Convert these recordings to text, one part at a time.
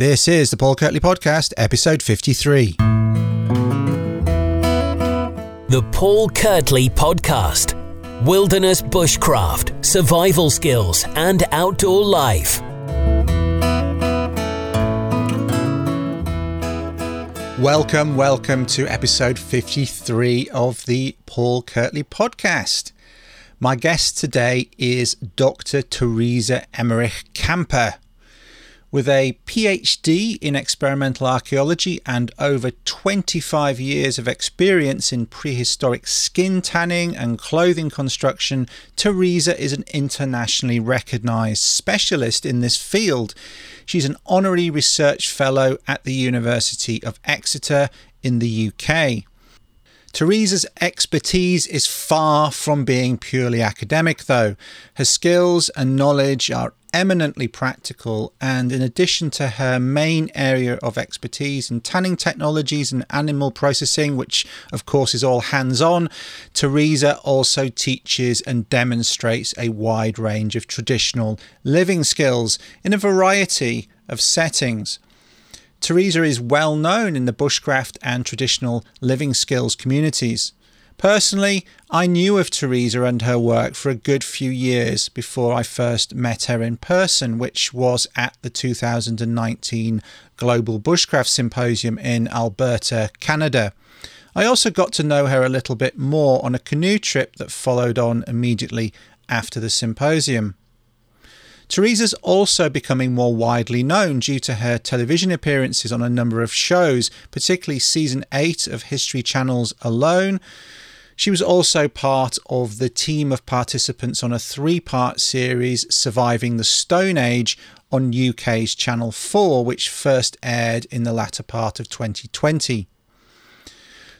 This is the Paul Kirtley Podcast, episode 53. The Paul Kirtley Podcast Wilderness Bushcraft, Survival Skills, and Outdoor Life. Welcome, welcome to episode 53 of the Paul Kirtley Podcast. My guest today is Dr. Theresa Emmerich Kamper. With a PhD in experimental archaeology and over 25 years of experience in prehistoric skin tanning and clothing construction, Theresa is an internationally recognized specialist in this field. She's an honorary research fellow at the University of Exeter in the UK. Theresa's expertise is far from being purely academic, though. Her skills and knowledge are eminently practical, and in addition to her main area of expertise in tanning technologies and animal processing, which of course is all hands on, Theresa also teaches and demonstrates a wide range of traditional living skills in a variety of settings. Theresa is well known in the bushcraft and traditional living skills communities. Personally, I knew of Theresa and her work for a good few years before I first met her in person, which was at the 2019 Global Bushcraft Symposium in Alberta, Canada. I also got to know her a little bit more on a canoe trip that followed on immediately after the symposium. Theresa's also becoming more widely known due to her television appearances on a number of shows, particularly season 8 of History Channel's Alone. She was also part of the team of participants on a three part series, Surviving the Stone Age, on UK's Channel 4, which first aired in the latter part of 2020.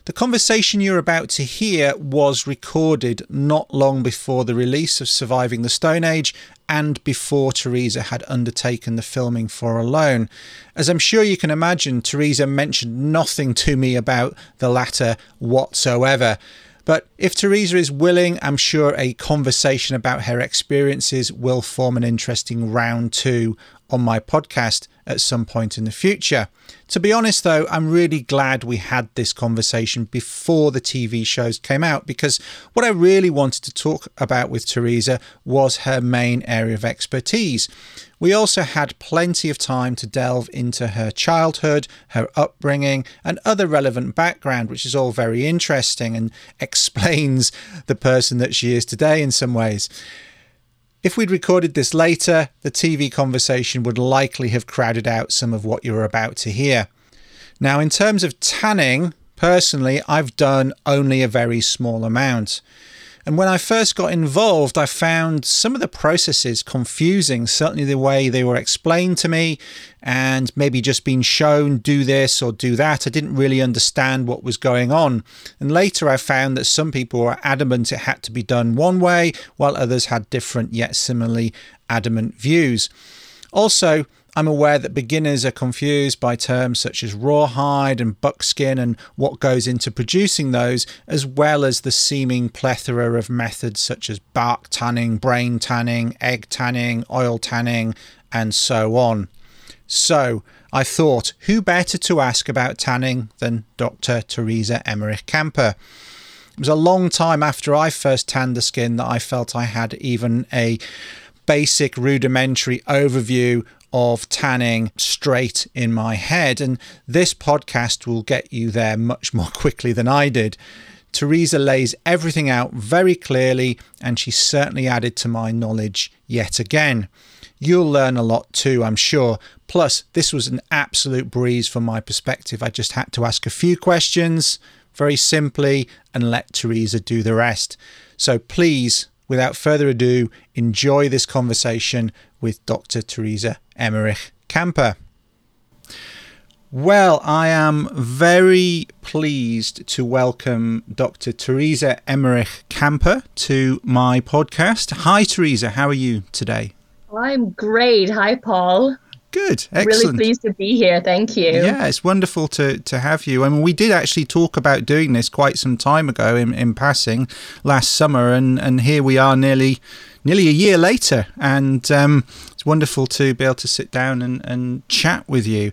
The conversation you're about to hear was recorded not long before the release of Surviving the Stone Age and before Theresa had undertaken the filming for Alone. As I'm sure you can imagine, Theresa mentioned nothing to me about the latter whatsoever. But if Theresa is willing, I'm sure a conversation about her experiences will form an interesting round two on my podcast at some point in the future. To be honest, though, I'm really glad we had this conversation before the TV shows came out because what I really wanted to talk about with Theresa was her main area of expertise. We also had plenty of time to delve into her childhood, her upbringing, and other relevant background, which is all very interesting and explains the person that she is today in some ways. If we'd recorded this later, the TV conversation would likely have crowded out some of what you're about to hear. Now, in terms of tanning, personally, I've done only a very small amount. And when I first got involved, I found some of the processes confusing, certainly the way they were explained to me, and maybe just being shown do this or do that. I didn't really understand what was going on. And later I found that some people were adamant it had to be done one way, while others had different yet similarly adamant views. Also, I'm aware that beginners are confused by terms such as rawhide and buckskin and what goes into producing those, as well as the seeming plethora of methods such as bark tanning, brain tanning, egg tanning, oil tanning, and so on. So, I thought, who better to ask about tanning than Dr. Theresa Emmerich Kamper? It was a long time after I first tanned the skin that I felt I had even a basic rudimentary overview of tanning straight in my head. And this podcast will get you there much more quickly than I did. Theresa lays everything out very clearly, and she certainly added to my knowledge yet again. You'll learn a lot too, I'm sure. Plus, this was an absolute breeze from my perspective. I just had to ask a few questions very simply and let Theresa do the rest. So please, without further ado, enjoy this conversation with Dr. Theresa Emmerich Kamper. Well, I am very pleased to welcome Dr. Theresa Emmerich Kamper to my podcast. Hi, Theresa. How are you today? I'm great. Hi, Paul. Good, excellent. Really pleased to be here. Thank you. Yeah, it's wonderful to to have you. I mean, we did actually talk about doing this quite some time ago in, in passing last summer, and and here we are, nearly nearly a year later. And um, it's wonderful to be able to sit down and, and chat with you.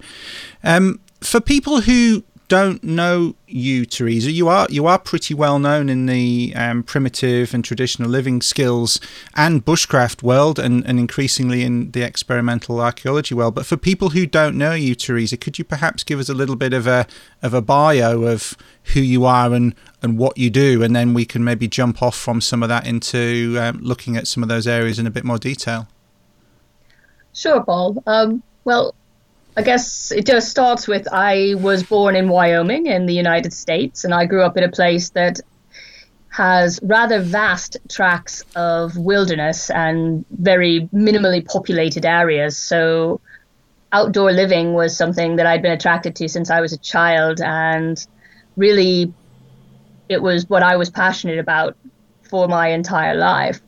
Um, for people who don't know you, Theresa, you are you are pretty well known in the um, primitive and traditional living skills and bushcraft world, and, and increasingly in the experimental archaeology world. But for people who don't know you, Theresa, could you perhaps give us a little bit of a of a bio of who you are and and what you do, and then we can maybe jump off from some of that into um, looking at some of those areas in a bit more detail. Sure, Paul. Um, well, I guess it just starts with I was born in Wyoming in the United States, and I grew up in a place that has rather vast tracts of wilderness and very minimally populated areas. So, outdoor living was something that I'd been attracted to since I was a child, and really, it was what I was passionate about for my entire life.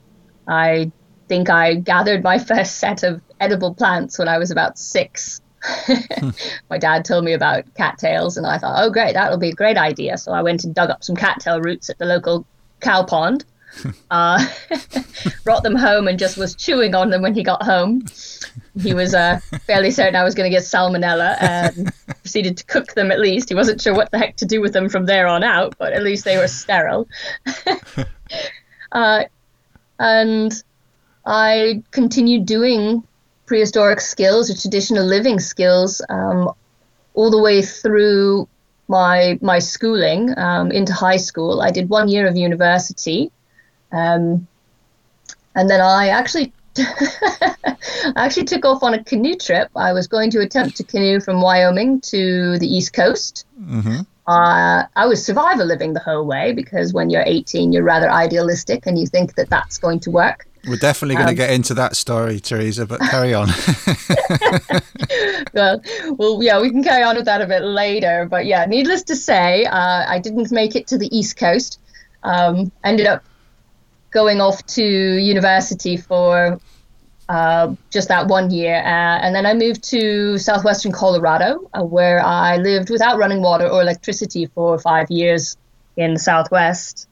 I think I gathered my first set of edible plants when I was about six my dad told me about cattails, and I thought, oh, great, that'll be a great idea. So I went and dug up some cattail roots at the local cow pond, uh, brought them home, and just was chewing on them when he got home. He was uh, fairly certain I was going to get salmonella and proceeded to cook them at least. He wasn't sure what the heck to do with them from there on out, but at least they were sterile. uh, and I continued doing prehistoric skills or traditional living skills um, all the way through my my schooling um, into high school. I did one year of university, um, and then I actually I actually took off on a canoe trip. I was going to attempt to canoe from Wyoming to the East Coast. Mm-hmm. Uh, I was survival living the whole way because when you're 18, you're rather idealistic and you think that that's going to work. We're definitely going um, to get into that story, Theresa, but carry on. well, well, yeah, we can carry on with that a bit later. But yeah, needless to say, uh, I didn't make it to the East Coast. Um, ended up going off to university for uh, just that one year. Uh, and then I moved to southwestern Colorado, uh, where I lived without running water or electricity for five years in the southwest.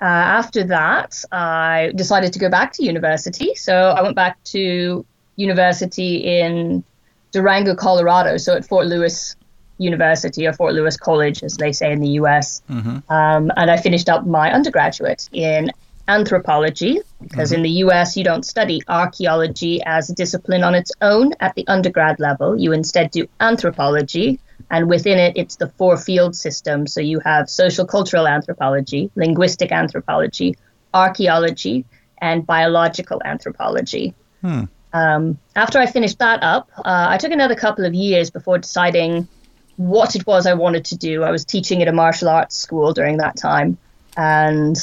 Uh, after that, I decided to go back to university. So I went back to university in Durango, Colorado, so at Fort Lewis University or Fort Lewis College, as they say in the US. Mm-hmm. Um, and I finished up my undergraduate in anthropology because mm-hmm. in the US you don't study archaeology as a discipline on its own at the undergrad level. You instead do anthropology, and within it, it's the four field system. So you have social cultural anthropology, linguistic anthropology, archaeology, and biological anthropology. Hmm. Um, after I finished that up, uh, I took another couple of years before deciding what it was I wanted to do. I was teaching at a martial arts school during that time. And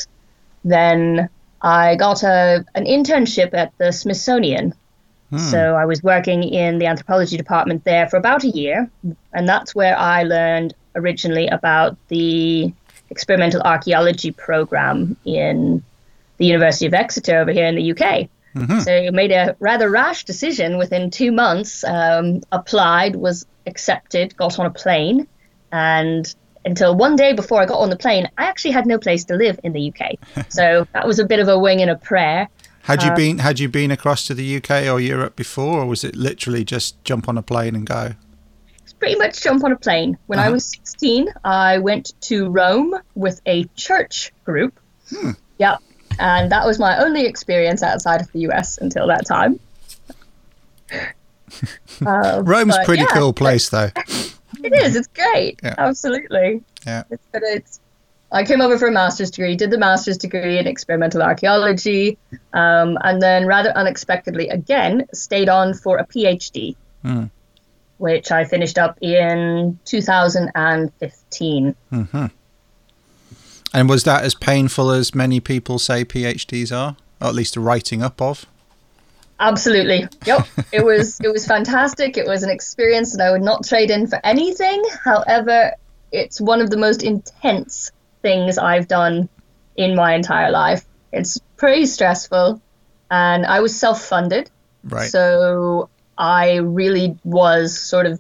then I got a, an internship at the Smithsonian Hmm. So I was working in the anthropology department there for about a year, and that's where I learned originally about the experimental archaeology program in the University of Exeter over here in the UK. Mm-hmm. So I made a rather rash decision within two months, um, applied, was accepted, got on a plane, and until one day before I got on the plane, I actually had no place to live in the UK. so that was a bit of a wing and a prayer. Had you uh, been had you been across to the UK or Europe before, or was it literally just jump on a plane and go? It's pretty much jump on a plane. When uh-huh. I was 16, I went to Rome with a church group. Hmm. Yeah, and that was my only experience outside of the US until that time. Uh, Rome's a pretty yeah, cool place, though. It is. It's great. Yeah. Absolutely. Yeah. It's, but it's I came over for a master's degree, did the master's degree in experimental archaeology, um, and then rather unexpectedly again stayed on for a PhD, mm. which I finished up in 2015. Mm-hmm. And was that as painful as many people say PhDs are, or at least the writing up of? Absolutely. Yep. it was it was fantastic. It was an experience that I would not trade in for anything. However, it's one of the most intense things I've done in my entire life. It's pretty stressful, and I was self funded. Right. So I really was sort of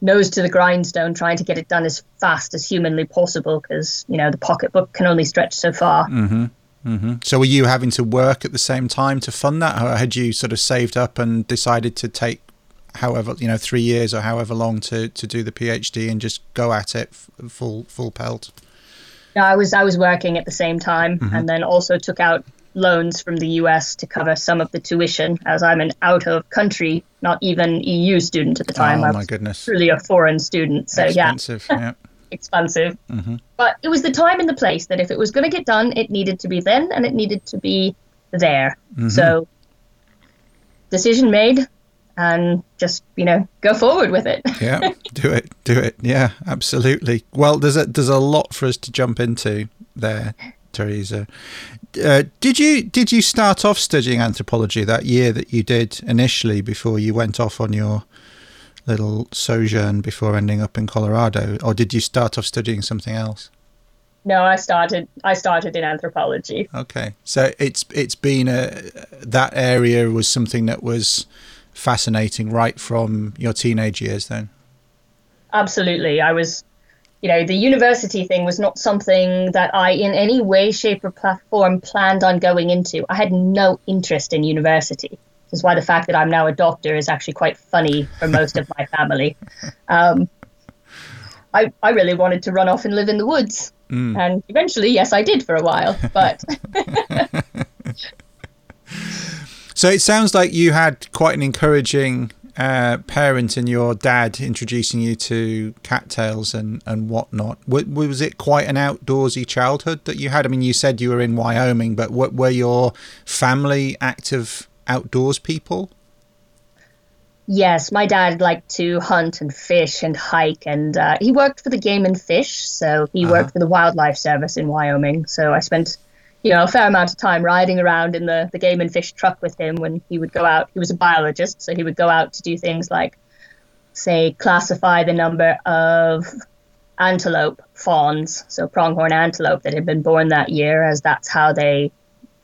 nose to the grindstone trying to get it done as fast as humanly possible because, you know, the pocketbook can only stretch so far. Mm-hmm. hmm So were you having to work at the same time to fund that, or had you sort of saved up and decided to take however you know three years or however long to to do the PhD and just go at it f- full full pelt? No, I was I was working at the same time, and then also took out loans from the US to cover some of the tuition, as I'm an out of country, not even EU student at the time. oh I my goodness, truly a foreign student. So yeah, expensive. yeah. expensive. Mhm. But it was the time and the place that if it was going to get done, it needed to be then and it needed to be there. Mm-hmm. So, decision made and just, you know, go forward with it. yeah do it do it yeah absolutely well there's a there's a lot for us to jump into there theresa uh, did you did you start off studying anthropology that year that you did initially before you went off on your little sojourn before ending up in colorado or did you start off studying something else no, I started I started in anthropology. okay so it's it's been a that area was something that was fascinating right from your teenage years then Absolutely. I was you know, the university thing was not something that I in any way shape or platform planned on going into. I had no interest in university. This is why the fact that I'm now a doctor is actually quite funny for most of my family. Um, I, I really wanted to run off and live in the woods. And eventually, yes, I did for a while. But So it sounds like you had quite an encouraging uh, parent in your dad introducing you to cattails and, and whatnot. W- was it quite an outdoorsy childhood that you had? I mean, you said you were in Wyoming, but w- were your family active outdoors people? yes, my dad liked to hunt and fish and hike. And uh, he worked for the Game and Fish. So he Uh-huh. worked for the Wildlife Service in Wyoming. So I spent, you know, a fair amount of time riding around in the, the Game and Fish truck with him when he would go out. He was a biologist. So he would go out to do things like, say, classify the number of antelope fawns, so pronghorn antelope that had been born that year, as that's how they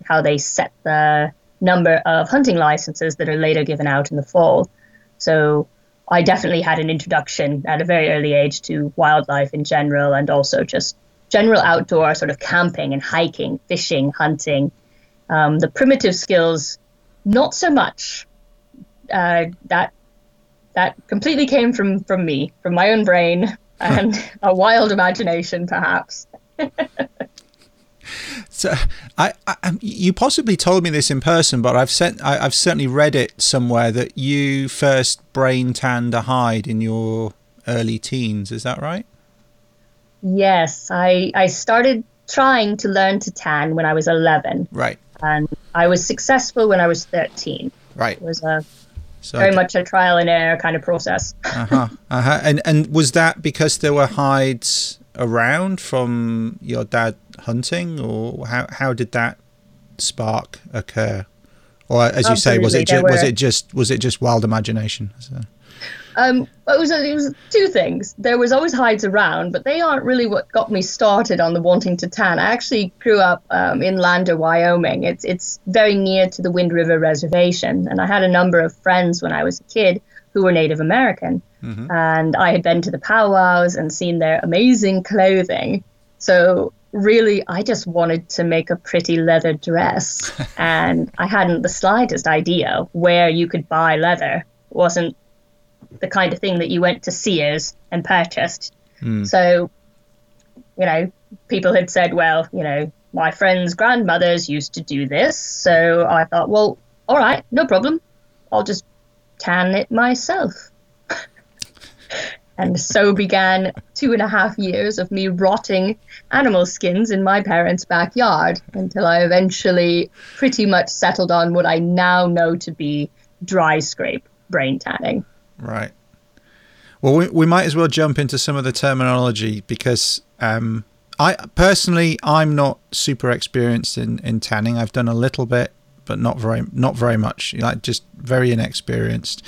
how they set the number of hunting licenses that are later given out in the fall. So I definitely had an introduction at a very early age to wildlife in general, and also just general outdoor sort of camping and hiking, fishing, hunting. Um, the primitive skills, not so much. Uh, that that completely came from from me, from my own brain and a wild imagination, perhaps. So I, I um, you possibly told me this in person, but I've sent I, I've certainly read it somewhere that you first brain tanned a hide in your early teens. Is that right? Yes, I I started trying to learn to tan when I was 11, Right. and I was successful when I was 13. Right. It was a So very much a trial and error kind of process. uh-huh, uh-huh. And and was that because there were hides around from your dad hunting, or how how did that spark occur? Or as you say, was it ju- there was it just was it just wild imagination? So- Um, it was it was two things. There was always hides around, but they aren't really what got me started on the wanting to tan. I actually grew up um, in Lander, Wyoming. It's it's very near to the Wind River Reservation, and I had a number of friends when I was a kid who were Native American, and I had been to the powwows and seen their amazing clothing. So really, I just wanted to make a pretty leather dress, and I hadn't the slightest idea where you could buy leather. It wasn't the kind of thing that you went to Sears and purchased. Hmm. So, you know, people had said, well, you know, my friends' grandmothers used to do this. So I thought, well, all right, no problem. I'll just tan it myself. and so began two and a half years of me rotting animal skins in my parents' backyard until I eventually pretty much settled on what I now know to be dry scrape brain tanning. Right. Well, we, we might as well jump into some of the terminology because um, I personally I'm not super experienced in, in tanning. I've done a little bit, but not very not very much. Like just very inexperienced.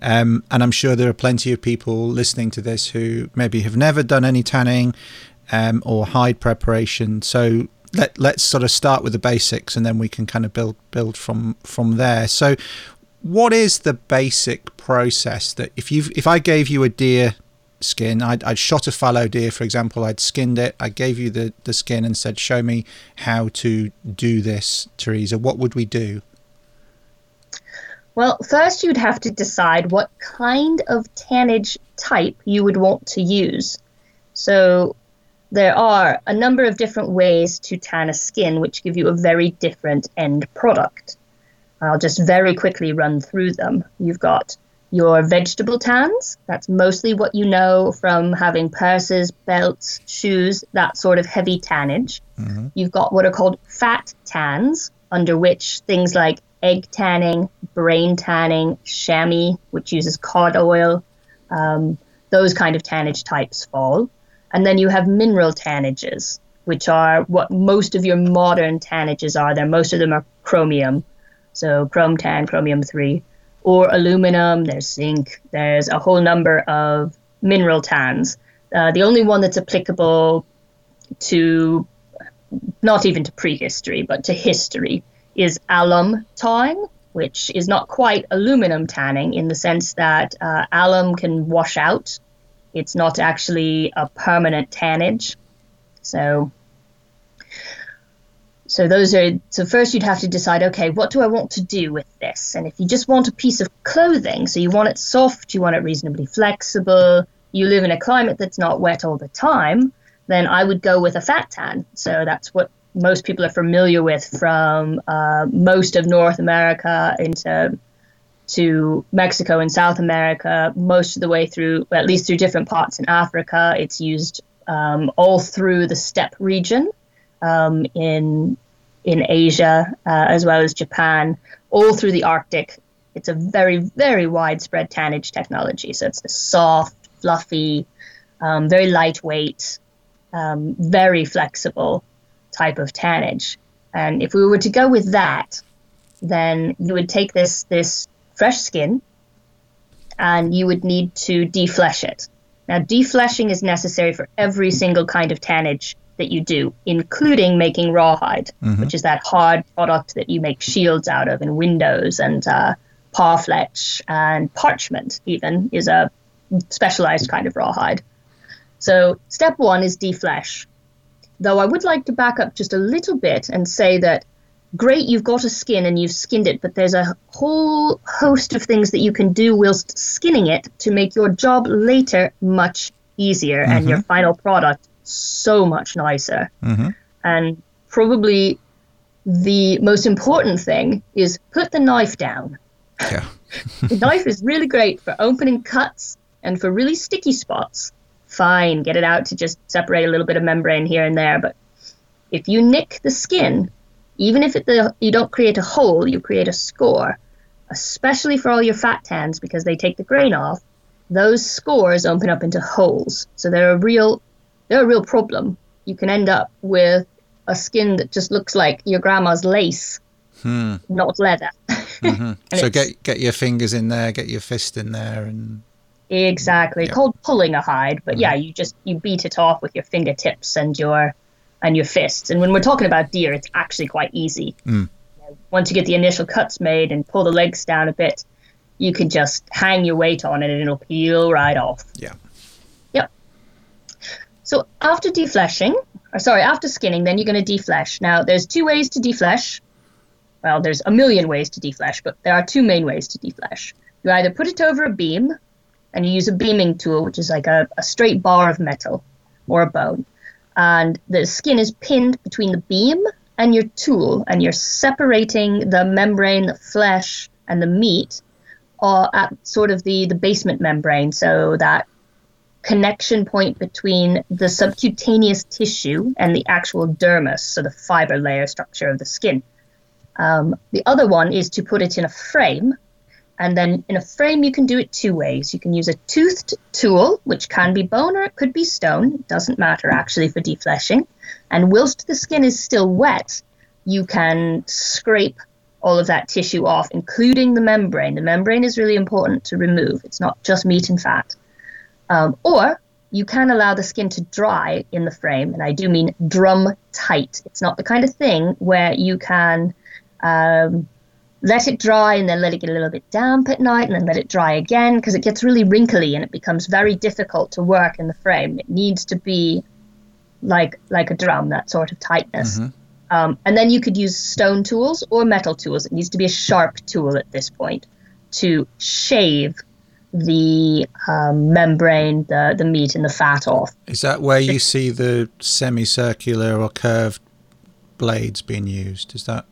Um, and I'm sure there are plenty of people listening to this who maybe have never done any tanning um, or hide preparation. So let let's sort of start with the basics, and then we can kind of build build from from there. So what is the basic process that if you if I gave you a deer skin. I'd, I'd shot a fallow deer, for example. I'd skinned it. I gave you the, the skin and said, show me how to do this, Theresa. What would we do? Well, first you'd have to decide what kind of tannage type you would want to use. So there are a number of different ways to tan a skin, which give you a very different end product. I'll just very quickly run through them. You've got your vegetable tans. That's mostly what you know from having purses, belts, shoes, that sort of heavy tannage. Mm-hmm. You've got what are called fat tans, under which things like egg tanning, brain tanning, chamois, which uses cod oil, um, those kind of tannage types fall. And then you have mineral tannages, which are what most of your modern tannages are. There, most of them are chromium, so chrome tan, chromium three or aluminum, there's zinc, there's a whole number of mineral tans. Uh, the only one that's applicable to not even to prehistory, but to history is alum tanning, which is not quite aluminum tanning in the sense that uh, alum can wash out. It's not actually a permanent tannage. So so those are so first you'd have to decide, okay, what do I want to do with this? And if you just want a piece of clothing, so you want it soft, you want it reasonably flexible, you live in a climate that's not wet all the time, then I would go with a fat tan. So that's what most people are familiar with from uh, most of North America into to Mexico and South America, most of the way through, at least through different parts in Africa. It's used um, all through the steppe region um, in in Asia uh, as well as Japan, all through the Arctic. It's a very very widespread tannage technology. So it's a soft, fluffy, um, very lightweight, um, very flexible type of tannage. And if we were to go with that, then you would take this this fresh skin and you would need to deflesh it. Now, defleshing is necessary for every single kind of tannage that you do, including making rawhide, mm-hmm. which is that hard product that you make shields out of and windows and uh, parfleche and parchment, even, is a specialized kind of rawhide. So, step one is deflesh. Though I would like to back up just a little bit and say that great, you've got a skin and you've skinned it, but there's a whole host of things that you can do whilst skinning it to make your job later much easier mm-hmm. and your final product so much nicer. Mm-hmm. And probably the most important thing is put the knife down. Yeah. the knife is really great for opening cuts and for really sticky spots. Fine, get it out to just separate a little bit of membrane here and there. But if you nick the skin, even if it, the, you don't create a hole, you create a score, especially for all your fat tans because they take the grain off. Those scores open up into holes. So they're a real they're a real problem. You can end up with a skin that just looks like your grandma's lace, hmm. not leather. Mm-hmm. so get get your fingers in there, get your fist in there, and exactly yeah. called pulling a hide. But mm-hmm. yeah, you just you beat it off with your fingertips and your and your fists. And when we're talking about deer, it's actually quite easy. Mm. Once you get the initial cuts made and pull the legs down a bit, you can just hang your weight on it and it'll peel right off. Yeah. So after defleshing, or sorry, after skinning, then you're going to deflesh. Now, there's two ways to deflesh. Well, there's a million ways to deflesh, but there are two main ways to deflesh. You either put it over a beam, and you use a beaming tool, which is like a, a straight bar of metal or a bone, and the skin is pinned between the beam and your tool, and you're separating the membrane, the flesh, and the meat uh, at sort of the, the basement membrane so that connection point between the subcutaneous tissue and the actual dermis, so the fiber layer structure of the skin. Um, the other one is to put it in a frame. And then in a frame, you can do it two ways. You can use a toothed tool, which can be bone or it could be stone. It doesn't matter actually for defleshing. And whilst the skin is still wet, you can scrape all of that tissue off, including the membrane. The membrane is really important to remove, it's not just meat and fat. Um, or you can allow the skin to dry in the frame, and I do mean drum tight. It's not the kind of thing where you can um, let it dry and then let it get a little bit damp at night and then let it dry again because it gets really wrinkly and it becomes very difficult to work in the frame. It needs to be like like a drum, that sort of tightness. Mm-hmm. Um, and then you could use stone tools or metal tools. It needs to be a sharp tool at this point to shave the um, membrane, the, the meat, and the fat off. Is that where you see the semicircular or curved blades being used? Is that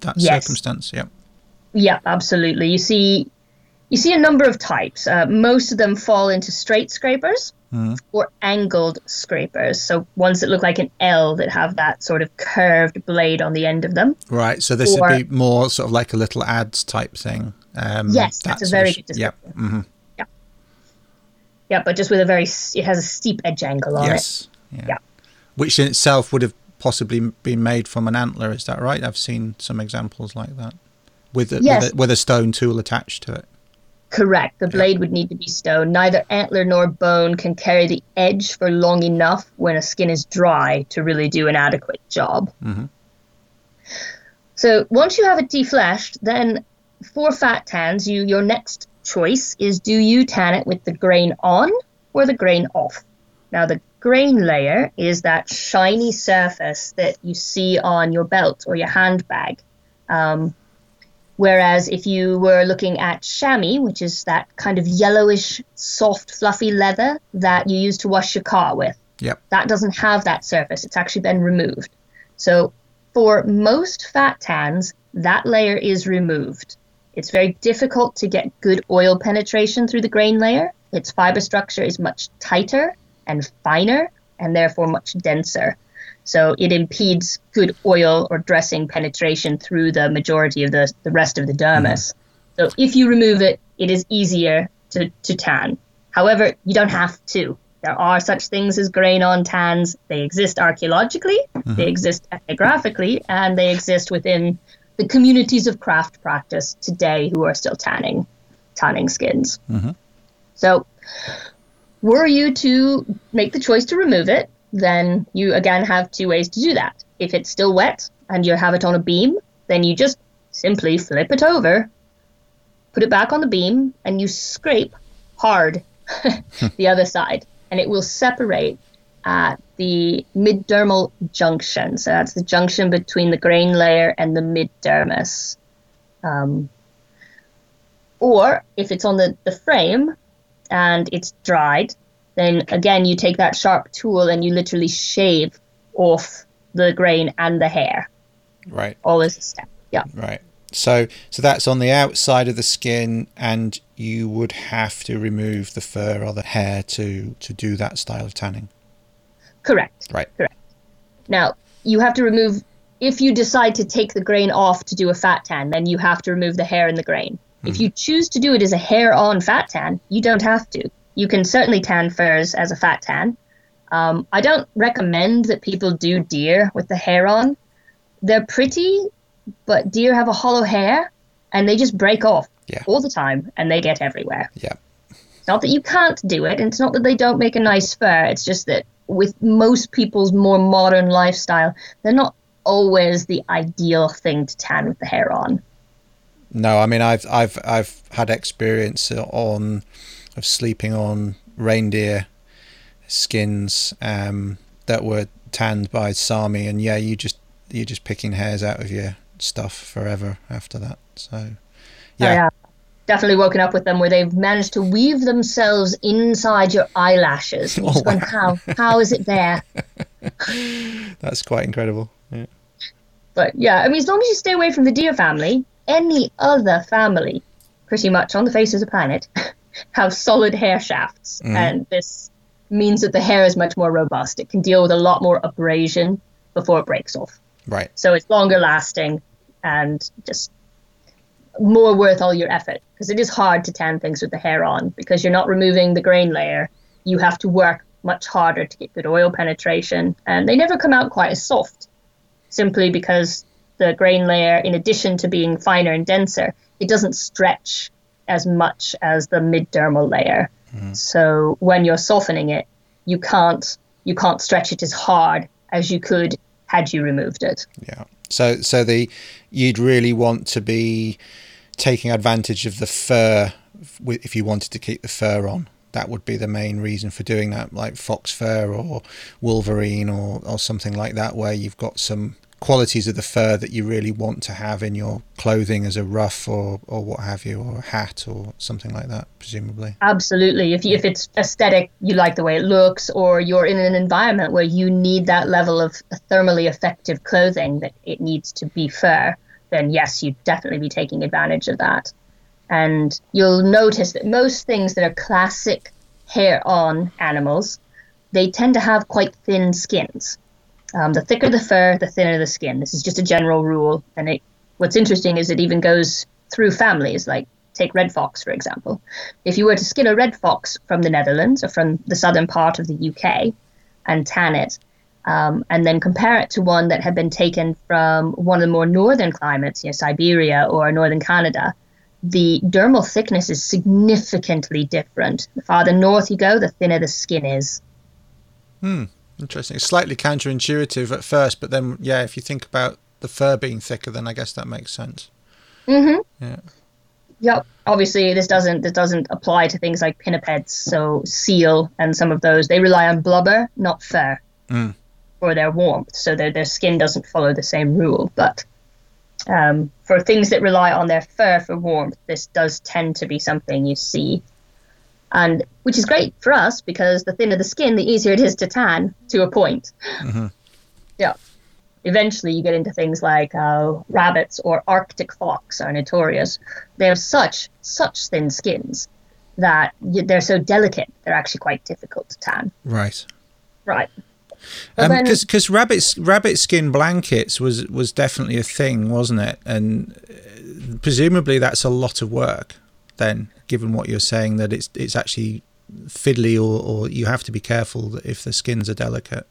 that Yes. circumstance? Yep. Yeah, absolutely. You see, you see a number of types. Uh, most of them fall into straight scrapers or angled scrapers. So ones that look like an L that have that sort of curved blade on the end of them. Right. So this Or- would be more sort of like a little adze type thing. Um, Yes, that that's a very good Yep. description. Yeah, but just with a very it has a steep edge angle on it. Yes. Yeah. Yeah. Which in itself would have possibly been made from an antler. Is that right? I've seen some examples like that with a, Yes. with, a, with a stone tool attached to it. Correct. The blade would need to be stone. Neither antler nor bone can carry the edge for long enough when a skin is dry to really do an adequate job. Mhm. So once you have it defleshed, then for fat tans, you your next choice is do you tan it with the grain on or the grain off? Now the grain layer is that shiny surface that you see on your belt or your handbag. Um, Whereas if you were looking at chamois, which is that kind of yellowish, soft, fluffy leather that you use to wash your car with, Yep. that doesn't have that surface. It's actually been removed. So for most fat tans, that layer is removed. It's very difficult to get good oil penetration through the grain layer. Its fiber structure is much tighter and finer and therefore much denser. So it impedes good oil or dressing penetration through the majority of the, the rest of the dermis. Mm-hmm. So if you remove it, it is easier to, to tan. However, you don't have to. There are such things as grain on tans. They exist archaeologically, they mm-hmm. exist ethnographically, and they exist within the communities of craft practice today who are still tanning, tanning skins. Mm-hmm. So, were you to make the choice to remove it, then you again have two ways to do that. If it's still wet and you have it on a beam, then you just simply flip it over, put it back on the beam, and you scrape hard the other side, and it will separate at the middermal junction. So that's the junction between the grain layer and the middermis. Um, or if it's on the, the frame and it's dried, then again you take that sharp tool and you literally shave off the grain and the hair Right. all as a step. Yeah. Right. So so that's on the outside of the skin, and you would have to remove the fur or the hair to to do that style of tanning. Correct. Right. Correct. Now, you have to remove, if you decide to take the grain off to do a fat tan, then you have to remove the hair and the grain. If you choose to do it as a hair on fat tan, you don't have to. You can certainly tan furs as a fat tan. Um, I don't recommend that people do deer with the hair on. They're pretty, but deer have a hollow hair and they just break off Yeah. all the time and they get everywhere. Yeah. It's not that you can't do it, and it's not that they don't make a nice fur. It's just that with most people's more modern lifestyle, they're not always the ideal thing to tan with the hair on. No, I mean I've I've I've had experience on of sleeping on reindeer skins um, that were tanned by Sami, and yeah, you just you're just picking hairs out of your stuff forever after that. So yeah, have definitely woken up with them where they've managed to weave themselves inside your eyelashes. And you're just Oh, going, how? How is it there? that's quite incredible. Yeah. But yeah, I mean, as long as you stay away from the deer family, any other family, pretty much on the face of the planet, have solid hair shafts. Mm-hmm. And this means that the hair is much more robust. It can deal with a lot more abrasion before it breaks off. Right. So it's longer lasting and just more worth all your effort because it is hard to tan things with the hair on because you're not removing the grain layer. You have to work much harder to get good oil penetration, and they never come out quite as soft simply because the grain layer, in addition to being finer and denser, it doesn't stretch as much as the middermal layer. Mm-hmm. So when you're softening it, you can't you can't stretch it as hard as you could had you removed it. Yeah. So so the you'd really want to be taking advantage of the fur if you wanted to keep the fur on. That would be the main reason for doing that, like fox fur or wolverine or, or something like that, where you've got some qualities of the fur that you really want to have in your clothing as a ruff or, or what have you, or a hat or something like that, presumably. Absolutely. If, you, if it's aesthetic, you like the way it looks, or you're in an environment where you need that level of thermally effective clothing that it needs to be fur, then yes, you'd definitely be taking advantage of that. And you'll notice that most things that are classic hair on animals, they tend to have quite thin skins. Um, the thicker the fur, the thinner the skin. This is just a general rule. And it, what's interesting is it even goes through families. Like take red fox for example. If you were to skin a red fox from the Netherlands or from the southern part of the UK and tan it, um, and then compare it to one that had been taken from one of the more northern climates, you know, Siberia or northern Canada, the dermal thickness is significantly different. The farther north you go, the thinner the skin is. Hmm. Interesting. It's slightly counterintuitive at first, but then, yeah, if you think about the fur being thicker, then I guess that makes sense. Mm-hmm. Yeah. Yep. Obviously, this doesn't this doesn't apply to things like pinnipeds. So seal and some of those they rely on blubber, not fur, mm. For their warmth. So their their skin doesn't follow the same rule. But um, for things that rely on their fur for warmth, this does tend to be something you see and which is great for us because the thinner the skin, the easier it is to tan to a point. Mm-hmm. Yeah. Eventually, you get into things like uh, rabbits or Arctic fox are notorious. They have such such thin skins that they're so delicate. They're actually quite difficult to tan. Right. Right. Because because um, rabbit rabbit skin blankets was was definitely a thing, wasn't it? And uh, presumably that's a lot of work. Then given what you're saying that it's it's actually fiddly or, or you have to be careful if the skins are delicate.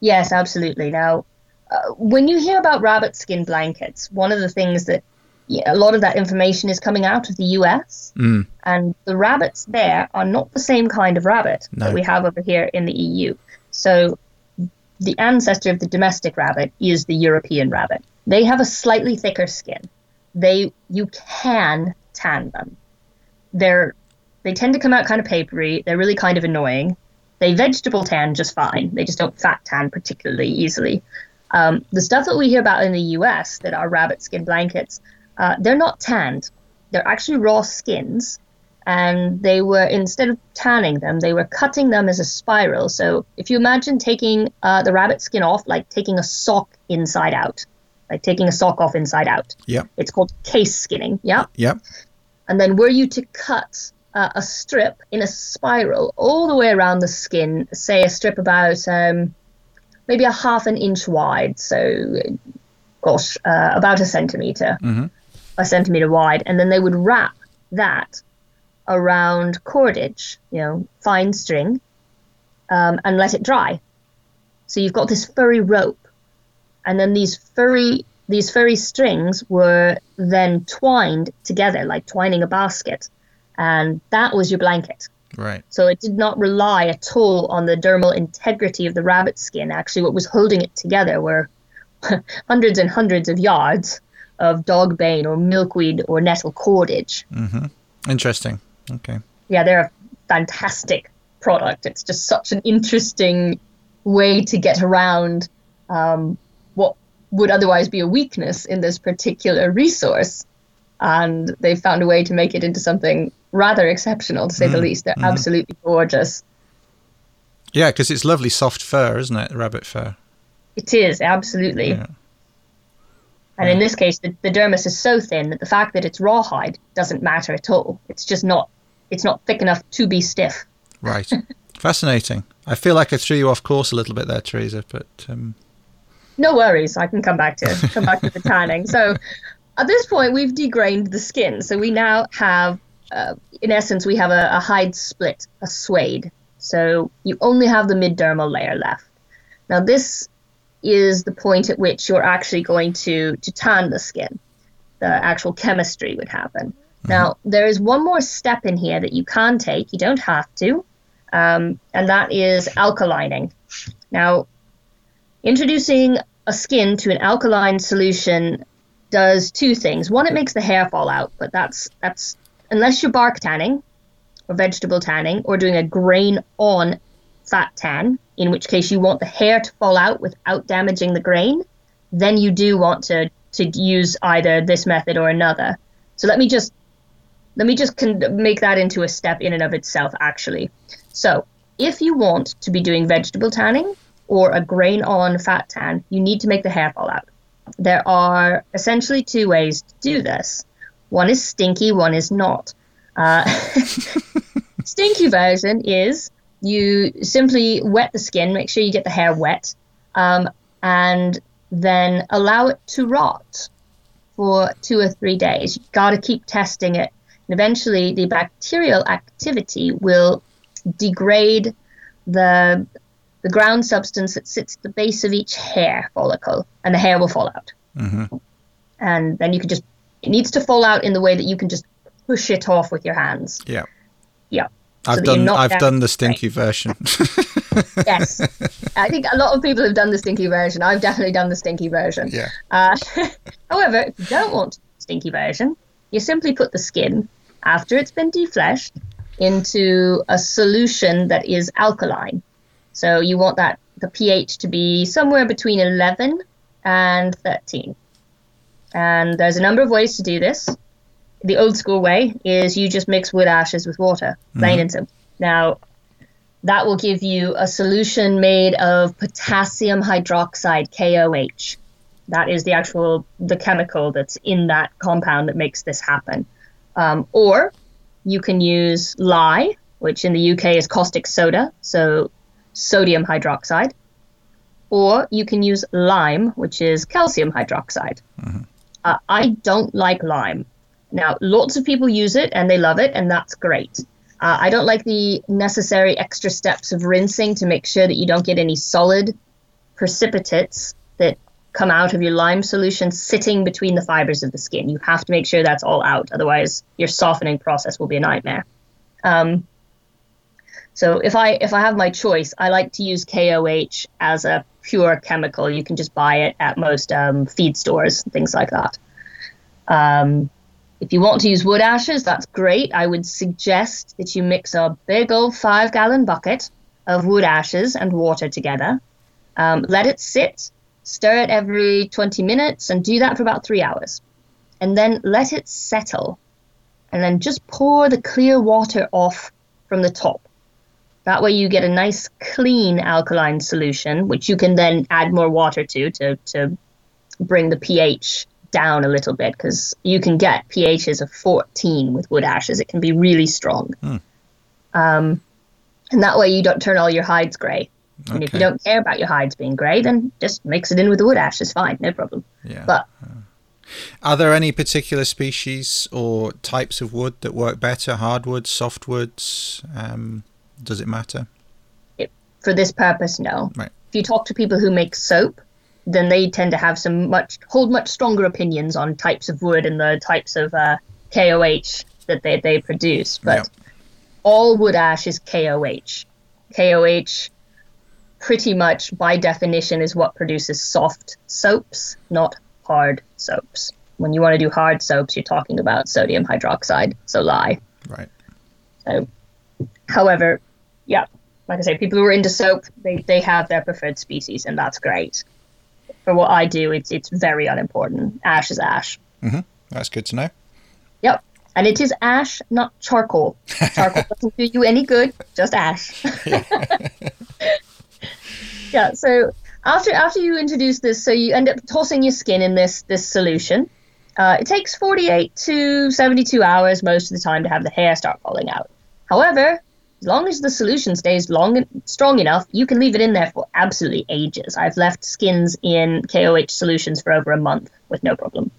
Yes, absolutely. Now, uh, when you hear about rabbit skin blankets, one of the things that yeah, a lot of that information is coming out of the US, mm. and the rabbits there are not the same kind of rabbit no. that we have over here in the EU. So, the ancestor of the domestic rabbit is the European rabbit. They have a slightly thicker skin. They you can tan them they're they tend to come out kind of papery. They're really kind of annoying. They vegetable tan just fine. They just don't fat tan particularly easily. Um, the stuff that we hear about in the U.S. that are rabbit skin blankets, uh, they're not tanned. They're actually raw skins, and they were instead of tanning them, they were cutting them as a spiral. So if you imagine taking uh, the rabbit skin off, like taking a sock inside out, like taking a sock off inside out. Yeah. It's called case skinning. Yeah. Yeah. And then were you to cut uh, a strip in a spiral all the way around the skin, say a strip about um, maybe a half an inch wide, so gosh, uh, about a centimeter, mm-hmm. a centimeter wide, and then they would wrap that around cordage, you know, fine string, um, and let it dry. So you've got this furry rope, and then these furry these furry strings were then twined together, like twining a basket, and that was your blanket. Right. So it did not rely at all on the dermal integrity of the rabbit skin. Actually, what was holding it together were hundreds and hundreds of yards of dog bane or milkweed or nettle cordage. Mm-hmm. Interesting. Okay. Yeah, they're a fantastic product. It's just such an interesting way to get around um, what would otherwise be a weakness in this particular resource. And they've found a way to make it into something rather exceptional, to say mm, the least. They're mm. absolutely gorgeous. Yeah, because it's lovely soft fur, isn't it? Rabbit fur. It is, absolutely. Yeah. And in this case, the, the dermis is so thin that the fact that it's rawhide doesn't matter at all. It's just not, it's not thick enough to be stiff. Right. Fascinating. I feel like I threw you off course a little bit there, Theresa, but um, no worries. I can come back to come back to the tanning. So at this point, we've degrained the skin. So we now have, uh, in essence, we have a, a hide split, a suede. So you only have the mid-dermal layer left. Now this is the point at which you're actually going to to tan the skin. The actual chemistry would happen. Mm-hmm. Now there is one more step in here that you can take. You don't have to, um, and that is alkalining. Now introducing a skin to an alkaline solution does two things. One, it makes the hair fall out, but that's that's unless you're bark tanning or vegetable tanning or doing a grain on fat tan, in which case you want the hair to fall out without damaging the grain, then you do want to to use either this method or another. So let me just let me just con- make that into a step in and of itself actually. So, if you want to be doing vegetable tanning or a grain on fat tan, you need to make the hair fall out. There are essentially two ways to do this. One is stinky, one is not. Uh, stinky version is you simply wet the skin, make sure you get the hair wet, um, and then allow it to rot for two or three days. You've got to keep testing it. And eventually, the bacterial activity will degrade the the ground substance that sits at the base of each hair follicle, and the hair will fall out. Mm-hmm. And then you can just it needs to fall out in the way that you can just push it off with your hands. Yeah. Yeah. I've you're done I've done the stinky version. Yes, I think a lot of people have done the stinky version. I've definitely done the stinky version. yeah. Uh, however, if you don't want stinky version, you simply put the skin after it's been defleshed into a solution that is alkaline. So you want that the pH to be somewhere between 11 and 13. And there's a number of ways to do this. The old school way is you just mix wood ashes with water, plain and simple. Now, that will give you a solution made of potassium hydroxide, KOH. That is the actual the chemical that's in that compound that makes this happen. Um, or you can use lye, which in the UK is caustic soda, so sodium hydroxide. Or you can use lime, which is calcium hydroxide. Uh, I don't like lime. Now, lots of people use it and they love it, and that's great. Uh, I don't like the necessary extra steps of rinsing to make sure that you don't get any solid precipitates that come out of your lime solution sitting between the fibers of the skin. You have to make sure that's all out, otherwise, your softening process will be a nightmare. Um, so if I if I have my choice, I like to use KOH as a pure chemical. You can just buy it at most um, feed stores, things like that. Um, if you want to use wood ashes, that's great. I would suggest that you mix a big old five gallon bucket of wood ashes and water together. Um, let it sit, stir it every 20 minutes, and do that for about three hours. And then let it settle. And then just pour the clear water off from the top. That way, you get a nice, clean alkaline solution, which you can then add more water to to, to bring the pH down a little bit because you can get pHs of 14 with wood ashes. It can be really strong. Um, and that way, you don't turn all your hides grey. And if you don't care about your hides being grey, then just mix it in with the wood ash. It's fine, no problem. Yeah. But Are there any particular species or types of wood that work better? Hardwoods, softwoods? Um, does it matter? for this purpose, no. Right. If you talk to people who make soap, then they tend to have some much hold much stronger opinions on types of wood and the types of uh, KOH that they, they produce. But Yeah. all wood ash is KOH. KOH, pretty much by definition, is what produces soft soaps, not hard soaps. When you want to do hard soaps, you're talking about sodium hydroxide, so lye. Right. So, however, yeah, like I say, people who are into soap, they, they have their preferred species, and that's great. For what I do, it's it's very unimportant. Ash is ash. That's good to know. Yep, and it is ash, not charcoal. Charcoal doesn't do you any good, just ash. yeah. So after after you introduce this, so you end up tossing your skin in this this solution. Uh, it takes 48 to 72 hours most of the time to have the hair start falling out. However, as long as the solution stays long and strong enough, you can leave it in there for absolutely ages. I've left skins in KOH solutions for over a month with no problem.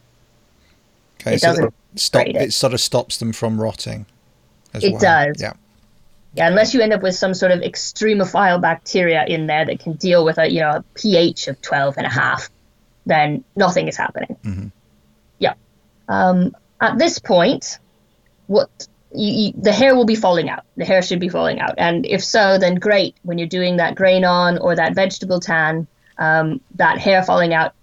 Okay. It so doesn't stop. it. It sort of stops them from rotting. As It well. does. Yeah. Yeah, unless you end up with some sort of extremophile bacteria in there that can deal with a you know a pH of 12 and a half, then nothing is happening. Yeah. Um, at this point, what you, you, the hair will be falling out. The hair should be falling out, and if so, then great. When you're doing that grain on or that vegetable tan, um, that hair falling out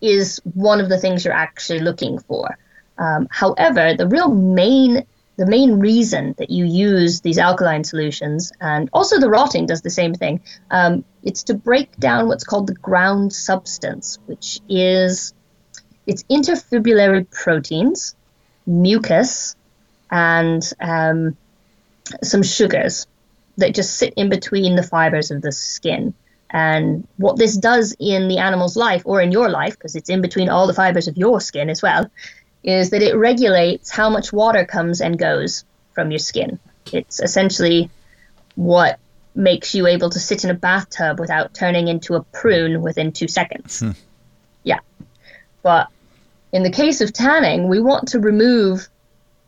is one of the things you're actually looking for. Um, however, the real main the main reason that you use these alkaline solutions, and also the rotting does the same thing, um, it's to break down what's called the ground substance, which is it's interfibrillary proteins, mucus, and um, some sugars that just sit in between the fibers of the skin. And what this does in the animal's life, or in your life, because it's in between all the fibers of your skin as well, is that it regulates how much water comes and goes from your skin. It's essentially what makes you able to sit in a bathtub without turning into a prune within two seconds. Hmm. Yeah. But in the case of tanning, we want to remove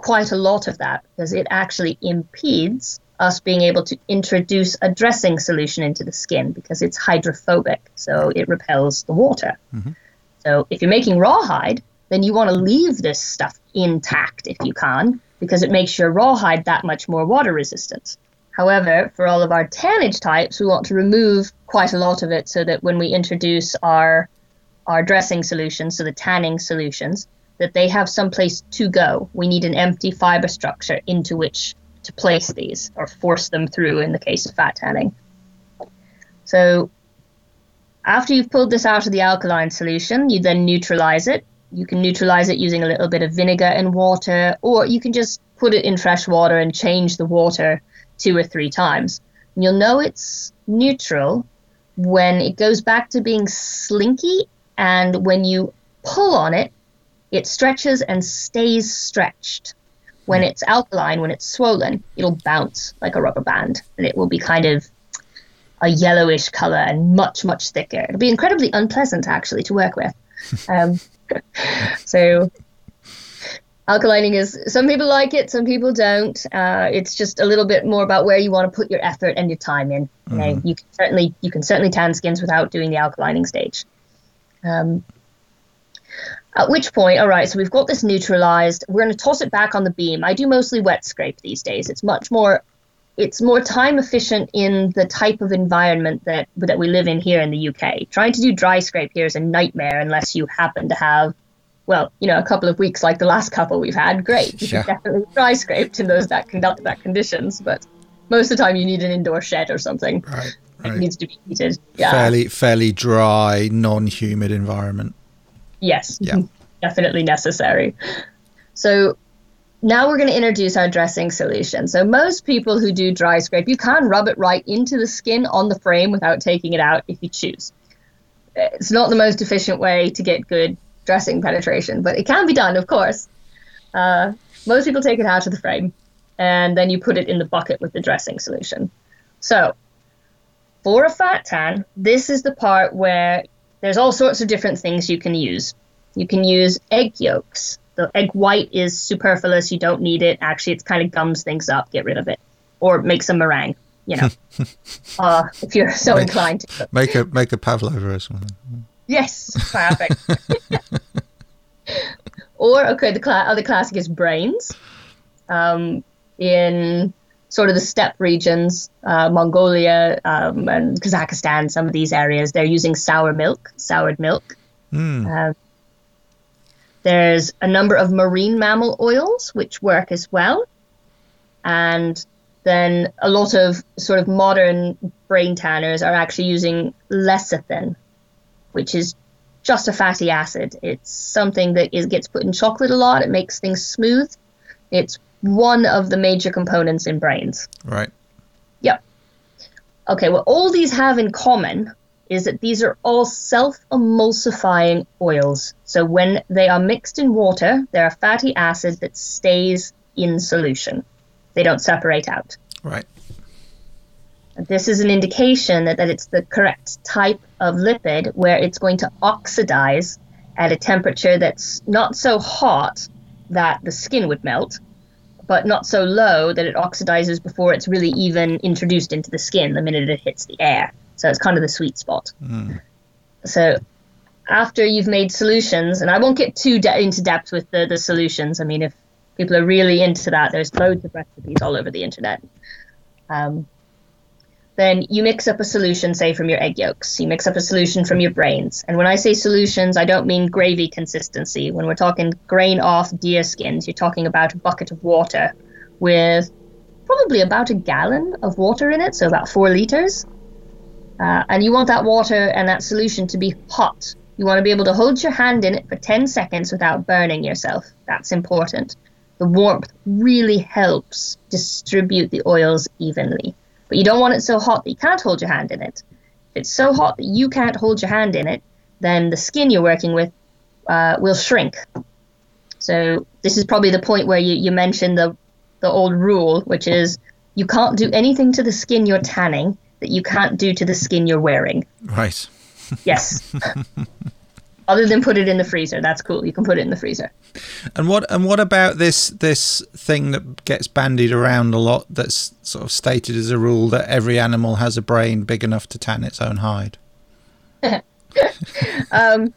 quite a lot of that because it actually impedes us being able to introduce a dressing solution into the skin because it's hydrophobic, so it repels the water. Mm-hmm. So if you're making rawhide, then you want to leave this stuff intact if you can, because it makes your rawhide that much more water resistant. However, for all of our tannage types, we want to remove quite a lot of it so that when we introduce our our dressing solutions, so the tanning solutions, that they have some place to go. We need an empty fiber structure into which to place these or force them through in the case of fat tanning. So after you've pulled this out of the alkaline solution, you then neutralize it you can neutralize it using a little bit of vinegar and water, or you can just put it in fresh water and change the water two or three times. And you'll know it's neutral when it goes back to being slinky, and when you pull on it, it stretches and stays stretched. When it's alkaline, when it's swollen, it'll bounce like a rubber band, and it will be kind of a yellowish color and much, much thicker. It'll be incredibly unpleasant actually to work with. Um, so alkalining is some people like it, some people don't. Uh, it's just a little bit more about where you want to put your effort and your time in. You, know, mm-hmm. you can certainly you can certainly tan skins without doing the alkalining stage. Um, at which point, all right, so we've got this neutralized. We're going to toss it back on the beam. I do mostly wet scrape these days. It's much more it's more time efficient in the type of environment that that we live in here in the UK. Trying to do dry scrape here is a nightmare unless you happen to have, well, you know, a couple of weeks like the last couple we've had. Great, you can definitely dry scrape in those that conduct that conditions, but most of the time you need an indoor shed or something. Right. right. It needs to be heated. Yeah. Fairly fairly dry, non-humid environment. Yes. Yeah. Definitely necessary. So now we're going to introduce our dressing solution. So most people who do dry scrape, you can rub it right into the skin on the frame without taking it out if you choose. It's not the most efficient way to get good dressing penetration, but it can be done, of course. Uh, most people take it out of the frame, and then you put it in the bucket with the dressing solution. So for a fat tan, this is the part where there's all sorts of different things you can use. You can use egg yolks the egg white is superfluous. You don't need it. Actually, it kind of gums things up. Get rid of it, or make some meringue. You know, uh, if you're so make, inclined to. Make a make a pavlova or something. Yes, perfect. or okay, the cl- other classic is brains. Um, in sort of the steppe regions, uh, Mongolia um, and Kazakhstan, some of these areas, they're using sour milk, soured milk. Mm. Uh, there's a number of marine mammal oils which work as well. And then a lot of sort of modern brain tanners are actually using lecithin, which is just a fatty acid. It's something that is, gets put in chocolate a lot. It makes things smooth. It's one of the major components in brains. Right. Yep. Okay, what all these have in common is that these are all self emulsifying oils. So when they are mixed in water, they're a fatty acid that stays in solution. They don't separate out. Right. This is an indication that, that it's the correct type of lipid where it's going to oxidize at a temperature that's not so hot that the skin would melt, but not so low that it oxidizes before it's really even introduced into the skin the minute it hits the air. So it's kind of the sweet spot. Mm. So after you've made solutions, and I won't get too de- into depth with the, the solutions. I mean, if people are really into that, there's loads of recipes all over the internet. Um, then you mix up a solution, say from your egg yolks. You mix up a solution from your brains. And when I say solutions, I don't mean gravy consistency. When we're talking grain off deer skins, you're talking about a bucket of water with probably about a gallon of water in it, so about four liters. Uh, and you want that water and that solution to be hot. You want to be able to hold your hand in it for 10 seconds without burning yourself. That's important. The warmth really helps distribute the oils evenly. But you don't want it so hot that you can't hold your hand in it. If it's so hot that you can't hold your hand in it, then the skin you're working with uh, will shrink. So this is probably the point where you, you mentioned the the old rule, which is you can't do anything to the skin you're tanning that you can't do to the skin you're wearing. Right. Yes. Other than put it in the freezer, that's cool. You can put it in the freezer. And what and what about this this thing that gets bandied around a lot? That's sort of stated as a rule that every animal has a brain big enough to tan its own hide. um,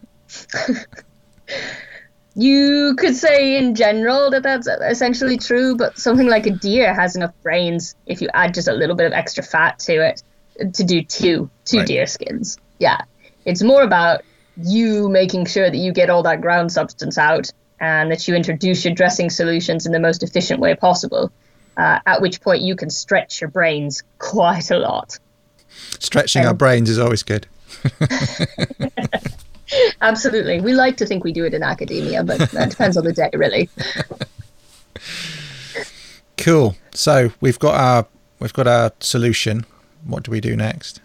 you could say in general that that's essentially true, but something like a deer has enough brains if you add just a little bit of extra fat to it to do two two right. deer skins. Yeah, it's more about you making sure that you get all that ground substance out and that you introduce your dressing solutions in the most efficient way possible. Uh, at which point you can stretch your brains quite a lot. Stretching um, our brains is always good. Absolutely. We like to think we do it in academia, but that depends on the day, really. cool. So we've got our we've got our solution. What do we do next?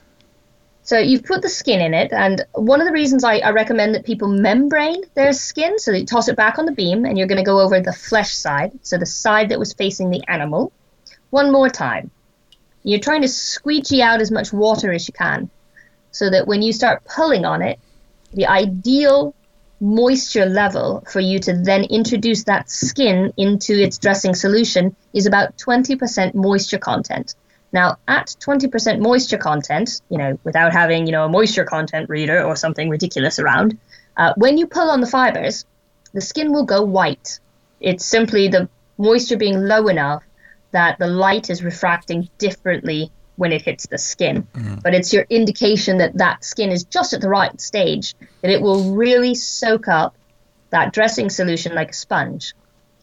So you've put the skin in it, and one of the reasons I, I recommend that people membrane their skin, so you toss it back on the beam, and you're going to go over the flesh side, so the side that was facing the animal, one more time. You're trying to squeegee out as much water as you can, so that when you start pulling on it, the ideal moisture level for you to then introduce that skin into its dressing solution is about 20% moisture content. Now, at 20% moisture content, you know, without having, you know, a moisture content reader or something ridiculous around, uh, when you pull on the fibers, the skin will go white. It's simply the moisture being low enough that the light is refracting differently when it hits the skin. Mm-hmm. But it's your indication that that skin is just at the right stage, that it will really soak up that dressing solution like a sponge.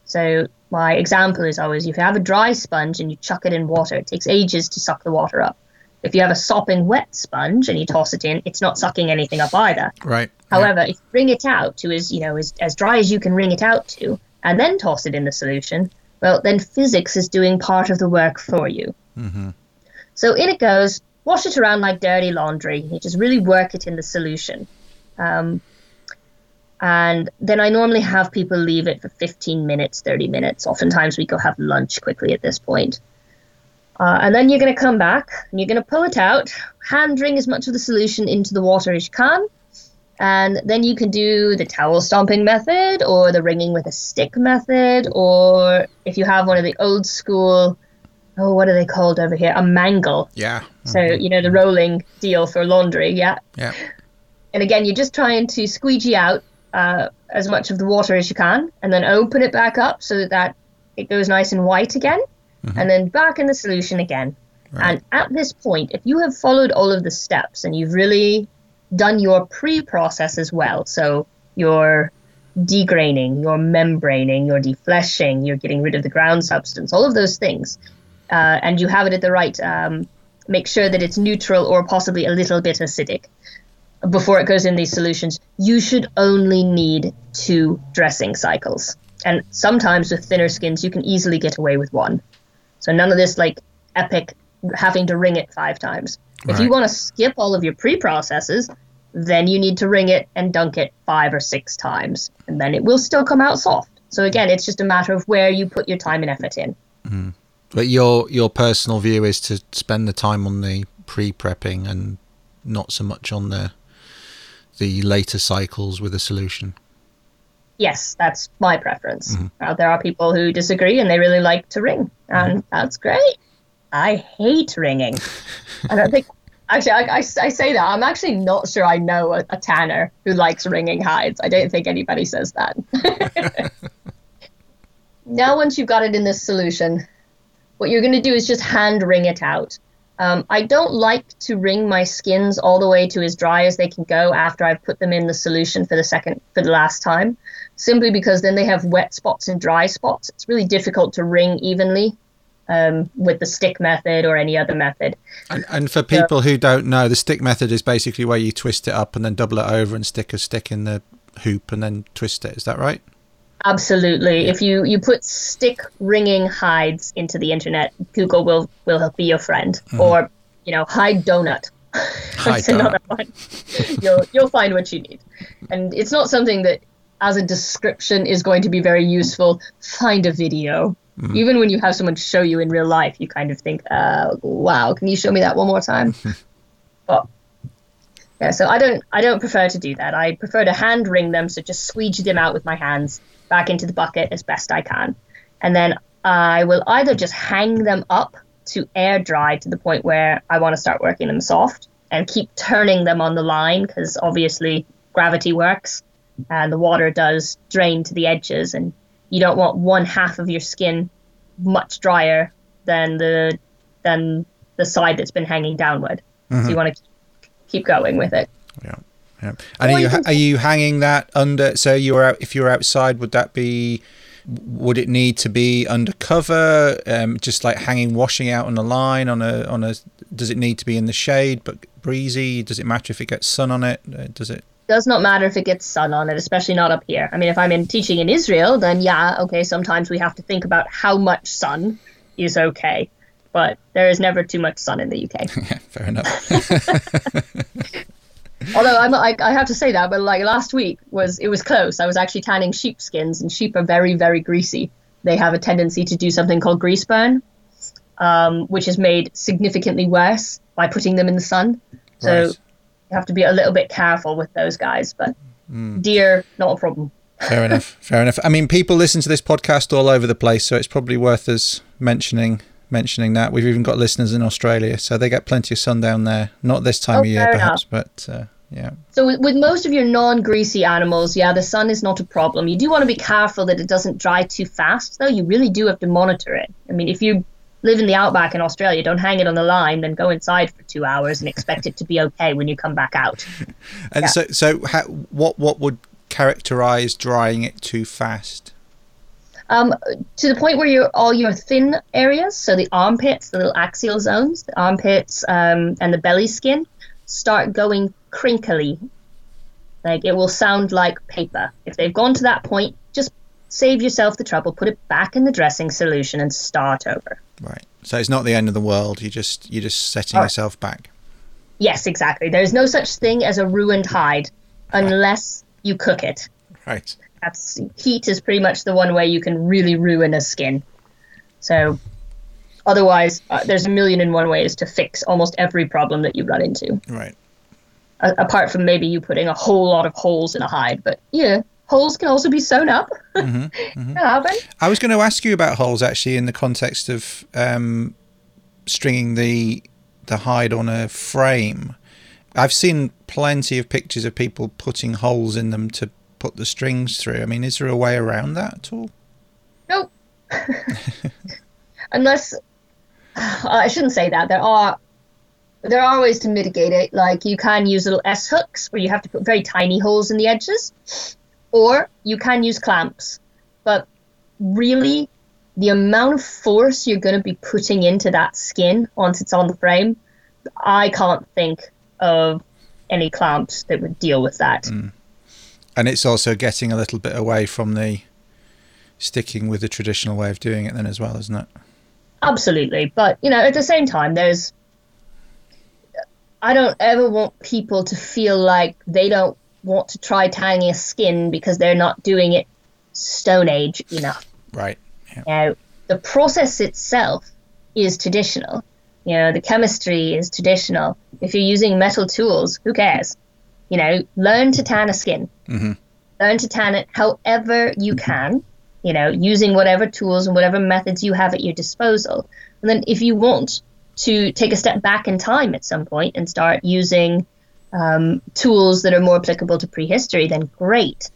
So my example is always if you have a dry sponge and you chuck it in water, it takes ages to suck the water up. If you have a sopping wet sponge and you toss it in, it's not sucking anything up either. Right. However, if you wring it out to as you know as, as dry as you can wring it out to, and then toss it in the solution, well, then physics is doing part of the work for you. Mm-hmm. So in it goes. Wash it around like dirty laundry. You just really work it in the solution. Um, and then I normally have people leave it for 15 minutes, 30 minutes. Oftentimes we go have lunch quickly at this point. Uh, and then you're going to come back and you're going to pull it out, hand wring as much of the solution into the water as you can. And then you can do the towel stomping method or the wringing with a stick method, or if you have one of the old school, oh, what are they called over here? A mangle. Yeah. Mm-hmm. So, you know, the rolling deal for laundry. Yeah. Yeah. And again, you're just trying to squeegee out uh, as much of the water as you can, and then open it back up so that, that it goes nice and white again, mm-hmm. and then back in the solution again. Right. And at this point, if you have followed all of the steps and you've really done your pre-process as well, so your degraining, your membraning, your defleshing, you're getting rid of the ground substance, all of those things, uh, and you have it at the right, um, make sure that it's neutral or possibly a little bit acidic before it goes in these solutions, you should only need two dressing cycles. And sometimes with thinner skins, you can easily get away with one. So none of this like epic having to wring it five times. Right. If you want to skip all of your pre processes, then you need to wring it and dunk it five or six times, and then it will still come out soft. So again, it's just a matter of where you put your time and effort in. Mm. But your your personal view is to spend the time on the pre prepping and not so much on the the later cycles with a solution. Yes, that's my preference. Mm-hmm. Uh, there are people who disagree and they really like to wring, and mm-hmm. that's great. I hate wringing. I don't think, actually, I, I, I, say that. I'm actually not sure I know a, a tanner who likes wringing hides. I don't think anybody says that. now, once you've got it in this solution, what you're going to do is just hand wring it out. Um, I don't like to wring my skins all the way to as dry as they can go after I've put them in the solution for the second for the last time, simply because then they have wet spots and dry spots. It's really difficult to wring evenly um, with the stick method or any other method. And, and for people who don't know, the stick method is basically where you twist it up and then double it over and stick a stick in the hoop and then twist it. Is that right? Absolutely. If you, you put stick wringing hides into the internet, Google will will be your friend. Mm-hmm. Or you know, hide donut. Hide That's another one. you'll you'll find what you need, and it's not something that, as a description, is going to be very useful. Find a video. Mm-hmm. Even when you have someone show you in real life, you kind of think, uh, "Wow, can you show me that one more time?" but yeah, so I don't I don't prefer to do that. I prefer to hand wring them, so just squeegee them out with my hands back into the bucket as best I can, and then I will either just hang them up to air dry to the point where I want to start working them soft and keep turning them on the line because obviously gravity works and the water does drain to the edges and you don't want one half of your skin much drier than the than the side that's been hanging downward. So mm-hmm. you want to keep going with it. Yeah. Yeah. And are you are you hanging that under? So you were out. If you were outside, would that be? Would it need to be under cover? Um, just like hanging, washing out on a line on a on a. Does it need to be in the shade but breezy? Does it matter if it gets sun on it? Uh, Does it? does not matter if it gets sun on it, especially not up here. I mean, if I'm in teaching in Israel, then yeah, okay, sometimes we have to think about how much sun is okay. But there is never too much sun in the UK. Yeah, fair enough. Although I'm, I, I have to say that, but like last week was it was close. I was actually tanning sheep skins, and sheep are very very greasy. They have a tendency to do something called grease burn, um, which is made significantly worse by putting them in the sun. So Right. you have to be a little bit careful with those guys. But deer, not a problem. Fair enough. Fair enough. I mean, people listen to this podcast all over the place, so it's probably worth us mentioning mentioning that. We've even got listeners in Australia, so they get plenty of sun down there. Not this time Oh, of year, perhaps, but uh, yeah. So with, with most of your non-greasy animals, yeah, the sun is not a problem. You do want to be careful that it doesn't dry too fast, though. You really do have to monitor it. I mean, if you live in the outback in Australia, don't hang it on the line, then go inside for two hours and expect it to be okay when you come back out. And Yeah. so, so how, what what would characterize drying it too fast? Um, to the point where your all your thin areas, so the armpits, the little axial zones, the armpits, um, and the belly skin, start going crinkly. Like it will sound like paper. If they've gone to that point, just save yourself the trouble, put it back in the dressing solution, and start over. Right. So it's not the end of the world. You just you're just setting Oh. yourself back. Yes, exactly. There's no such thing as a ruined hide unless you cook it. Right. That's heat is pretty much the one way you can really ruin a skin. So otherwise, uh, there's a million and one ways to fix almost every problem that you run into. Right. A- apart from maybe you putting a whole lot of holes in a hide, but yeah, holes can also be sewn up. Can happen. I was going to ask you about holes actually in the context of um, stringing the the hide on a frame. I've seen plenty of pictures of people putting holes in them to put the strings through. I mean, is there a way around that at all? Nope. Unless uh, I shouldn't say that. There are there are ways to mitigate it. Like you can use little S hooks where you have to put very tiny holes in the edges, or you can use clamps. But really, the amount of force you're going to be putting into that skin once it's on the frame, I can't think of any clamps that would deal with that. Mm. And it's also getting a little bit away from the sticking with the traditional way of doing it then as well, isn't it? Absolutely. But, you know, at the same time, there's. I don't ever want people to feel like they don't want to try tanning a skin because they're not doing it Stone Age enough. Right. Yeah. Now, the process itself is traditional. You know, the chemistry is traditional. If you're using metal tools, who cares? You know, learn to tan a skin. Mhm. Learn to tan it however you can, you know, using whatever tools and whatever methods you have at your disposal. And then if you want to take a step back in time at some point and start using um, tools that are more applicable to prehistory, then great.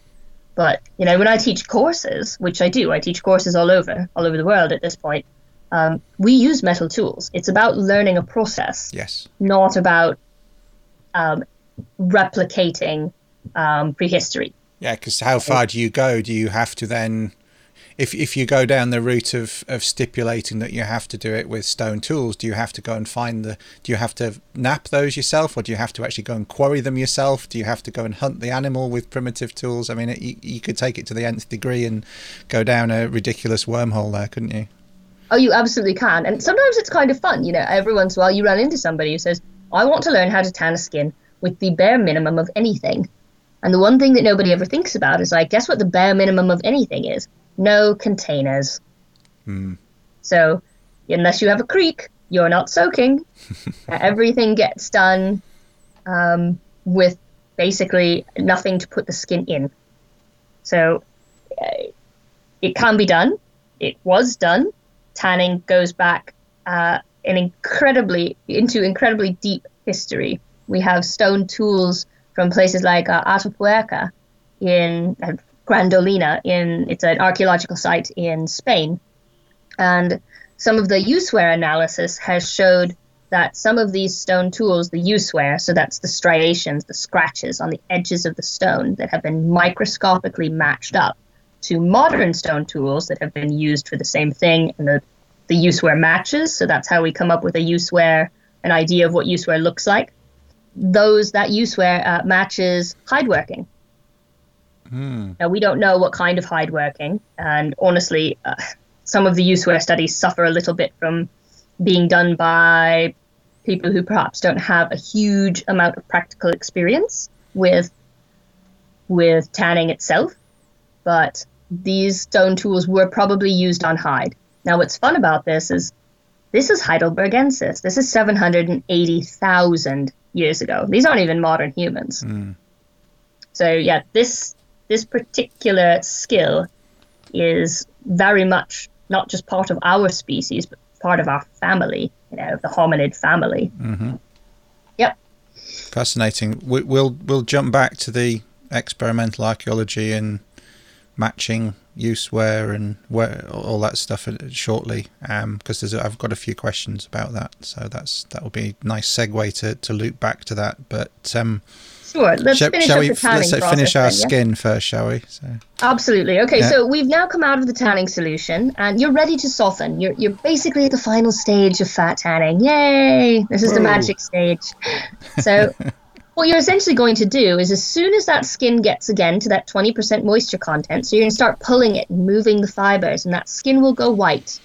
But you know, when I teach courses, which I do, I teach courses all over, all over the world at this point. um, we use metal tools. It's about learning a process, Yes. not about um, replicating um, prehistory. Yeah, because how far do you go? Do you have to then, if if you go down the route of of stipulating that you have to do it with stone tools, do you have to go and find the? Do you have to knap those yourself, or do you have to actually go and quarry them yourself? Do you have to go and hunt the animal with primitive tools? I mean, it, you, you could take it to the nth degree and go down a ridiculous wormhole there, couldn't you? Oh, you absolutely can. And sometimes it's kind of fun. You know, every once in a while you run into somebody who says, I want to learn how to tan a skin with the bare minimum of anything. And the one thing that nobody ever thinks about is like, guess what the bare minimum of anything is? No containers. So, unless you have a creek, you're not soaking. Everything gets done um, with basically nothing to put the skin in. So, uh, it can be done. It was done. Tanning goes back uh, an incredibly into incredibly deep history. We have stone tools from places like uh, Atapuerca in uh, Gran Dolina. In it's an archaeological site in Spain, and some of the use wear analysis has showed that some of these stone tools, the use wear, so that's the striations, the scratches on the edges of the stone that have been microscopically matched up to modern stone tools that have been used for the same thing, and the the use wear matches. So that's how we come up with a use wear, an idea of what use wear looks like. Those that use wear uh, matches hide working. Now we don't know what kind of hide working, and honestly, uh, some of the use wear studies suffer a little bit from being done by people who perhaps don't have a huge amount of practical experience with with tanning itself. But these stone tools were probably used on hide. Now, what's fun about this is this is Heidelbergensis. This is 780,000 years ago. These aren't even modern humans. So yeah, this this particular skill is very much not just part of our species, but part of our family. You know, the hominid family. Mm-hmm. Yep. Fascinating. We, we'll we'll jump back to the experimental archaeology and matching use wear and where all that stuff shortly because there's a, I've got a few questions about that so that's that will be a nice segue to, to loop back to that but um Sure. Let's shall, finish shall we let's uh, process finish our then, yeah? skin first shall we so Absolutely. Okay, Yeah. so we've now come out of the tanning solution, and you're ready to soften. You're you're basically at the final stage of fat tanning. Yay! This is the magic stage. So. What you're essentially going to do is, as soon as that skin gets again to that 20% moisture content, so you're going to start pulling it and moving the fibers, and that skin will go white.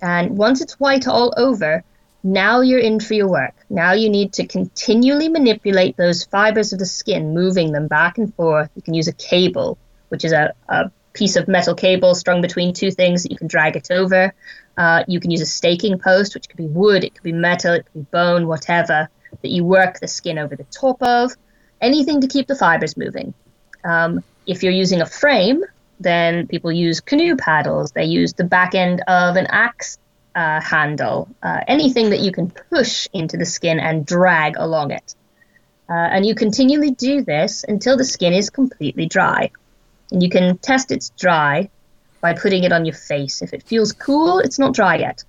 And once it's white all over, now you're in for your work. Now you need to continually manipulate those fibers of the skin, moving them back and forth. You can use a cable, which is a, a piece of metal cable strung between two things that you can drag it over. Uh, you can use a staking post, which could be wood, it could be metal, it could be bone, whatever, that you work the skin over the top of. Anything to keep the fibers moving. Um, if you're using a frame, then people use canoe paddles. They use the back end of an axe uh, handle, uh, anything that you can push into the skin and drag along it. Uh, and you continually do this until the skin is completely dry. And you can test it's dry by putting it on your face. If it feels cool, it's not dry yet.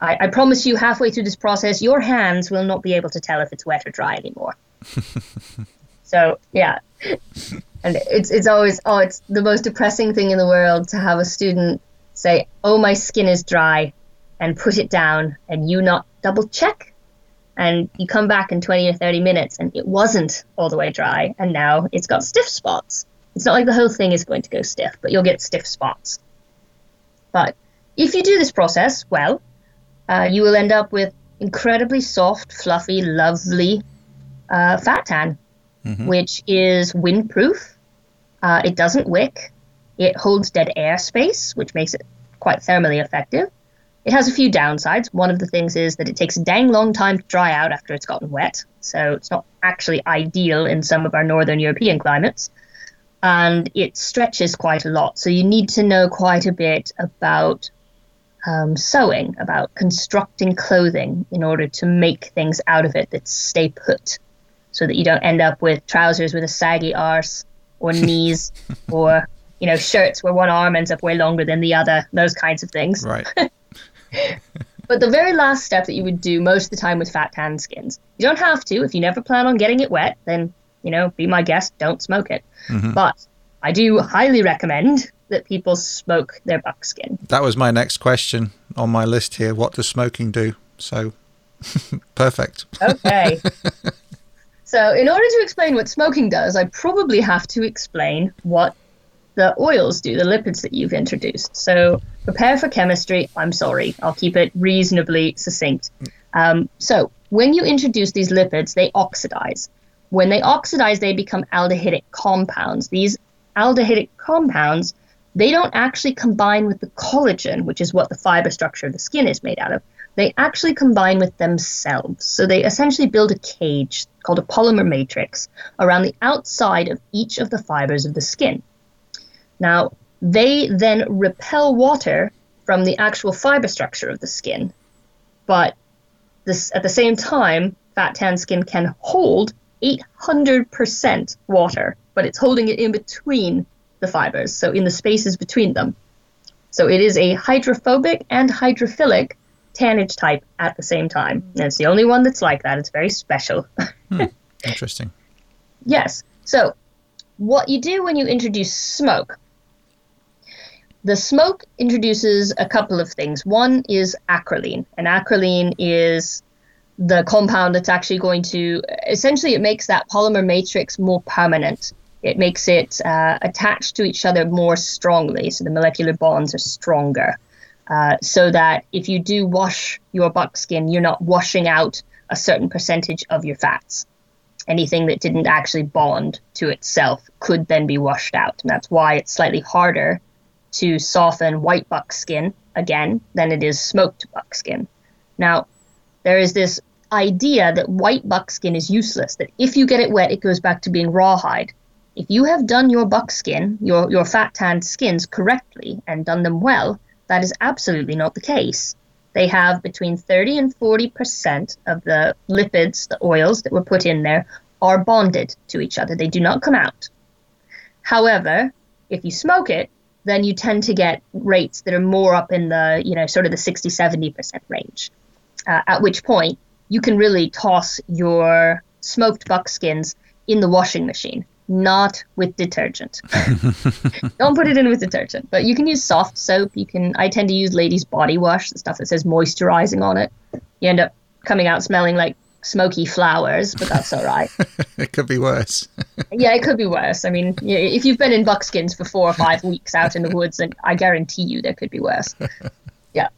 I, I promise you, halfway through this process, your hands will not be able to tell if it's wet or dry anymore. so, yeah. And it's, it's always, oh, it's the most depressing thing in the world to have a student say, oh, my skin is dry, and put it down, and you not double check. And you come back in 20 or 30 minutes, and it wasn't all the way dry, and now it's got stiff spots. It's not like the whole thing is going to go stiff, but you'll get stiff spots. But if you do this process well, uh, you will end up with incredibly soft, fluffy, lovely uh, fat tan, which is windproof. Uh, it doesn't wick. It holds dead air space, which makes it quite thermally effective. It has a few downsides. One of the things is that it takes a dang long time to dry out after it's gotten wet, so it's not actually ideal in some of our northern European climates. And it stretches quite a lot, so you need to know quite a bit about um, sewing, about constructing clothing in order to make things out of it that stay put, so that you don't end up with trousers with a saggy arse or knees or you know shirts where one arm ends up way longer than the other, those kinds of things. right but the very last step that you would do most of the time with fat tan skins, you don't have to. If you never plan on getting it wet, then, you know, be my guest, don't smoke it. Mm-hmm. But I do highly recommend that people smoke their buckskin. That was my next question on my list here. What does smoking do? So, perfect. Okay. so, in order to explain what smoking does, I probably have to explain what the oils do, the lipids that you've introduced. So, prepare for chemistry. I'm sorry, I'll keep it reasonably succinct. Um, so, when you introduce these lipids, they oxidize. When they oxidize, they become aldehydic compounds. These aldehydic compounds, they don't actually combine with the collagen, which is what the fiber structure of the skin is made out of. They actually combine with themselves. So they essentially build a cage called a polymer matrix around the outside of each of the fibers of the skin. Now, they then repel water from the actual fiber structure of the skin, but this, at the same time, fat tan skin can hold 800% water, but it's holding it in between the fibers, so in the spaces between them. So it is a hydrophobic and hydrophilic tannage type at the same time. And it's the only one that's like that. It's very special. Hmm. Interesting. yes. So what you do when you introduce smoke, the smoke introduces a couple of things. One is acrolein, and acrolein is the compound that's actually going to essentially it makes that polymer matrix more permanent. It makes it uh, attached to each other more strongly, so the molecular bonds are stronger. Uh, so that if you do wash your buckskin, you're not washing out a certain percentage of your fats. Anything that didn't actually bond to itself could then be washed out. And that's why it's slightly harder to soften white buckskin again than it is smoked buckskin. Now, there is this idea that white buckskin is useless, that if you get it wet, it goes back to being rawhide. If you have done your buckskin, your, your fat tanned skins correctly and done them well, that is absolutely not the case. They have between 30 and 40% of the lipids, the oils that were put in there, are bonded to each other. They do not come out. However, if you smoke it, then you tend to get rates that are more up in the, you know, sort of the 60, 70% range. Uh, at which point, you can really toss your smoked buckskins in the washing machine, not with detergent. Don't put it in with detergent, but you can use soft soap. You can. I tend to use ladies' body wash, the stuff that says moisturizing on it. You end up coming out smelling like smoky flowers, but that's all right. it could be worse. yeah, it could be worse. I mean, if you've been in buckskins for four or five weeks out in the woods, then I guarantee you there could be worse. Yeah.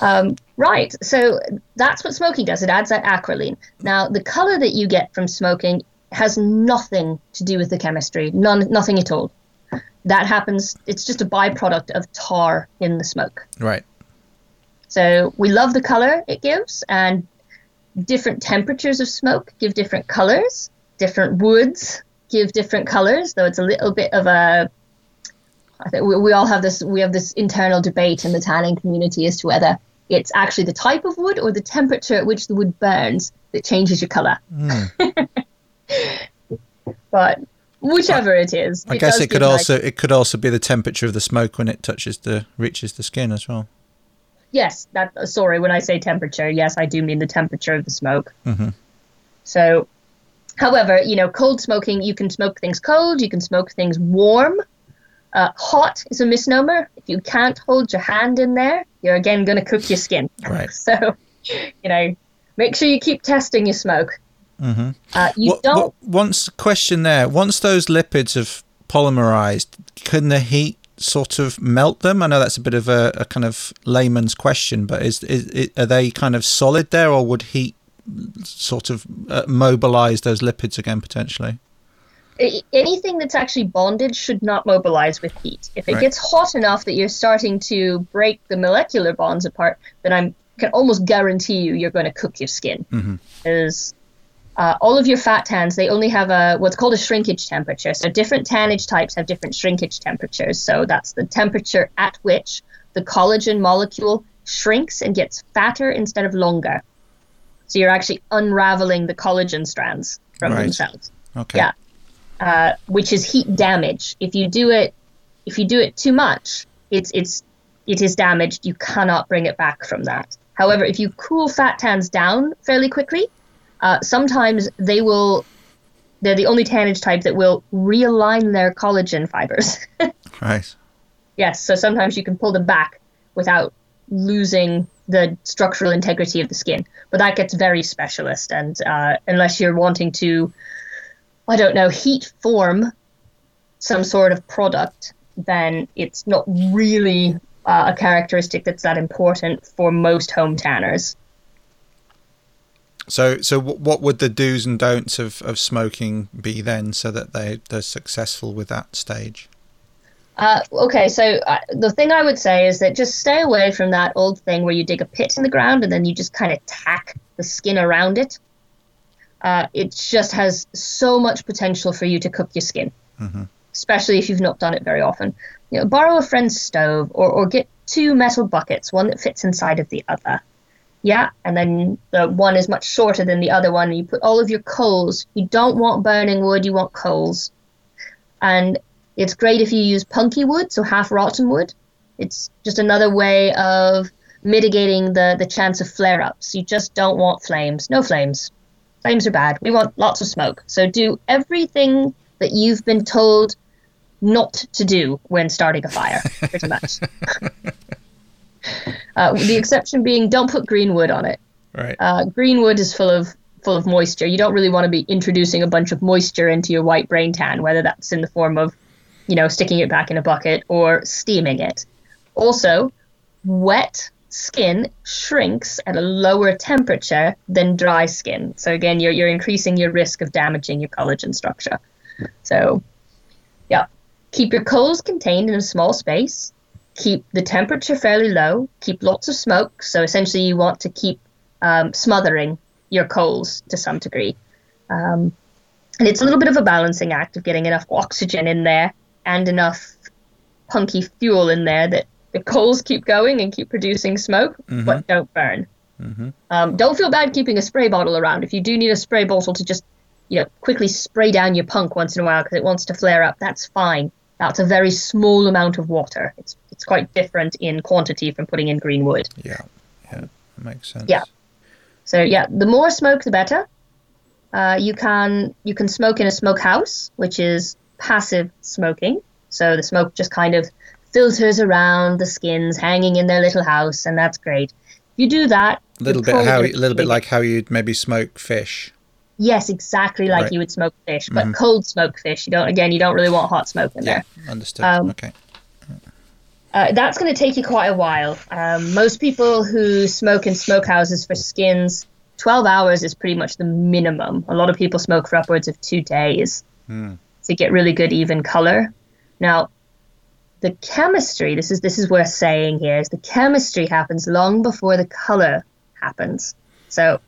Um, right. So that's what smoking does. It adds that acrolein. Now, the color that you get from smoking has nothing to do with the chemistry. None, nothing at all. That happens. It's just a byproduct of tar in the smoke. Right. So we love the color it gives, and different temperatures of smoke give different colors. Different woods give different colors, though it's a little bit of a. I think we, we all have this. We have this internal debate in the tanning community as to whether it's actually the type of wood or the temperature at which the wood burns that changes your color. Mm. but whichever it is, I it guess it could like- also it could also be the temperature of the smoke when it touches the reaches the skin as well. Yes, that. Sorry, when I say temperature, yes, I do mean the temperature of the smoke. Mhm. So, however, you know, cold smoking, you can smoke things cold, you can smoke things warm. Uh, hot is a misnomer. If you can't hold your hand in there, you're again going to cook your skin. Right. So, you know, make sure you keep testing your smoke. Mhm. Uh, you What- don't. what- once question there. Once those lipids have polymerized, can the heat sort of melt them? I know that's a bit of a, a kind of layman's question, but is, is, is are they kind of solid there, or would heat sort of uh, mobilize those lipids again potentially? anything that's actually bonded should not mobilize with heat. If it Right. gets hot enough that you're starting to break the molecular bonds apart, then I can almost guarantee you you're going to cook your skin. Mhm. Because uh, all of your fat tans, they only have a what's called a shrinkage temperature. So different tannage types have different shrinkage temperatures. So that's the temperature at which the collagen molecule shrinks and gets fatter instead of longer. So you're actually unraveling the collagen strands from Right. themselves Okay. Yeah. uh, which is heat damage. If you do it, if you do it too much, it's it's it is damaged, you cannot bring it back from that. However, if you cool fat tans down fairly quickly, uh, sometimes they will. They're the only tannage type that will realign their collagen fibers. right. Yes, so sometimes you can pull them back without losing the structural integrity of the skin. But that gets very specialist, and uh, unless you're wanting to, I don't know, heat form some sort of product, then it's not really uh, a characteristic that's that important for most home tanners. So, so what would the do's and don'ts of, of smoking be then, so that they they're successful with that stage? Uh, okay, so uh, the thing I would say is that just stay away from that old thing where you dig a pit in the ground and then you just kind of tack the skin around it. Uh, it just has so much potential for you to cook your skin, mm-hmm. especially if you've not done it very often. You know, borrow a friend's stove or, or get two metal buckets, one that fits inside of the other. Yeah, and then the one is much shorter than the other one. You put all of your coals. You don't want burning wood, you want coals. And it's great if you use punky wood, so half rotten wood. It's just another way of mitigating the, the chance of flare ups. You just don't want flames. No flames. Flames are bad. We want lots of smoke. So do everything that you've been told not to do when starting a fire, pretty much. uh, the exception being don't put green wood on it. Right. Uh, green wood is full of full of moisture. You don't really want to be introducing a bunch of moisture into your white brain tan, whether that's in the form of you know, sticking it back in a bucket or steaming it. Also, wet skin shrinks at a lower temperature than dry skin. So again, you're you're increasing your risk of damaging your collagen structure. So, yeah, keep your coals contained in a small space. Keep the temperature fairly low. Keep lots of smoke. So essentially, you want to keep um, smothering your coals to some degree. Um, and it's a little bit of a balancing act of getting enough oxygen in there and enough punky fuel in there that the coals keep going and keep producing smoke, mm-hmm. but don't burn. Mm-hmm. Um, don't feel bad keeping a spray bottle around. If you do need a spray bottle to just, you know, quickly spray down your punk once in a while because it wants to flare up, that's fine. That's a very small amount of water. It's it's quite different in quantity from putting in green wood. Yeah, yeah, that makes sense. Yeah. So yeah, the more smoke, the better. Uh, you can you can smoke in a smokehouse, which is passive smoking. So the smoke just kind of filters around the skins hanging in their little house, and that's great. If you do that, a little bit how a little bit like how you'd maybe smoke fish. Yes, exactly like right. you would smoke fish, but mm-hmm. cold smoke fish. You don't again, you don't really want hot smoke in yeah, there. Understood. Um, okay. Uh, that's going to take you quite a while. Um, most people who smoke in smokehouses for skins, 12 hours is pretty much the minimum. A lot of people smoke for upwards of two days. Mm to get really good even color. Now, the chemistry, this is this is worth saying here, is the chemistry happens long before the color happens. So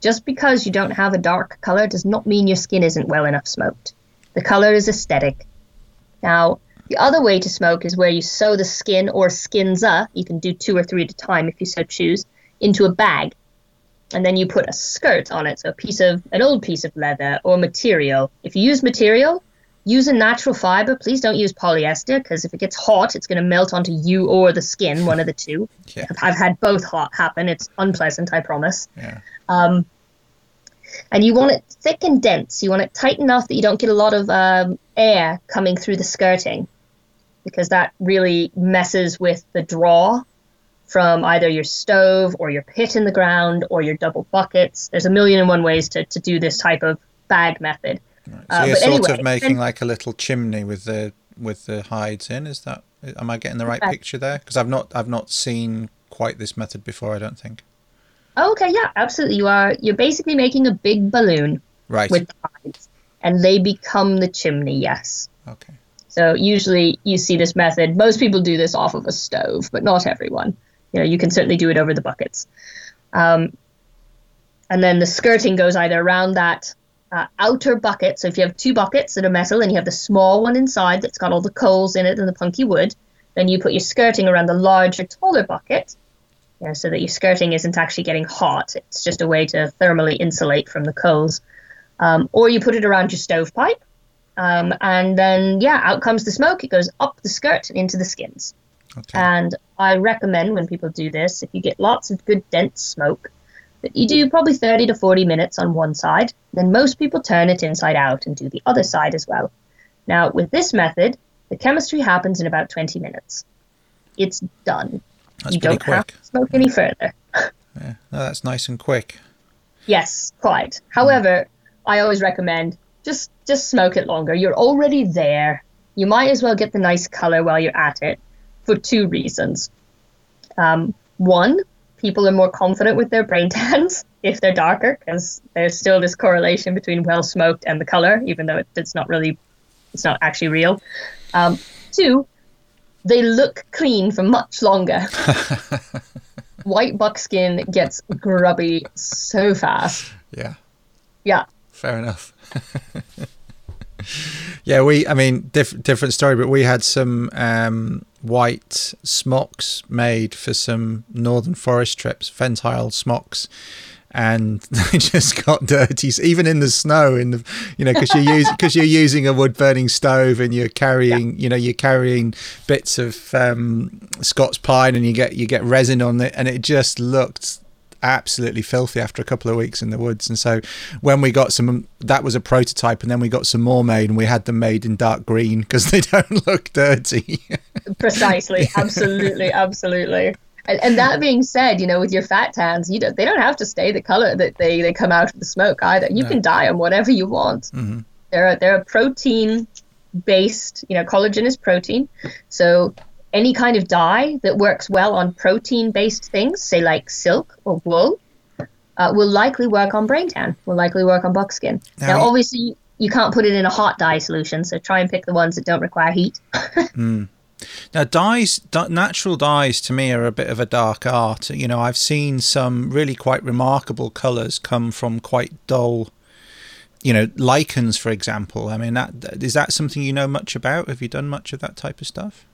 just because you don't have a dark color does not mean your skin isn't well enough smoked. The color is aesthetic. Now, the other way to smoke is where you sew the skin or skins up, you can do two or three at a time if you so choose, into a bag and then you put a skirt on it, so a piece of an old piece of leather or material. If you use material, use a natural fiber. Please don't use polyester because if it gets hot, it's going to melt onto you or the skin, one of the two. Yeah. I've had both hot happen. It's unpleasant, I promise. Yeah. Um, and you want it thick and dense. You want it tight enough that you don't get a lot of um, air coming through the skirting because that really messes with the draw from either your stove or your pit in the ground or your double buckets. There's a million and one ways to, to do this type of bag method. Right. So uh, you're sort anyway, of making like a little chimney with the with the hides in. Is that? Am I getting the right picture there? Because I've not I've not seen quite this method before. I don't think. Okay, yeah, absolutely. You are you're basically making a big balloon right. with the hides, and they become the chimney. Yes. Okay. So usually you see this method. Most people do this off of a stove, but not everyone. You know, you can certainly do it over the buckets. Um, and then the skirting goes either around that uh, outer bucket. So if you have two buckets that are metal and you have the small one inside that's got all the coals in it and the punky wood, then you put your skirting around the larger, taller bucket, you know, so that your skirting isn't actually getting hot. It's just a way to thermally insulate from the coals. Um, or you put it around your stovepipe, um, and then yeah, out comes the smoke. It goes up the skirt and into the skins. Okay. And I recommend when people do this, if you get lots of good dense smoke, that you do probably 30 to 40 minutes on one side. Then most people turn it inside out and do the other side as well. Now, with this method, the chemistry happens in about 20 minutes. It's done. That's you don't quick. have to smoke any further. yeah, no, that's nice and quick. Yes, quite. However, I always recommend just just smoke it longer. You're already there. You might as well get the nice color while you're at it for two reasons. Um, one, people are more confident with their brain tans if they're darker because there's still this correlation between well smoked and the color, even though it, it's not really, it's not actually real. Um, two, they look clean for much longer. White buckskin gets grubby so fast. Yeah. Yeah. Fair enough. yeah, we. I mean, diff- different story, but we had some um, white smocks made for some northern forest trips, Ventile smocks, and they just got dirty, even in the snow. In the you know, because you're using because you're using a wood burning stove and you're carrying, yeah. you know, you're carrying bits of um, Scots pine and you get you get resin on it, and it just looked absolutely filthy after a couple of weeks in the woods. And so when we got some, that was a prototype, and then we got some more made, and we had them made in dark green because they don't look dirty. Precisely, absolutely, absolutely. And, and, that being said, you know, with your fat tans, you don't, they don't have to stay the color that they, they come out of the smoke either. You no. can dye them whatever you want. Mm-hmm. They're a, they're a protein based, you know, collagen is protein. So any kind of dye that works well on protein based things, say like silk or wool, uh, will likely work on brain tan, will likely work on buckskin. Now, now obviously, you can't put it in a hot dye solution, so try and pick the ones that don't require heat. mm. Now, dyes, natural dyes to me are a bit of a dark art. You know, I've seen some really quite remarkable colours come from quite dull, you know, lichens, for example. I mean, that is that something you know much about? Have you done much of that type of stuff?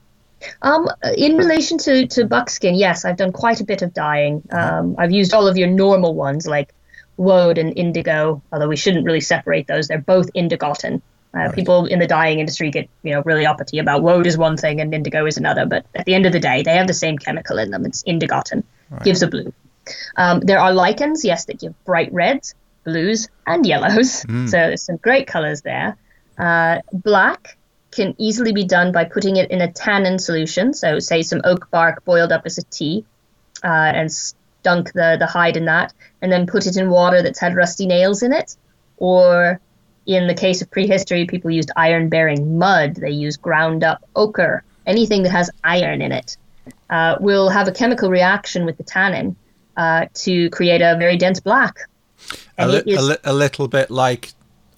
Um, in relation to, to buckskin, yes, I've done quite a bit of dyeing. Um, I've used all of your normal ones like woad and indigo, although we shouldn't really separate those. They're both indigotin. Uh, right. People in the dyeing industry get you know really uppity about woad is one thing and indigo is another, but at the end of the day, they have the same chemical in them. It's indigotin, right. gives a blue. Um, there are lichens, yes, that give bright reds, blues, and yellows. Mm. So there's some great colors there. Uh, black can easily be done by putting it in a tannin solution. So, say some oak bark boiled up as a tea, uh, and dunk the the hide in that, and then put it in water that's had rusty nails in it. Or, in the case of prehistory, people used iron bearing mud. They use ground up ochre. Anything that has iron in it uh, will have a chemical reaction with the tannin uh, to create a very dense black. A, li- is, a, li- a, little bit like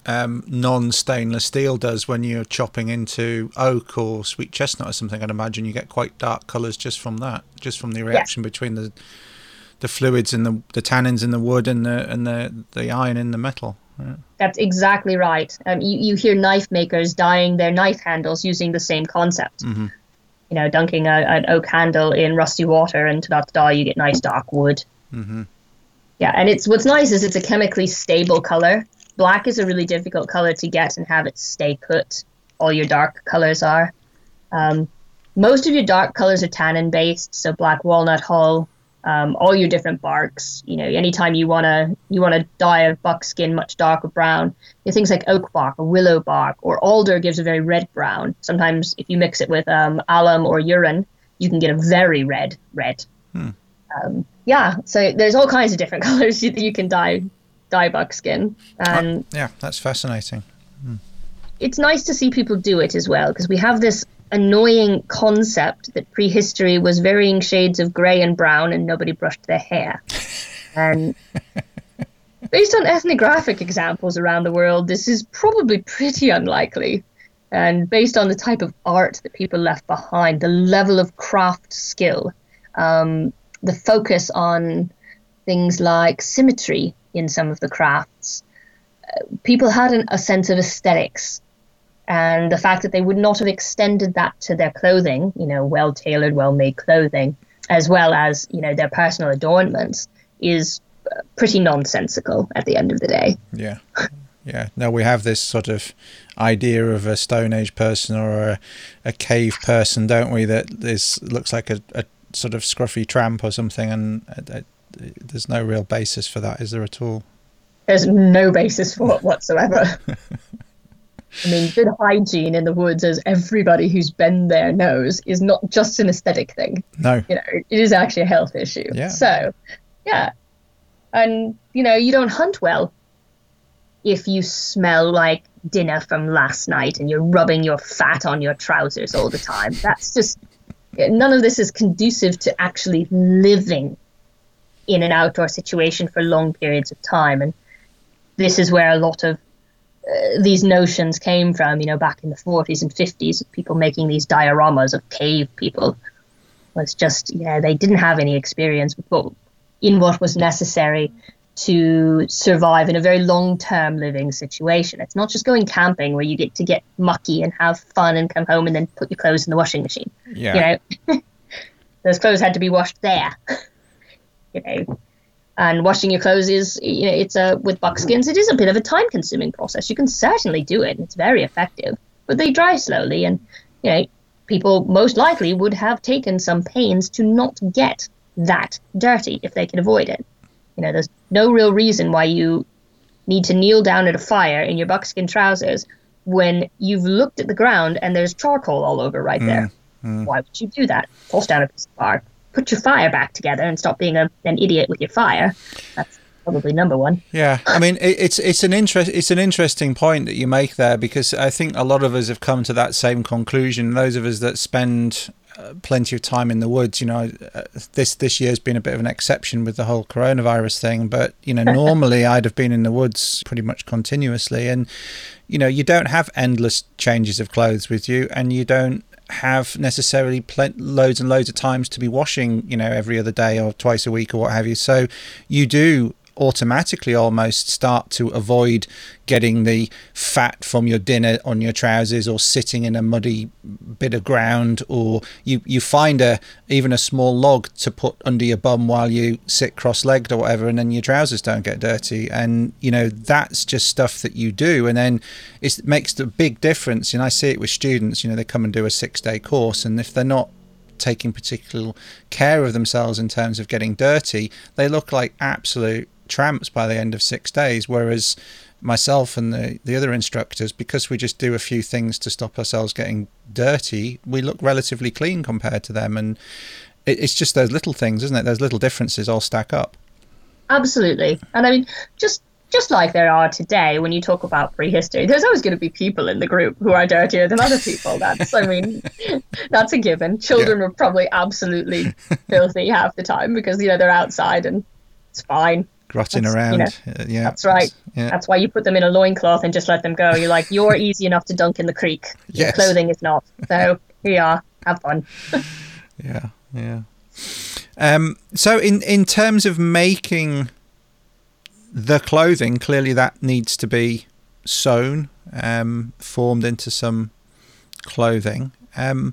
um, non-stainless steel does when you're chopping into oak or sweet chestnut or something. I'd imagine you get quite dark colours just from that, just from the reaction yeah. between the the fluids and the the tannins in the wood and the and the the iron in the metal. That's exactly right. Um, you you hear knife makers dyeing their knife handles using the same concept. Mm-hmm. You know, dunking a, an oak handle in rusty water and to that dye you get nice dark wood. Mm-hmm. Yeah, and it's what's nice is it's a chemically stable color black is a really difficult color to get and have it stay put. All your dark colors are. Um, most of your dark colors are tannin based, so black walnut hull, um, all your different barks. You know, anytime you wanna you wanna dye a buckskin much darker brown, you things like oak bark or willow bark or alder gives a very red brown. Sometimes if you mix it with um, alum or urine, you can get a very red red. Hmm. Um, yeah, so there's all kinds of different colors that you can dye dye buckskin. And oh, yeah, that's fascinating. Hmm. It's nice to see people do it as well because we have this annoying concept that prehistory was varying shades of grey and brown and nobody brushed their hair. and based on ethnographic examples around the world, this is probably pretty unlikely. And based on the type of art that people left behind, the level of craft skill, um, the focus on things like symmetry in some of the crafts. Uh, people had an, a sense of aesthetics, and the fact that they would not have extended that to their clothing, you know, well tailored, well made clothing, as well as you know their personal adornments, is uh, pretty nonsensical at the end of the day. Yeah. yeah. No, we have this sort of idea of a Stone Age person or a, a cave person, don't we? That is looks like a, a sort of scruffy tramp or something, and uh, there's no real basis for that, is there at all? There's no basis for it whatsoever. I mean, good hygiene in the woods, as everybody who's been there knows, is not just an aesthetic thing. No. You know, it is actually a health issue. Yeah. So, yeah. And, you know, you don't hunt well if you smell like dinner from last night and you're rubbing your fat on your trousers all the time. That's just, none of this is conducive to actually living in an outdoor situation for long periods of time. And this is where a lot of uh, these notions came from, you know, back in the 40s and 50s, people making these dioramas of cave people. Was just, yeah, they didn't have any experience what, in what was necessary to survive in a very long term living situation. It's not just going camping where you get to get mucky and have fun and come home and then put your clothes in the washing machine. Yeah. You know, those clothes had to be washed there. you know, and washing your clothes is you know it's a with buckskins it is a bit of a time consuming process. You can certainly do it and it's very effective but they dry slowly and you know people most likely would have taken some pains to not get that dirty if they can avoid it. You know there's no real reason why you need to kneel down at a fire in your buckskin trousers when you've looked at the ground and there's charcoal all over right mm, there. Mm. why would you do that? Toss down a piece of bark put your fire back together and stop being a, an idiot with your fire. That's probably number one. Yeah, I mean it, it's it's an interest it's an interesting point that you make there because I think a lot of us have come to that same conclusion. Those of us that spend uh, plenty of time in the woods, you know, uh, this this year's been a bit of an exception with the whole coronavirus thing, but you know, normally I'd have been in the woods pretty much continuously, and you know, you don't have endless changes of clothes with you, and you don't have necessarily pl- loads and loads of times to be washing, you know, every other day or twice a week or what have you. So you do automatically almost start to avoid getting the fat from your dinner on your trousers or sitting in a muddy bit of ground or you you find a even a small log to put under your bum while you sit cross-legged or whatever and then your trousers don't get dirty. And you know that's just stuff that you do. And then it makes a big difference. And I see it with students you know they come and do a 6 day course and if they're not taking particular care of themselves in terms of getting dirty they look like absolute tramps by the end of six days. Whereas myself and the, the other instructors, because we just do a few things to stop ourselves getting dirty, we look relatively clean compared to them. And it, it's just those little things, isn't it? Those little differences all stack up. Absolutely. And I mean, just just like there are today when you talk about prehistory, there's always going to be people in the group who are dirtier than other people. That's, I mean, that's a given. Children Yeah. are probably absolutely filthy half the time because, you know, they're outside and it's fine. Grotting That's- around. you know, Uh, yeah. That's right. Yeah. That's why you put them in a loincloth and just let them go. You're like, you're easy enough to dunk in the creek. Your Yes. clothing is not. So here you are. Have fun. Yeah, yeah. Um, so in in terms of making the clothing, clearly that needs to be sewn, um, formed into some clothing. Um,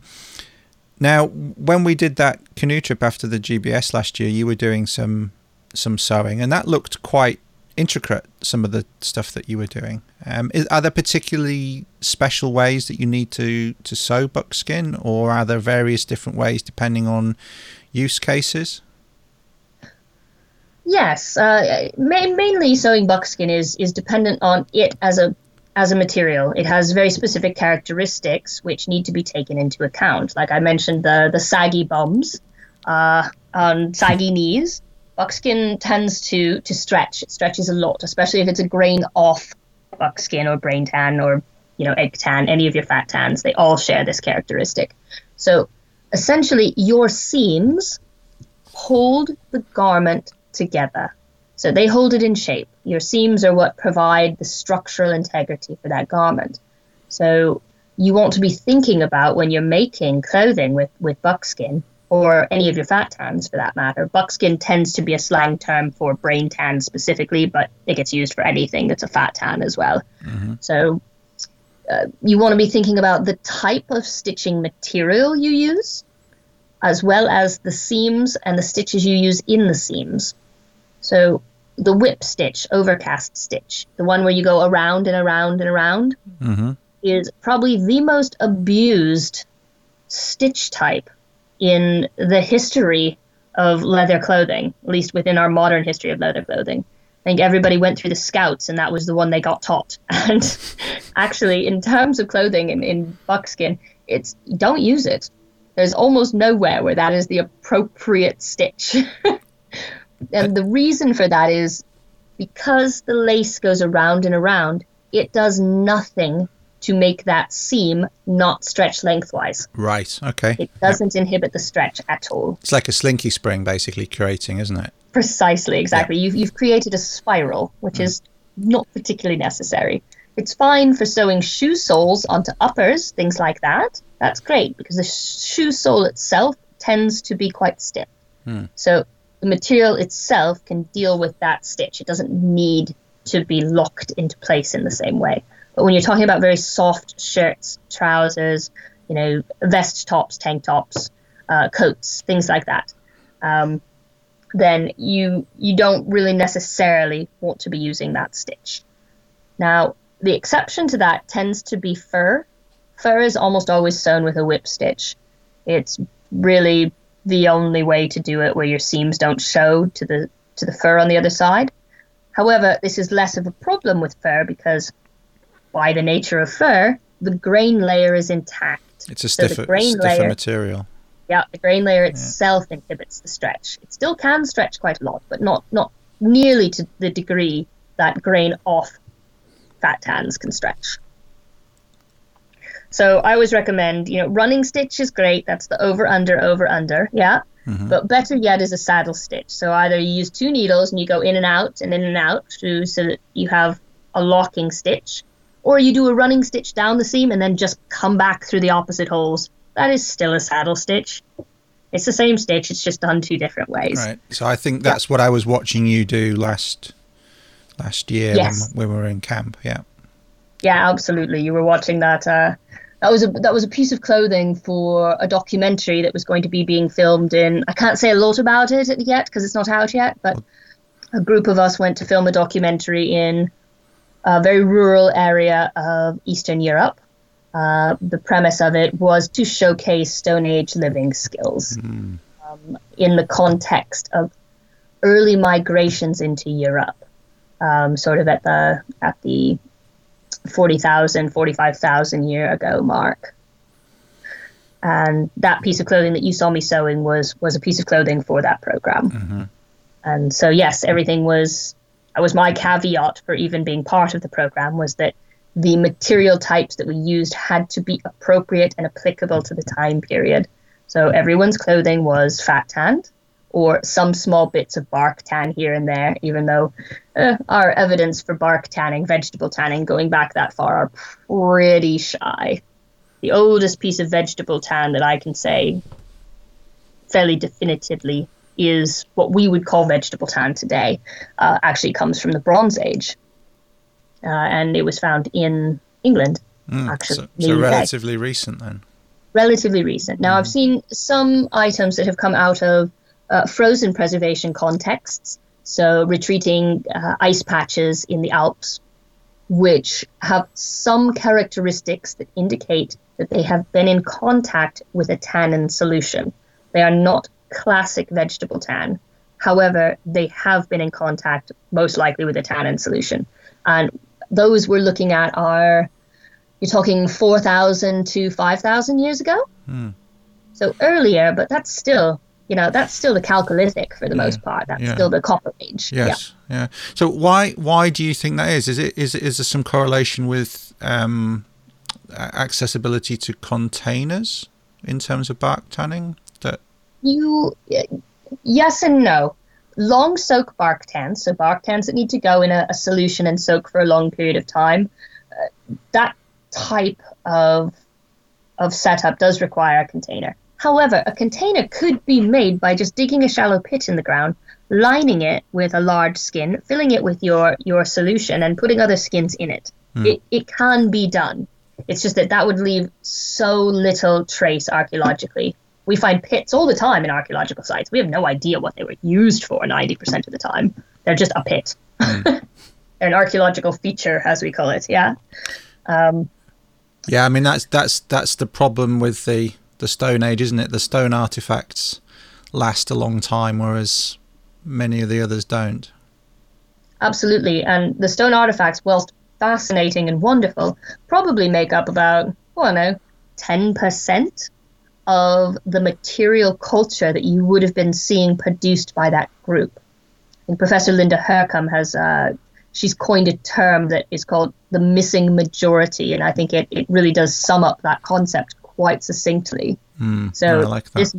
now, when we did that canoe trip after the GBS last year, you were doing some some sewing, and that looked quite intricate. Some of the stuff that you were doing. Um, is, are there particularly special ways that you need to to sew buckskin, or are there various different ways depending on use cases? Yes, uh, ma- mainly sewing buckskin is is dependent on it as a as a material. It has very specific characteristics which need to be taken into account. Like I mentioned, the the saggy bums, uh, on saggy knees. Buckskin tends to to stretch. It stretches a lot, especially if it's a grain off buckskin or brain tan or you know egg tan. Any of your fat tans, they all share this characteristic. So essentially, your seams hold the garment together. So they hold it in shape. Your seams are what provide the structural integrity for that garment. So you want to be thinking about when you're making clothing with, with buckskin or any of your fat tans for that matter. Buckskin tends to be a slang term for brain tan specifically, but it gets used for anything that's a fat tan as well. So uh, you want to be thinking about the type of stitching material you use, as well as the seams and the stitches you use in the seams. So the whip stitch, overcast stitch, the one where you go around and around and around, Mm-hmm. is probably the most abused stitch type in the history of leather clothing, at least within our modern history of leather clothing. I think everybody went through the scouts, and that was the one they got taught. And actually, in terms of clothing in, in buckskin, it's don't use it. There's almost nowhere where that is the appropriate stitch. and the reason for that is because the lace goes around and around, it does nothing to make that seam not stretch lengthwise. Right. Okay. It doesn't inhibit the stretch at all. It's like a slinky spring, basically creating, isn't it? Precisely, exactly. You've, you've created a spiral, which hmm. is not particularly necessary. It's fine for sewing shoe soles onto uppers, things like that. That's great because the shoe sole itself tends to be quite stiff. Hmm. So the material itself can deal with that stitch. It doesn't need to be locked into place in the same way. But when you're talking about very soft shirts, trousers, you know, vest tops, tank tops, uh, coats, things like that, um, then you you don't really necessarily want to be using that stitch. Now, the exception to that tends to be fur. Fur is almost always sewn with a whip stitch. It's really the only way to do it where your seams don't show to the to the fur on the other side. However, this is less of a problem with fur because by the nature of fur, the grain layer is intact. It's a So stiffer, stiffer layer- material. Yeah, the grain layer itself inhibits the stretch. It still can stretch quite a lot, but not not nearly to the degree that grain off fat tans can stretch. So I always recommend, you know, running stitch is great. That's the over under over under, yeah. Mm-hmm. But better yet is a saddle stitch. So either you use two needles and you go in and out and in and out to so that you have a locking stitch, or you do a running stitch down the seam and then just come back through the opposite holes. That is still a saddle stitch. It's the same stitch. It's just done two different ways. Right. So I think that's what I was watching you do last last year Yes. when, when we were in camp. Yeah. Yeah, absolutely. You were watching that. Uh, that was a that was a piece of clothing for a documentary that was going to be being filmed in. I can't say a lot about it yet because it's not out yet. But a group of us went to film a documentary in a very rural area of Eastern Europe. Uh, the premise of it was to showcase Stone Age living skills um, in the context of early migrations into Europe, um, sort of at the at the 40,000, 45,000 year ago mark. And that piece of clothing that you saw me sewing was was a piece of clothing for that program. And so yes, everything was that was my caveat for even being part of the program was that the material types that we used had to be appropriate and applicable to the time period. So everyone's clothing was fat tanned or some small bits of bark tan here and there, even though uh, our evidence for bark tanning, vegetable tanning, going back that far are pretty shy. The oldest piece of vegetable tan that I can say fairly definitively is what we would call vegetable tan today, uh, actually comes from the Bronze Age. Uh, and it was found in England, actually. So, so relatively recent then. relatively recent. Now, I've seen some items that have come out of uh, frozen preservation contexts, so retreating uh, ice patches in the Alps, which have some characteristics that indicate that they have been in contact with a tannin solution. They are not classic vegetable tan. However, they have been in contact, most likely, with a tannin solution. And those we're looking at are you're talking 4,000 to 5,000 years ago. So earlier, but that's still, you know, that's still the Chalcolithic for the most part. That's yeah. still the Copper Age. Yes. Yeah. So why why do you think that is? Is it is is there some correlation with um, accessibility to containers in terms of bark tanning? You, yes and no. Long soak bark tans, so bark tans that need to go in a, a solution and soak for a long period of time. Uh, that type of of setup does require a container. However, a container could be made by just digging a shallow pit in the ground, lining it with a large skin, filling it with your your solution, and putting other skins in it. It it can be done. It's just that that would leave so little trace archaeologically we find pits all the time in archaeological sites. We have no idea what they were used for 90% of the time. They're just a pit. Mm. They're an archaeological feature, as we call it. Yeah. Um, yeah, I mean that's that's that's the problem with the the Stone Age, isn't it? The stone artifacts last a long time, whereas many of the others don't. Absolutely, and the stone artifacts, whilst fascinating and wonderful, probably make up about I don't know ten percent of the material culture that you would have been seeing produced by that group. And Professor Linda Hurcombe has uh, she's coined a term that is called the missing majority, and I think it, it really does sum up that concept quite succinctly. Mm, so like this,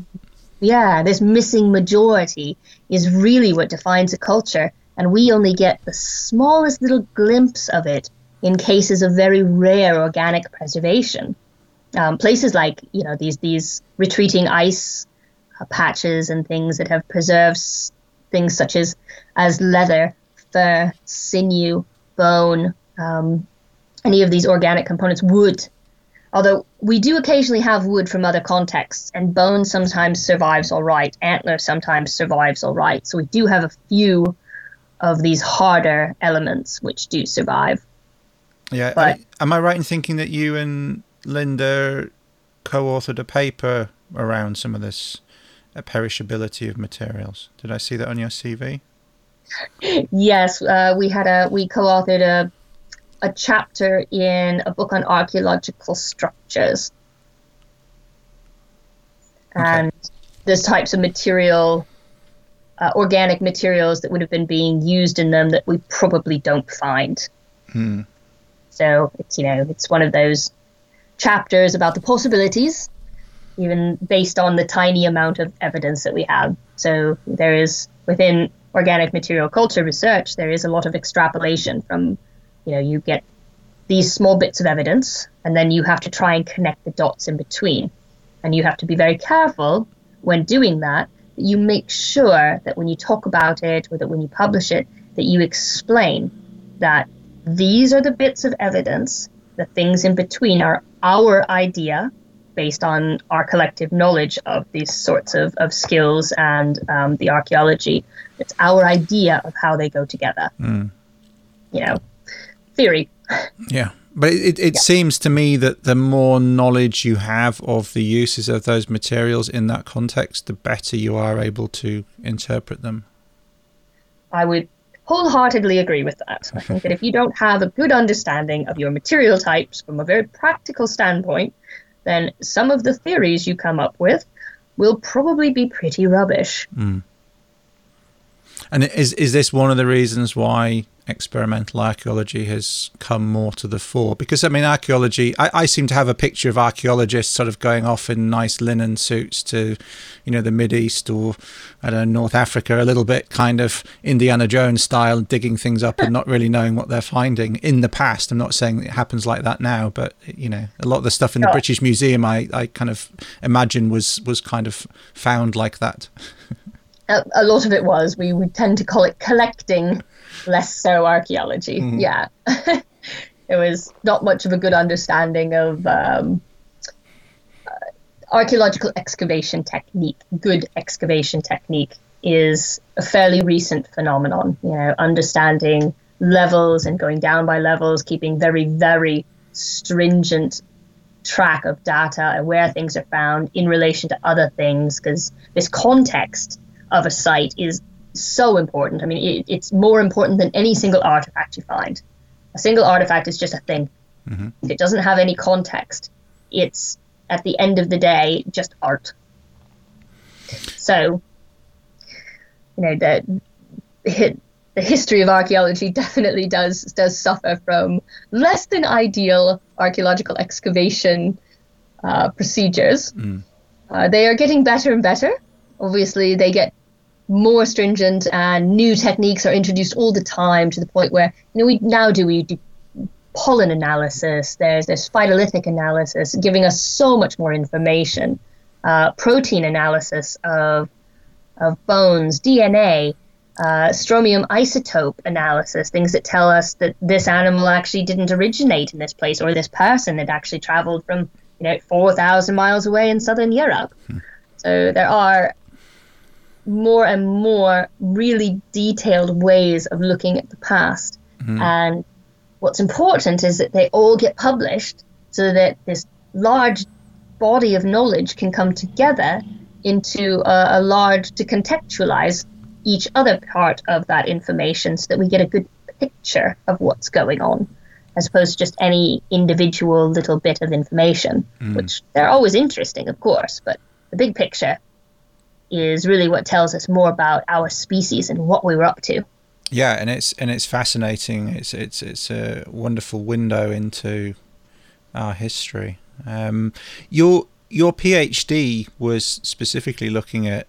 yeah, this missing majority is really what defines a culture, and we only get the smallest little glimpse of it in cases of very rare organic preservation. Um, places like you know these these retreating ice uh, patches and things that have preserved things such as as leather fur, sinew, bone, um, any of these organic components, wood. Although we do occasionally have wood from other contexts, and bone sometimes survives all right, antler sometimes survives all right. So we do have a few of these harder elements which do survive. Yeah, but, am I right in thinking that you and Linda co-authored a paper around some of this perishability of materials? Did I see that on your CV? yes, uh, we had a we co-authored a a chapter in a book on archaeological structures, okay. and there's types of material, uh, organic materials that would have been being used in them that we probably don't find. Hmm. So it's you know it's one of those chapters about the possibilities, even based on the tiny amount of evidence that we have. So there is within organic material culture research, there is a lot of extrapolation from, you know, you get these small bits of evidence, and then you have to try and connect the dots in between. And you have to be very careful when doing that, that you make sure that when you talk about it or that when you publish it, that you explain that these are the bits of evidence, the things in between are our idea based on our collective knowledge of these sorts of, of skills and um, the archaeology. It's our idea of how they go together. Mm. You know, theory. Yeah. But it, it yeah. seems to me that the more knowledge you have of the uses of those materials in that context, the better you are able to interpret them. I would wholeheartedly agree with that. I think that if you don't have a good understanding of your material types from a very practical standpoint, then some of the theories you come up with will probably be pretty rubbish. Mm. And is is this one of the reasons why experimental archaeology has come more to the fore? Because I mean archaeology I, I seem to have a picture of archaeologists sort of going off in nice linen suits to you know the mid east or I don't know North Africa a little bit kind of Indiana Jones style digging things up and not really knowing what they're finding in the past. I'm not saying it happens like that now but you know a lot of the stuff in the British Museum I, I kind of imagine was was kind of found like that a, a lot of it was we would tend to call it collecting less so archaeology. Mm-hmm. Yeah. it was not much of a good understanding of um, uh, archaeological excavation technique. Good excavation technique is a fairly recent phenomenon. You know, understanding levels and going down by levels, keeping very, very stringent track of data and where things are found in relation to other things, because this context of a site is so important. I mean, it, it's more important than any single artifact you find. A single artifact is just a thing. Mm-hmm. It doesn't have any context, it's at the end of the day just art. So, you know, the the history of archaeology definitely does does suffer from less than ideal archaeological excavation uh, procedures. Mm. Uh, they are getting better and better. Obviously, they get more stringent and new techniques are introduced all the time to the point where you know we now do we do pollen analysis there's there's phytolithic analysis giving us so much more information uh, protein analysis of of bones dna uh, strontium isotope analysis things that tell us that this animal actually didn't originate in this place or this person had actually traveled from you know 4000 miles away in southern europe hmm. So there are more and more really detailed ways of looking at the past. Mm-hmm. And what's important is that they all get published so that this large body of knowledge can come together into a, a large to contextualize each other part of that information so that we get a good picture of what's going on as opposed to just any individual little bit of information mm. which they're always interesting of course but the big picture is really what tells us more about our species and what we were up to Yeah, and it's and it's fascinating. It's it's it's a wonderful window into our history. Um, your your PhD was specifically looking at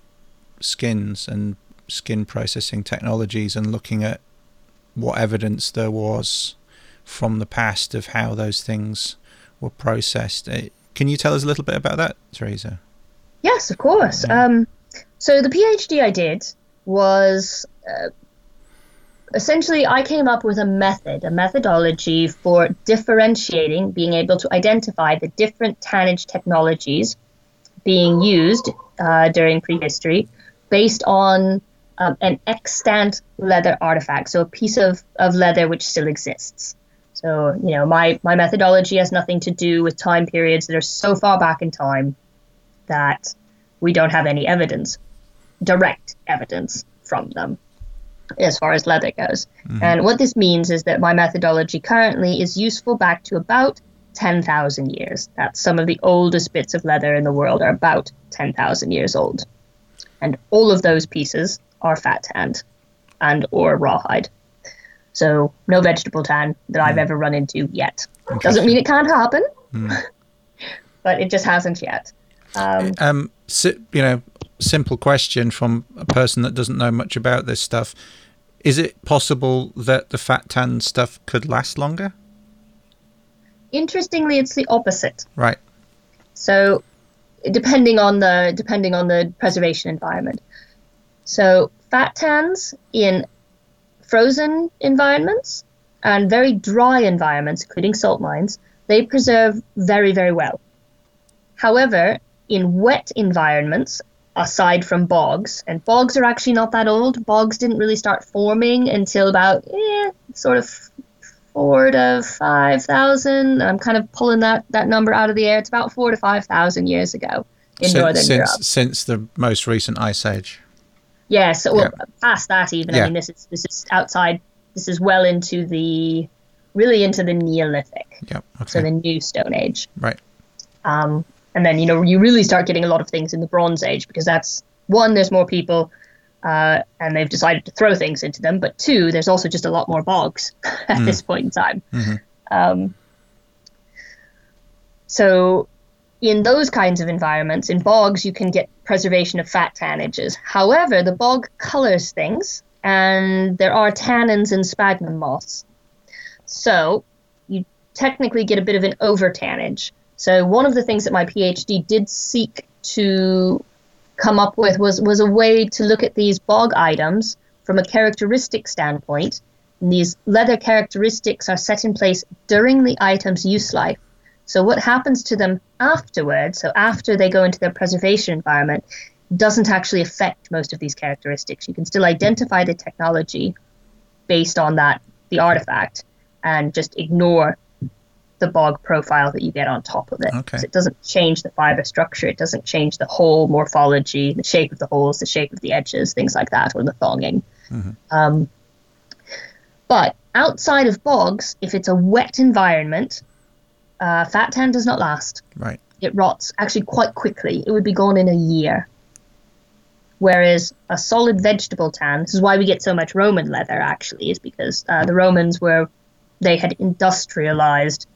skins and skin processing technologies and looking at what evidence there was from the past of how those things were processed. Uh, Can you tell us a little bit about that, Theresa? Yes, of course. Um, so the PhD I did was uh, essentially I came up with a method, a methodology for differentiating, being able to identify the different tannage technologies being used uh, during prehistory based on um, an extant leather artifact, so a piece of, of leather which still exists. So, you know, my, my methodology has nothing to do with time periods that are so far back in time that we don't have any evidence, direct evidence from them as far as leather goes. And what this means is that my methodology currently is useful back to about 10,000 years. That's some of the oldest bits of leather in the world are about 10,000 years old. And all of those pieces are fat tanned and or rawhide. So no vegetable tan that I've ever run into yet. Doesn't mean it can't happen, but it just hasn't yet. Um, Um, you know, simple question from a person that doesn't know much about this stuff. Is it possible that the fat tan stuff could last longer? interestingly, it's the opposite. Right. So depending on the depending on the preservation environment. So fat tans in frozen environments and very dry environments, including salt mines, they preserve very, very well. However, in wet environments, aside from bogs, and bogs are actually not that old. Bogs didn't really start forming until about eh, sort of four to five thousand. I'm kind of pulling that, that number out of the air. It's about four to five thousand years ago in since, northern since, Europe. since the most recent ice age. Yeah, so well, Yeah. past that even. Yeah. I mean, this is this is outside. This is well into the really into the Neolithic, Yep. so the New Stone Age. right. Um, and then you know you really start getting a lot of things in the Bronze Age because that's one, there's more people, uh, and they've decided to throw things into them. But two, there's also just a lot more bogs at this point in time. Um, so in those kinds of environments, in bogs, you can get preservation of fat tannages. However, the bog colors things, and there are tannins in sphagnum moss. So you technically get a bit of an over tannage. So one of the things that my PhD did seek to come up with was, was a way to look at these bog items from a characteristic standpoint. And these leather characteristics are set in place during the item's use life. So what happens to them afterwards, so after they go into their preservation environment, doesn't actually affect most of these characteristics. You can still identify the technology based on that, the artifact, and just ignore the bog profile that you get on top of it. Okay. 'Cause It doesn't change the fiber structure. It doesn't change the whole morphology, the shape of the holes, the shape of the edges, things like that, or the thonging. Um, but outside of bogs, if it's a wet environment, uh, fat tan does not last. Right. It rots actually quite quickly. It would be gone in a year. Whereas a solid vegetable tan, this is why we get so much Roman leather actually, is because uh, the Romans were, they had industrialized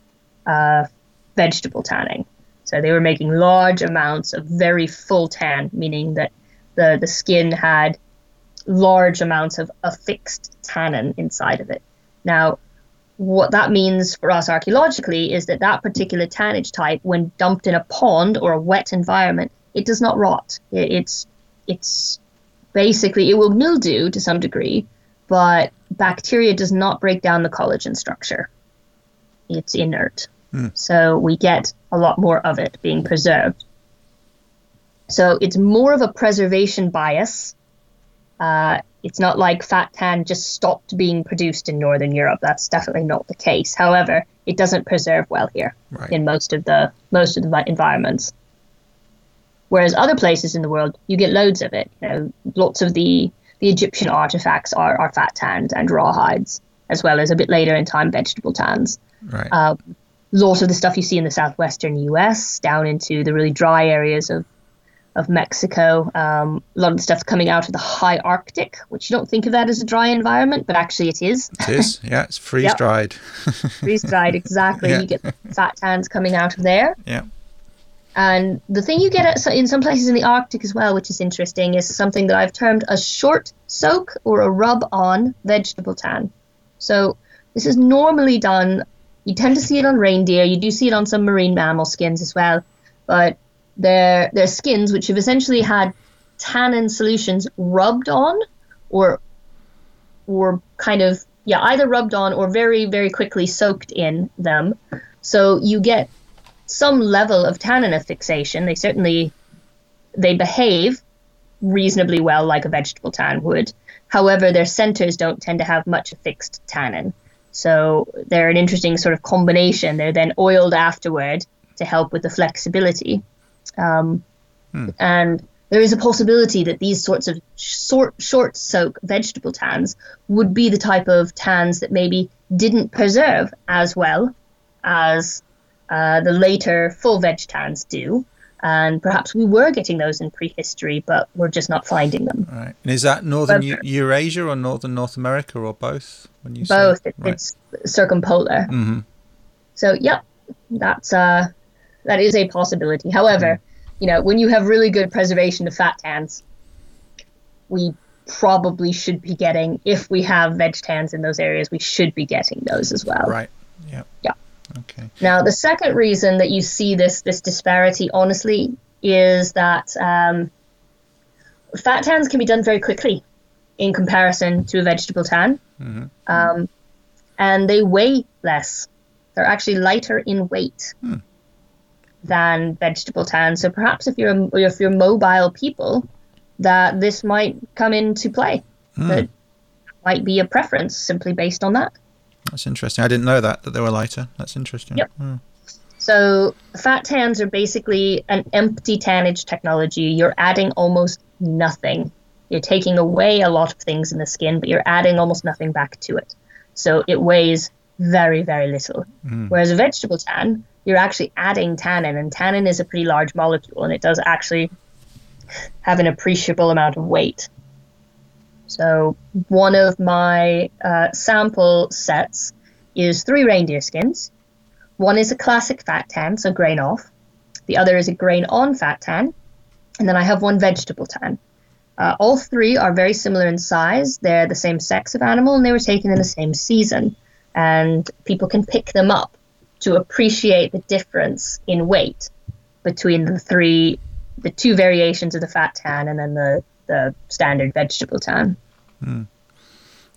uh, vegetable tanning. So they were making large amounts of very full tan, meaning that the, the skin had large amounts of affixed tannin inside of it. Now, what that means for us archaeologically is that that particular tannage type, when dumped in a pond or a wet environment, it does not rot. It, it's it's basically it will mildew to some degree, but bacteria does not break down the collagen structure. It's inert, so we get a lot more of it being preserved. So it's more of a preservation bias. Uh, it's not like fat tan just stopped being produced in Northern Europe. That's definitely not the case. However, it doesn't preserve well here Right. in most of the most of the environments. Whereas other places in the world, you get loads of it. You know, lots of the the Egyptian artifacts are, are fat tanned and raw hides, as well as a bit later in time vegetable tans. Right. Uh, lots of the stuff you see in the southwestern U.S. down into the really dry areas of of Mexico. Um, a lot of the stuff coming out of the high Arctic, which you don't think of that as a dry environment, but actually it is. it is. Yeah, it's freeze dried. Freeze dried, exactly. Yeah. You get fat tans coming out of there. yeah. And the thing you get at, in some places in the Arctic as well, which is interesting, is something that I've termed a short soak or a rub on vegetable tan. So this is normally done, you tend to see it on reindeer, you do see it on some marine mammal skins as well, but they're, they're skins which have essentially had tannin solutions rubbed on or or kind of yeah either rubbed on or very very quickly soaked in them so you get some level of tannin fixation. They certainly they behave reasonably well like a vegetable tan would. However, their centers don't tend to have much fixed tannin. So they're an interesting sort of combination. They're then oiled afterward to help with the flexibility. Um, And there is a possibility that these sorts of short, short soak vegetable tans would be the type of tans that maybe didn't preserve as well as uh, the later full veg tans do. And perhaps we were getting those in prehistory, but we're just not finding them. Right. And is that northern Both. Eurasia or northern North America or both? When you Both. It, Right. It's circumpolar. Mm-hmm. So, yep, that's uh, that is a possibility. However, you know, when you have really good preservation of fat tans, we probably should be getting, if we have veg tans in those areas, we should be getting those as well. Right. Yeah. Yeah. Okay. Now, the second reason that you see this this disparity, honestly, is that um, fat tans can be done very quickly in comparison to a vegetable tan, um, and they weigh less. They're actually lighter in weight than vegetable tan. So perhaps if you're if you're mobile people, that this might come into play. That might be a preference simply based on that. That's interesting. I didn't know that that they were lighter. That's interesting. Yep. Hmm. So fat tans are basically an empty tannage technology. You're adding almost nothing. You're taking away a lot of things in the skin, but you're adding almost nothing back to it. So it weighs very, very little. Whereas a vegetable tan, you're actually adding tannin, and tannin is a pretty large molecule, and it does actually have an appreciable amount of weight. So one of my uh, sample sets is three reindeer skins. One is a classic fat tan, so grain off. The other is a grain on fat tan. And then I have one vegetable tan. Uh, all three are very similar in size. They're the same sex of animal and they were taken in the same season. And people can pick them up to appreciate the difference in weight between the three, the two variations of the fat tan and then the, the standard vegetable tan.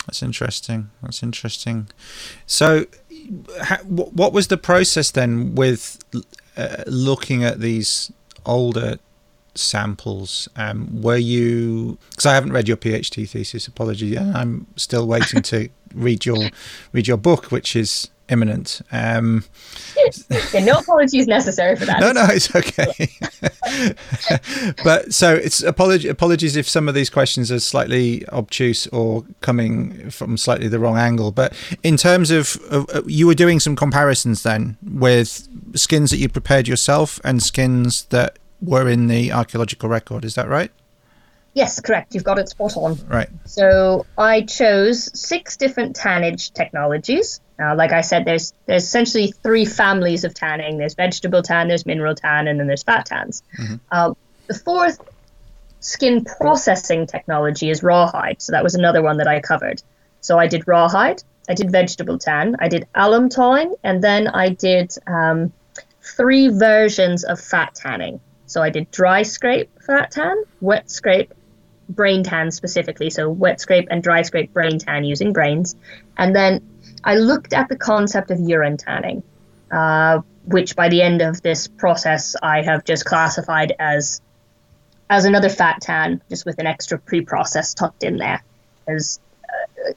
That's interesting. That's interesting. So, ha, wh- what was the process then with uh, looking at these older samples? Um, were you? Because I haven't read your PhD thesis. Apology, and I'm still waiting to read your read your book, which is imminent. Um, Yeah, no apologies necessary for that. no, no, it's okay. but so it's apology, apologies if some of these questions are slightly obtuse or coming from slightly the wrong angle. But in terms of, of uh, you were doing some comparisons then with skins that you prepared yourself and skins that were in the archaeological record. Is that right? Yes, correct. You've got it spot on. Right. So I chose six different tannage technologies. Now, like I said, there's there's essentially three families of tanning. There's vegetable tan, there's mineral tan, and then there's fat tans. Um, the fourth skin processing technology is rawhide. So that was another one that I covered. So I did rawhide, I did vegetable tan, I did alum tawing, and then I did um, three versions of fat tanning. So I did dry scrape fat tan, wet scrape, brain tan specifically, so wet scrape and dry scrape brain tan using brains. And then I looked at the concept of urine tanning, uh, which by the end of this process I have just classified as as another fat tan, just with an extra pre-process tucked in there. As uh,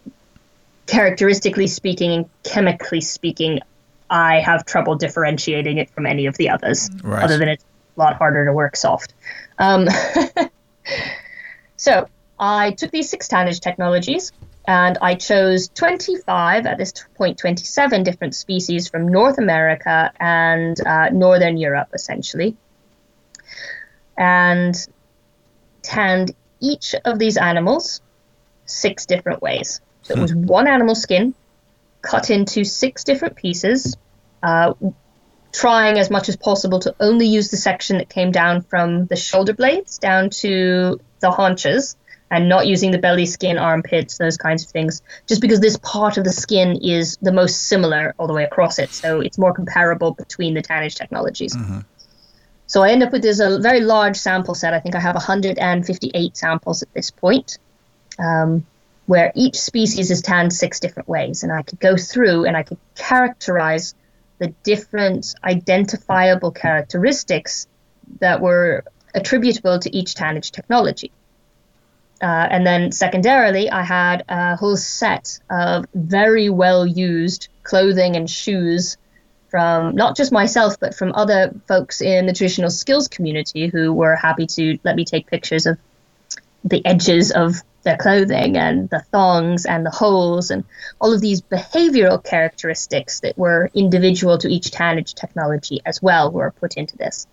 characteristically speaking and chemically speaking, I have trouble differentiating it from any of the others, Right. other than it's lot harder to work soft. Um, so I took these six tannage technologies and I chose 25, at this point 27 different species from North America and uh, Northern Europe, essentially, and tanned each of these animals six different ways. So it was one animal skin cut into six different pieces, uh, trying as much as possible to only use the section that came down from the shoulder blades down to the haunches and not using the belly skin, armpits, those kinds of things, just because this part of the skin is the most similar all the way across it. So it's more comparable between the tannage technologies. So I end up with this a very large sample set. I think I have 158 samples at this point, um, where each species is tanned six different ways. And I could go through and I could characterize the different identifiable characteristics that were attributable to each tannage technology. Uh, and then secondarily, I had a whole set of very well used clothing and shoes from not just myself, but from other folks in the traditional skills community who were happy to let me take pictures of the edges of their clothing and the thongs and the holes and all of these behavioral characteristics that were individual to each tannage technology as well were put into this.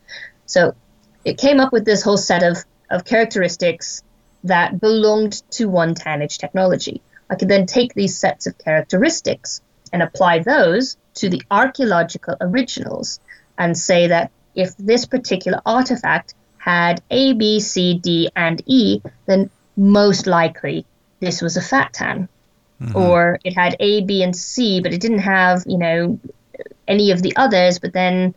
So it came up with this whole set of, of characteristics that belonged to one tannage technology. I could then take these sets of characteristics and apply those to the archaeological originals and say that if this particular artifact had A, B, C, D, and E, then most likely this was a fat tan. Or it had A, B, and C, but it didn't have, you know, any of the others, but then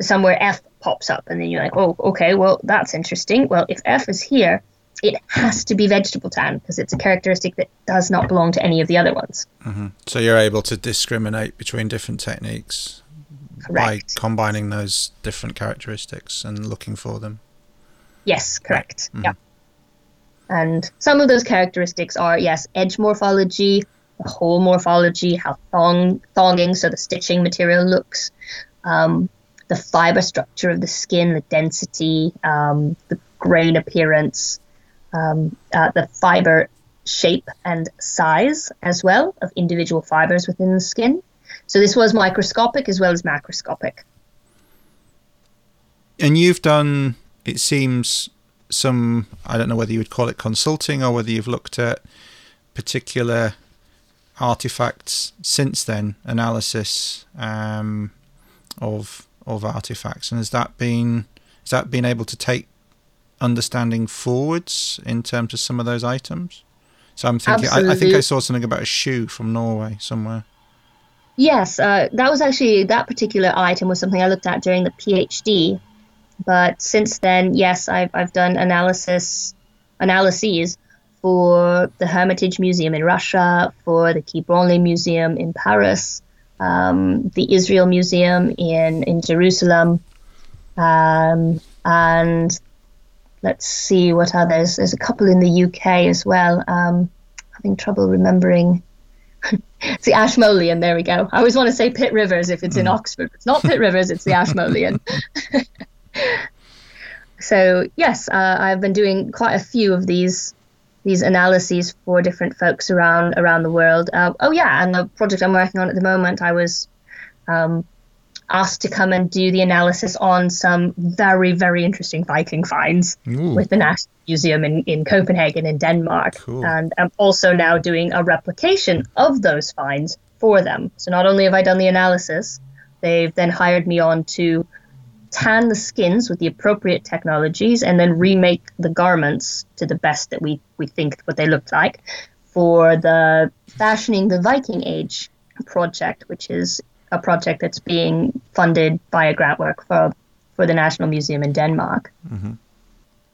somewhere F pops up, and then you're like, oh, okay, well, that's interesting. Well, if F is here, it has to be vegetable tan because it's a characteristic that does not belong to any of the other ones. Mm-hmm. So you're able to discriminate between different techniques by combining those different characteristics and looking for them. Yes, correct. Yeah. And some of those characteristics are yes, edge morphology, the hole morphology, how thong thonging, so the stitching material looks, um, the fiber structure of the skin, the density, um, the grain appearance, um, uh, the fiber shape and size as well of individual fibers within the skin. So this was microscopic as well as macroscopic. And you've done, it seems, some, I don't know whether you would call it consulting or whether you've looked at particular artifacts since then, analysis um, of of artifacts. And has that been has that been able to take understanding forwards in terms of some of those items? So I'm thinking, I, I think I saw something about a shoe from Norway somewhere. Yes, uh, that was actually that particular item was something I looked at during the PhD. But since then, yes, I've I've done analysis analyses for the Hermitage Museum in Russia, for the Quai Branly Museum in Paris, um, the Israel Museum in in Jerusalem, um, and let's see what others. There's a couple in the UK as well. Um, having trouble remembering. It's the Ashmolean. There we go. I always want to say Pitt Rivers if it's in Oxford. It's not Pitt Rivers. It's the Ashmolean. so yes, uh, I've been doing quite a few of these these analyses for different folks around around the world. Uh, oh yeah, and the project I'm working on at the moment, I was um, asked to come and do the analysis on some very very interesting Viking finds Ooh. with the National Museum in, in Copenhagen in Denmark. Cool. And I'm also now doing a replication of those finds for them. So not only have I done the analysis, they've then hired me on to tan the skins with the appropriate technologies and then remake the garments to the best that we, we think what they looked like for the Fashioning the Viking Age project, which is a project that's being funded by a grant work for, for the National Museum in Denmark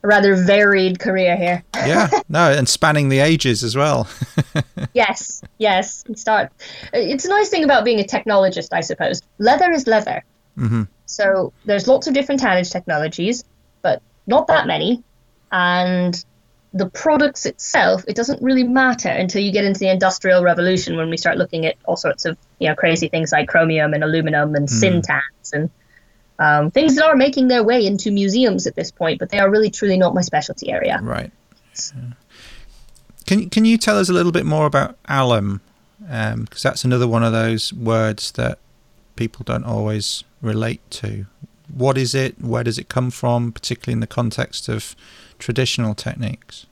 a rather varied career here. Yeah, no, and spanning the ages as well. yes, yes. Start. It's a nice thing about being a technologist, I suppose. Leather is leather. Mhm. So there's lots of different tannage technologies, but not that many. and the products itself, it doesn't really matter until you get into the industrial revolution when we start looking at all sorts of you know crazy things like chromium and aluminum and mm. syntans and um, things that are making their way into museums at this point, but they are really truly not my specialty area. Right. Yeah. Can can you tell us a little bit more about alum? Because um, that's another one of those words that people don't always relate to. What is it? Where does it come from, particularly in the context of traditional techniques?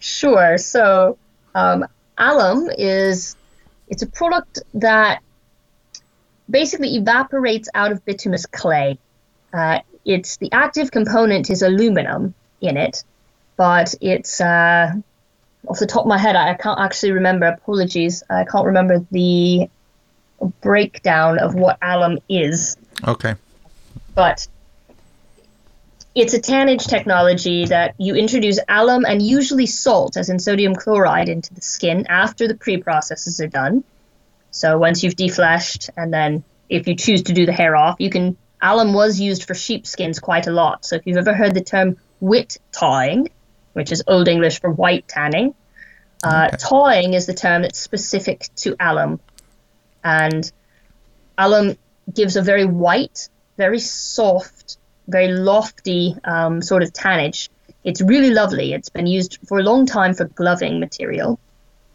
Sure. So, um, alum is it's a product that basically evaporates out of bituminous clay. Uh, it's the active component is aluminum in it, but it's uh, off the top of my head, I can't actually remember. Apologies, I can't remember the breakdown of what alum is. Okay. But it's a tannage technology that you introduce alum and usually salt, as in sodium chloride, into the skin after the pre processes are done. So once you've defleshed, and then if you choose to do the hair off, you can. Alum was used for sheepskins quite a lot. So if you've ever heard the term whit tawing, which is Old English for white tanning, uh, okay. tawing is the term that's specific to alum. And alum gives a very white, very soft, very lofty um, sort of tannage. It's really lovely. It's been used for a long time for gloving material.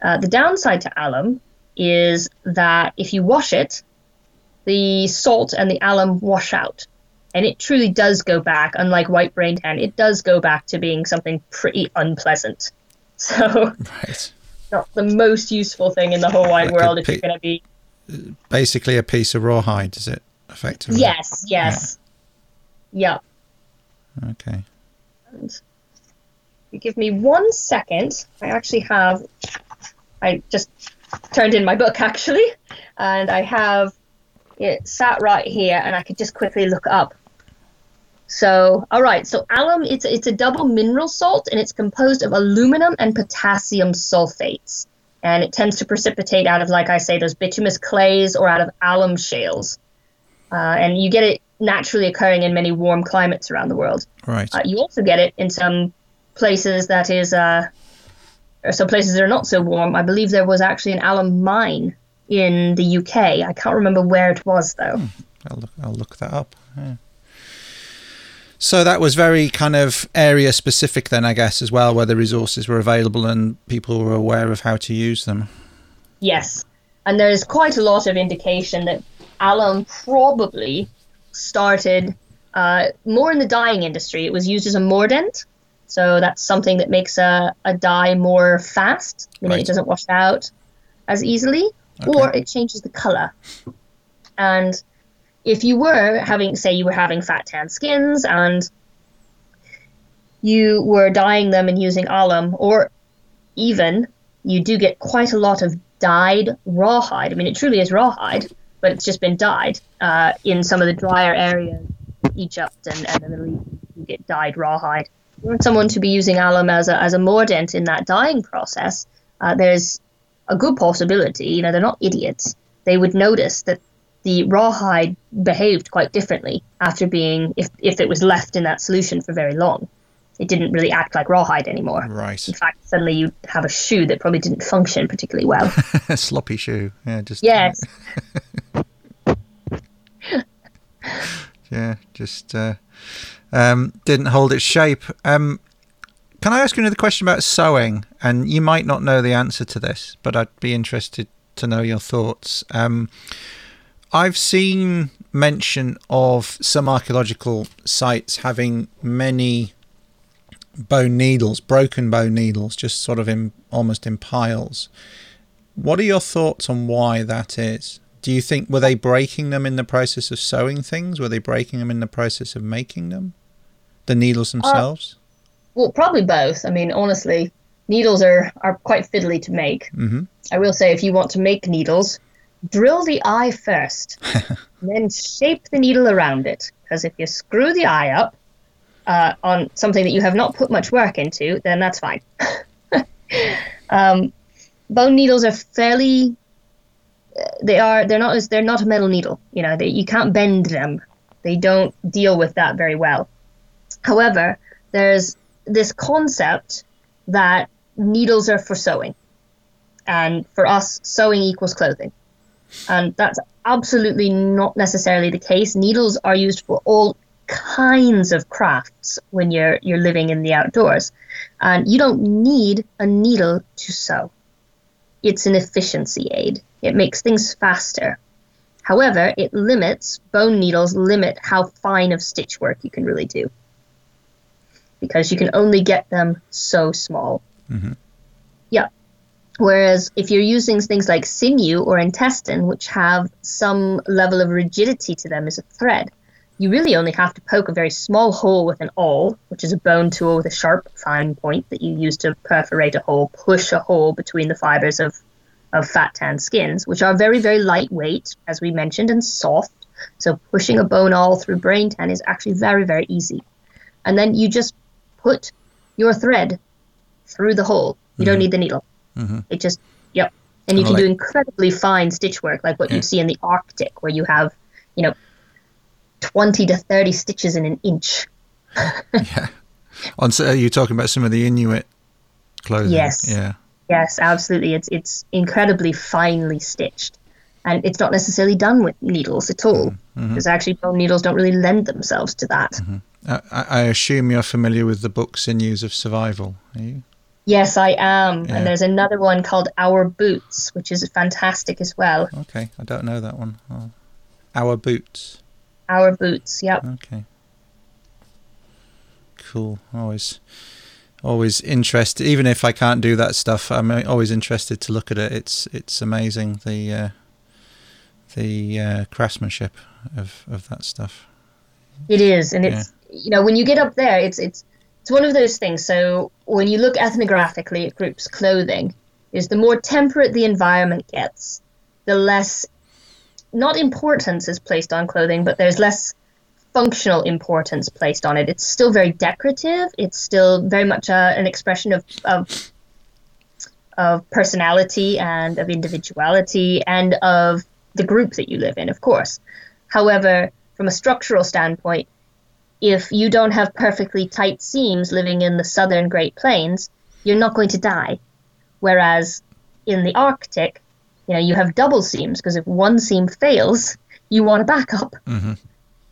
Uh, the downside to alum is that if you wash it, the salt and the alum wash out. And it truly does go back, unlike white brain tan, it does go back to being something pretty unpleasant. So, right. not the most useful thing in the whole wide like world if you're going to be. Basically, a piece of rawhide, is it? Effectively. Yes, yes. Yeah. yeah. Okay. And you give me one second. I actually have. I just turned in my book actually, and I have it sat right here, and I could just quickly look up. So, all right. So alum, it's it's a double mineral salt, and it's composed of aluminum and potassium sulfates, and it tends to precipitate out of, like I say, those bituminous clays or out of alum shales, uh, and you get it naturally occurring in many warm climates around the world. Right. Uh, you also get it in some places that is, uh, or some places that are not so warm. I believe there was actually an alum mine in the UK. I can't remember where it was though. Hmm. I'll look. I'll look that up. Yeah. So that was very kind of area specific then, I guess, as well, where the resources were available and people were aware of how to use them. Yes, and there's quite a lot of indication that alum probably started uh, more in the dyeing industry. It was used as a mordant, so that's something that makes a, a dye more fast, meaning right. it doesn't wash out as easily okay. or it changes the color. And if you were having, say, you were having fat tan skins and you were dyeing them and using alum, or even you do get quite a lot of dyed rawhide. I mean, it truly is rawhide, but it's just been dyed uh, in some of the drier areas, Egypt and, and the Middle East. You get dyed rawhide. You want someone to be using alum as a, as a mordant in that dyeing process. Uh, there's a good possibility, you know, they're not idiots. They would notice that the rawhide behaved quite differently after being, if, if it was left in that solution for very long. It didn't really act like rawhide anymore. Right. In fact, suddenly you have a shoe that probably didn't function particularly well. a sloppy shoe. Yeah, just. Yes. yeah, just uh, um, didn't hold its shape. Um, can I ask you another question about sewing? And you might not know the answer to this, but I'd be interested to know your thoughts. Um, I've seen mention of some archaeological sites having many bone needles, broken bone needles, just sort of in almost in piles. What are your thoughts on why that is? Do you think were they breaking them in the process of sewing things? Were they breaking them in the process of making them? The needles uh, themselves? Uh, well, probably both. I mean, honestly, needles are, are quite fiddly to make. Mm-hmm. I will say, if you want to make needles, drill the eye first, then shape the needle around it. Because if you screw the eye up uh, on something that you have not put much work into, then that's fine. um, bone needles are fairly. They are. They're not. As, they're not a metal needle. You know. They, you can't bend them. They don't deal with that very well. However, there's this concept that needles are for sewing, and for us, sewing equals clothing, and that's absolutely not necessarily the case. Needles are used for all kinds of crafts when you're you're living in the outdoors, and you don't need a needle to sew. It's an efficiency aid. It makes things faster. However, it limits bone needles limit how fine of stitch work you can really do because you can only get them so small. Mm-hmm. Yeah. Whereas if you're using things like sinew or intestine, which have some level of rigidity to them as a thread, you really only have to poke a very small hole with an awl, which is a bone tool with a sharp, fine point that you use to perforate a hole, push a hole between the fibers of, of fat tan skins, which are very, very lightweight, as we mentioned, and soft. So pushing a bone awl through brain tan is actually very, very easy. And then you just put your thread through the hole. You don't mm-hmm. need the needle. Mm-hmm. It just, yep. And you Kinda can do incredibly fine stitch work, like what Yeah. you see in the Arctic, where you have, you know, 20 to 30 stitches in an inch. Yeah. On so you're talking about some of the Inuit clothing. Yes. Yeah. Yes, absolutely. It's it's incredibly finely stitched, and it's not necessarily done with needles at all. Mm-hmm. Because actually, bone needles don't really lend themselves to that. I, I I assume you're familiar with the books book Sinews of Survival. Are you? Yes, I am. Yeah. And there's another one called Our Boots, which is fantastic as well. Okay, I don't know that one. Oh. Our boots. Our Boots, yep. Okay. Cool. Always, always interested. Even if I can't do that stuff, I'm always interested to look at it. It's it's amazing the uh, the uh, craftsmanship of of that stuff. It is, and it's you know when you get up there, it's it's it's one of those things. So when you look ethnographically at groups' clothing, is the more temperate the environment gets, the less not importance is placed on clothing, but there's less functional importance placed on it. It's still very decorative. It's still very much uh, an expression of, of of personality and of individuality and of the group that you live in, of course. However, from a structural standpoint, if you don't have perfectly tight seams living in the southern Great Plains, you're not going to die. Whereas in the Arctic, you know, you have double seams because if one seam fails, you want a backup. hmm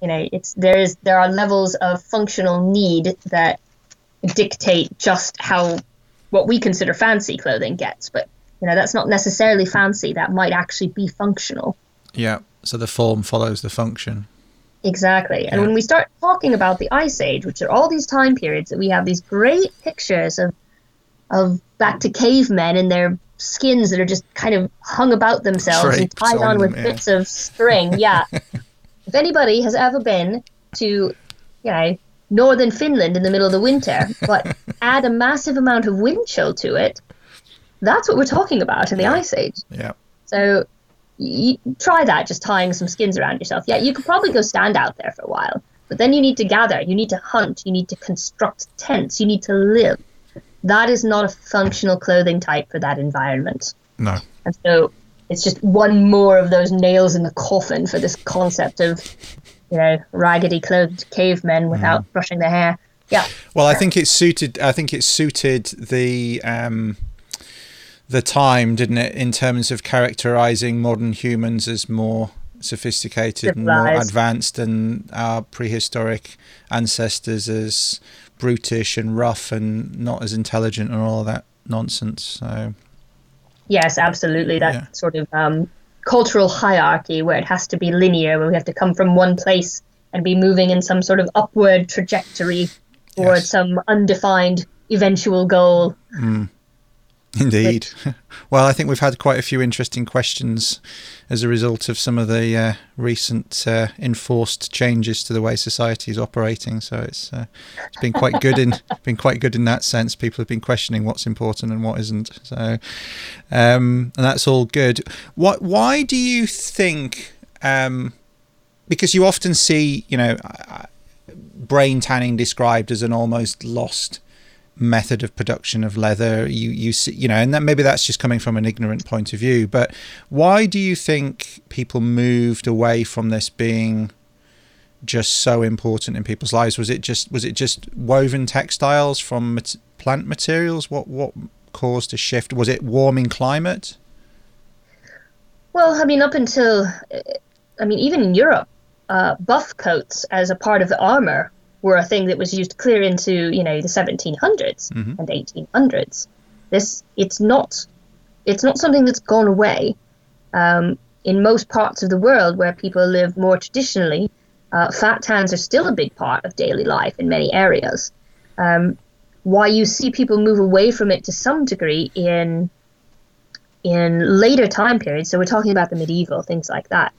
You know, it's there is there are levels of functional need that dictate just how what we consider fancy clothing gets, but you know, that's not necessarily fancy. That might actually be functional. Yeah. So the form follows the function. Exactly. And Yeah. when we start talking about the Ice Age, which are all these time periods that we have these great pictures of of back to cavemen and their skins that are just kind of hung about themselves and tied on on, with them, yeah. bits of string. Yeah. if anybody has ever been to, you know, northern Finland in the middle of the winter, but add a massive amount of wind chill to it, that's what we're talking about in the Yeah. Ice Age. Yeah. So you try that, just tying some skins around yourself. Yeah, you could probably go stand out there for a while, but then you need to gather, you need to hunt, you need to construct tents, you need to live. That is not a functional clothing type for that environment. No. And so it's just one more of those nails in the coffin for this concept of, you know, raggedy clothed cavemen without brushing their hair. Yeah. Well, I think it suited. I think it suited the um, the time, didn't it, in terms of characterizing modern humans as more sophisticated and more advanced, and our prehistoric ancestors as brutish and rough and not as intelligent and all of that nonsense. So Yes, absolutely. That Yeah. sort of um, cultural hierarchy where it has to be linear, where we have to come from one place and be moving in some sort of upward trajectory towards Yes. some undefined eventual goal. Indeed. well, I think we've had quite a few interesting questions as a result of some of the uh, recent uh, enforced changes to the way society is operating. So it's uh, it's been quite good in been quite good in that sense. People have been questioning what's important and what isn't. So um, and that's all good. What? Why do you think? Um, because you often see, you know, uh, brain tanning described as an almost lost method of production of leather you you see you know and that maybe that's just coming from an ignorant point of view but why do you think people moved away from this being just so important in people's lives? Was it just was it just woven textiles from mat- plant materials? What what caused a shift? Was it warming climate? Well, I mean, up until, I mean, even in Europe, uh, buff coats as a part of the armor were a thing that was used clear into you know the 1700s Mhm. and 1800s. This it's not it's not something that's gone away. Um, in most parts of the world where people live more traditionally, uh, fat tans are still a big part of daily life in many areas. Um, why you see people move away from it to some degree in in later time periods, so we're talking about the medieval things like that,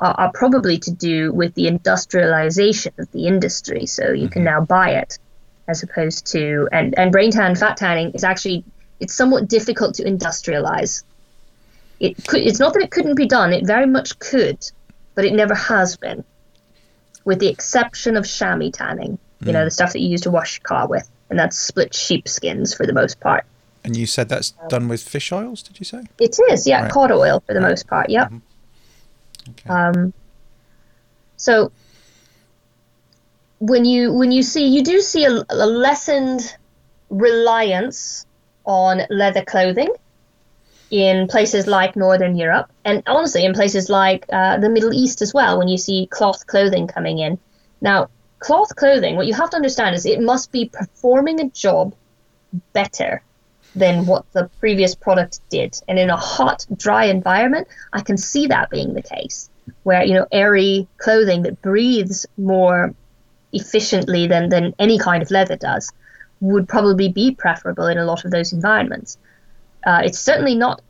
are, are probably to do with the industrialization of the industry. So you can mm-hmm. now buy it, as opposed to and and brain tan, fat tanning is actually it's somewhat difficult to industrialize. It could, it's not that it couldn't be done; it very much could, but it never has been, with the exception of chamois tanning. You know, mm. the stuff that you use to wash your car with, and that's split sheepskins for the most part. And you said that's um, done with fish oils, did you say? It is, yeah, Right. cod oil for the most part. Yep. Mm-hmm. Okay. Um, so when you when you see you do see a, a lessened reliance on leather clothing in places like Northern Europe, and honestly in places like uh, the Middle East as well. When you see cloth clothing coming in, now cloth clothing, what you have to understand is it must be performing a job better than what the previous product did. And in a hot, dry environment, I can see that being the case, where you know airy clothing that breathes more efficiently than than any kind of leather does would probably be preferable in a lot of those environments. Uh, it's certainly not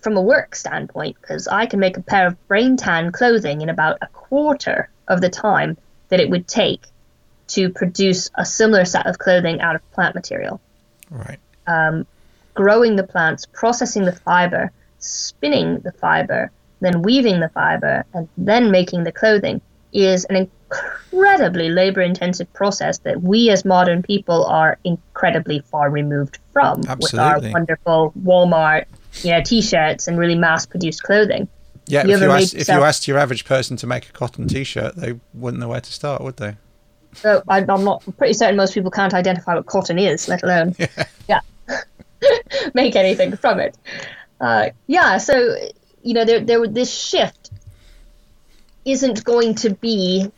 from a work standpoint because I can make a pair of brain tan clothing in about a quarter of the time that it would take to produce a similar set of clothing out of plant material right. um, growing the plants, processing the fiber, spinning the fiber, then weaving the fiber, and then making the clothing is an incredibly labor intensive process that we as modern people are incredibly far removed from with our wonderful Walmart you know, t-shirts and really mass produced clothing. Yeah, You if you, asked, if you asked your average person to make a cotton T-shirt, they wouldn't know where to start, would they? So I, I'm not I'm pretty certain most people can't identify what cotton is, let alone yeah, make anything from it. Uh, yeah, so you know, there there this shift isn't going to be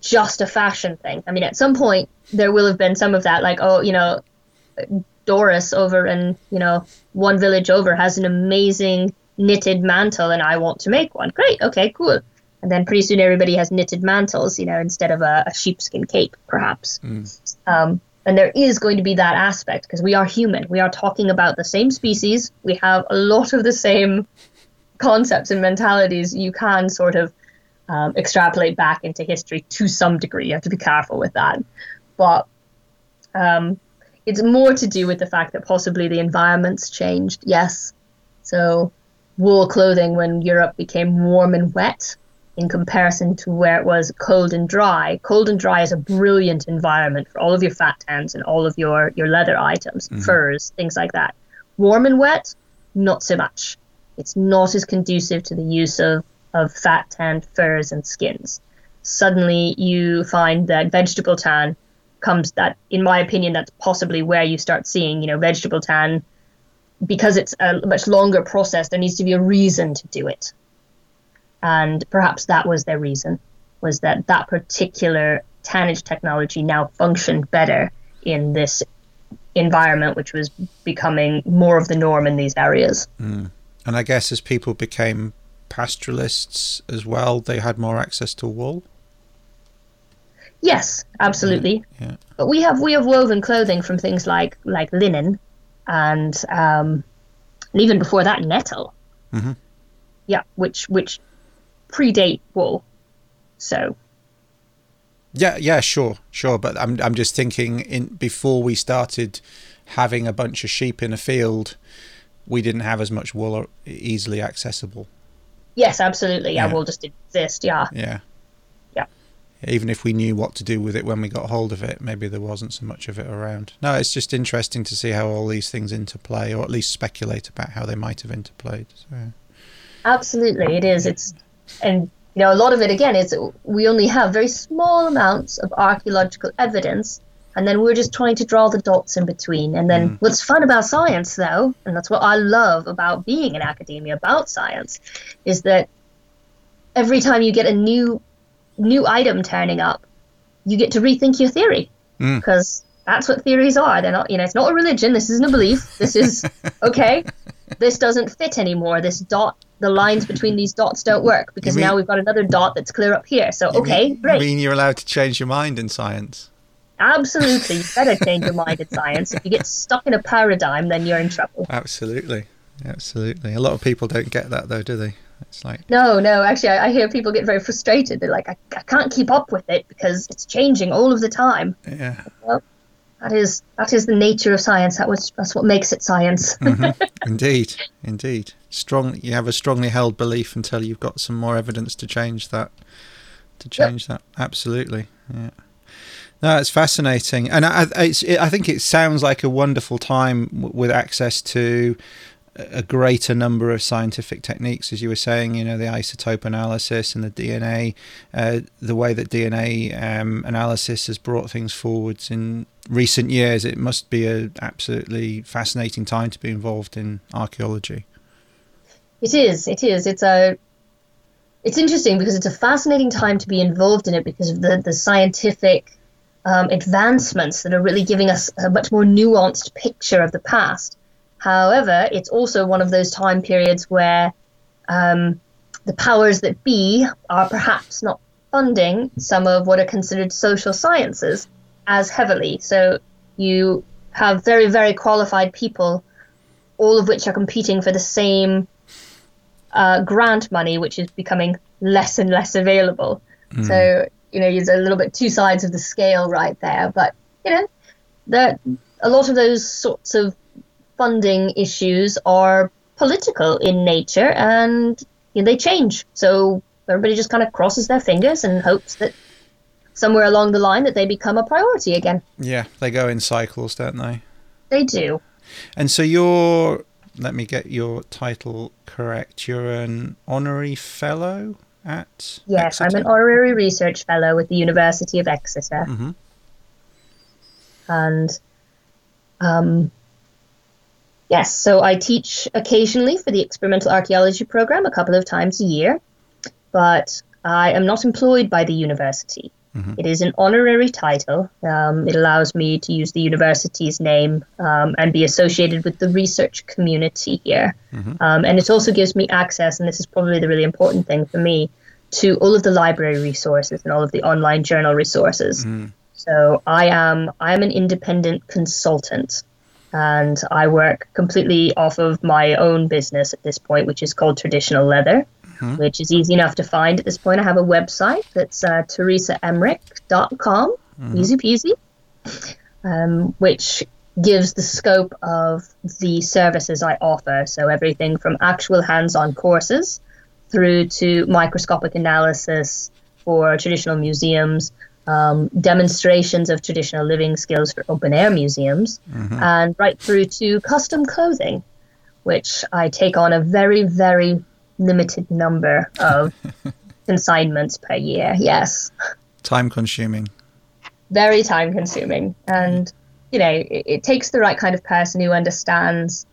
just a fashion thing. I mean, at some point there will have been some of that, like oh, you know, Doris over in you know one village over has an amazing knitted mantle, and I want to make one. Great, okay, cool. And then pretty soon everybody has knitted mantles, you know, instead of a, a sheepskin cape, perhaps. Um, and there is going to be that aspect because we are human. We are talking about the same species. We have a lot of the same concepts and mentalities. You can sort of um, extrapolate back into history to some degree. You have to be careful with that. But um, it's more to do with the fact that possibly the environment's changed. Yes. So wool clothing when Europe became warm and wet in comparison to where it was cold and dry. Cold and dry is a brilliant environment for all of your fat tans and all of your, your leather items, mm-hmm. furs, things like that. Warm and wet, not so much. It's not as conducive to the use of, of fat tanned furs and skins. Suddenly you find that vegetable tan comes that in my opinion that's possibly where you start seeing, you know, vegetable tan because it's a much longer process, there needs to be a reason to do it and perhaps that was their reason was that that particular tannage technology now functioned better in this environment which was becoming more of the norm in these areas mm. And I guess as people became pastoralists as well, they had more access to wool. yes absolutely Yeah. but we have we have woven clothing from things like like linen and um and even before that nettle mm-hmm. yeah which which predate wool so Yeah, yeah, sure, sure. But I'm I'm just thinking in before we started having a bunch of sheep in a field, we didn't have as much wool easily accessible. yes absolutely yeah, Yeah. wool just didn't exist yeah Yeah. Yeah. Even if we knew what to do with it when we got hold of it, maybe there wasn't so much of it around. No, it's just interesting to see how all these things interplay, or at least speculate about how they might have interplayed. So, Absolutely, it is. It's and you know, a lot of it again is we only have very small amounts of archaeological evidence, and then we're just trying to draw the dots in between. And then Mm. what's fun about science, though, and that's what I love about being in academia about science, is that every time you get a new new item turning up, you get to rethink your theory Mm. That's what theories are. They're not, you know, it's not a religion. This isn't a belief. This is okay. This doesn't fit anymore. This dot, the lines between these dots don't work because mean- now we've got another dot that's clear up here. So okay, mean, great. You mean you're allowed to change your mind in science? Absolutely, you better change your mind in science. If you get stuck in a paradigm, then you're in trouble. Absolutely, absolutely. A lot of people don't get that though, do they? It's like No, no. Actually, I, I hear people get very frustrated. They're like, I, I can't keep up with it because it's changing all of the time. yeah, That is that is the nature of science. That was that's what makes it science. indeed, indeed. Strong. You have a strongly held belief until you've got some more evidence to change that. To change that, absolutely. Yeah. No, it's fascinating, and I, it's, it, I think it sounds like a wonderful time w- with access to a a greater number of scientific techniques, as you were saying. You know, the isotope analysis and the DNA, uh, the way that DNA um, analysis has brought things forwards in recent years. It must be a absolutely fascinating time to be involved in archaeology. It is. It is. It's a. It's interesting because it's a fascinating time to be involved in it because of the the scientific um, advancements that are really giving us a much more nuanced picture of the past. However, it's also one of those time periods where um, the powers that be are perhaps not funding some of what are considered social sciences as heavily. So you have very, very qualified people, all of which are competing for the same uh, grant money, which is becoming less and less available. So you know, there's a little bit two sides of the scale right there. But you know, that a lot of those sorts of funding issues are political in nature, and you know, they change. So everybody just kind of crosses their fingers and hopes that somewhere along the line that they become a priority again. Yeah, they go in cycles, don't they? They do. And so you're, let me get your title correct. You're an honorary fellow at. Yes, I'm an honorary research fellow with the University of Exeter. Mhm. And um, yes, so I teach occasionally for the experimental archaeology program a couple of times a year, but I am not employed by the university. It is an honorary title. Um, it allows me to use the university's name um, and be associated with the research community here. Um, and it also gives me access, and this is probably the really important thing for me, to all of the library resources and all of the online journal resources. So I am I am an independent consultant, and I work completely off of my own business at this point, which is called Traditional Leather, which is easy enough to find at this point. I have a website that's uh, theresaemmerich.com, easy peasy, um, which gives the scope of the services I offer. So everything from actual hands-on courses through to microscopic analysis for traditional museums, um, demonstrations of traditional living skills for open air museums, and right through to custom clothing, which I take on a very, very limited number of consignments per year. Yes, Time consuming. very time consuming. And, you know, it, it takes the right kind of person who understands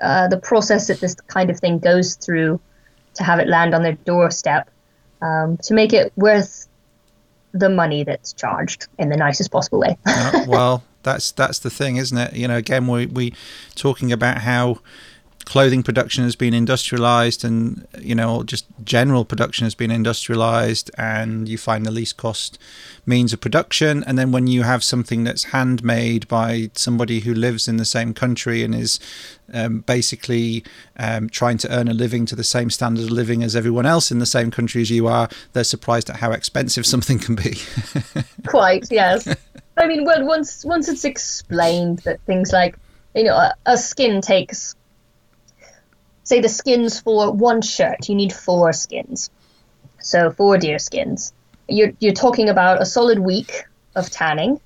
uh, the process that this kind of thing goes through to have it land on their doorstep um, to make it worth the money that's charged in the nicest possible way. Uh, well, that's that's the thing, isn't it? You know, again, we we talking about how clothing production has been industrialized, and you know, just general production has been industrialized, and you find the least cost means of production, and then when you have something that's handmade by somebody who lives in the same country and is um, basically um, trying to earn a living to the same standard of living as everyone else in the same country as you are, they're surprised at how expensive something can be. Quite, yes. I mean, well, once once it's explained that things like, you know, a, a skin takes, say, the skins for one shirt, you need four skins, so four deer skins. You're you're talking about a solid week of tanning,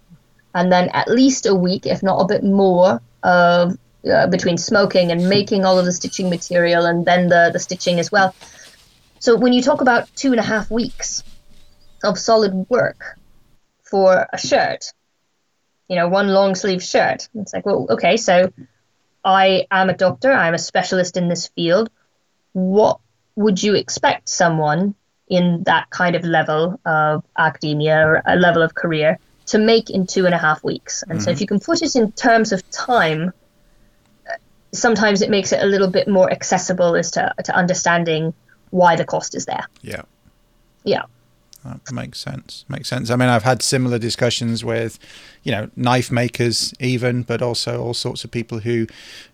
and then at least a week, if not a bit more, of uh, between smoking and making all of the stitching material, and then the the stitching as well. So when you talk about two and a half weeks of solid work for a shirt, you know, one long sleeve shirt, it's like, well, okay, so I am a doctor, I'm a specialist in this field. What would you expect someone in that kind of level of academia or a level of career to make in two and a half weeks? And mm-hmm. so if you can put it in terms of time, sometimes it makes it a little bit more accessible as to, to understanding why the cost is there. Yeah. Yeah. That makes sense. Makes sense. I mean, I've had similar discussions with, you know, knife makers, even, but also all sorts of people who,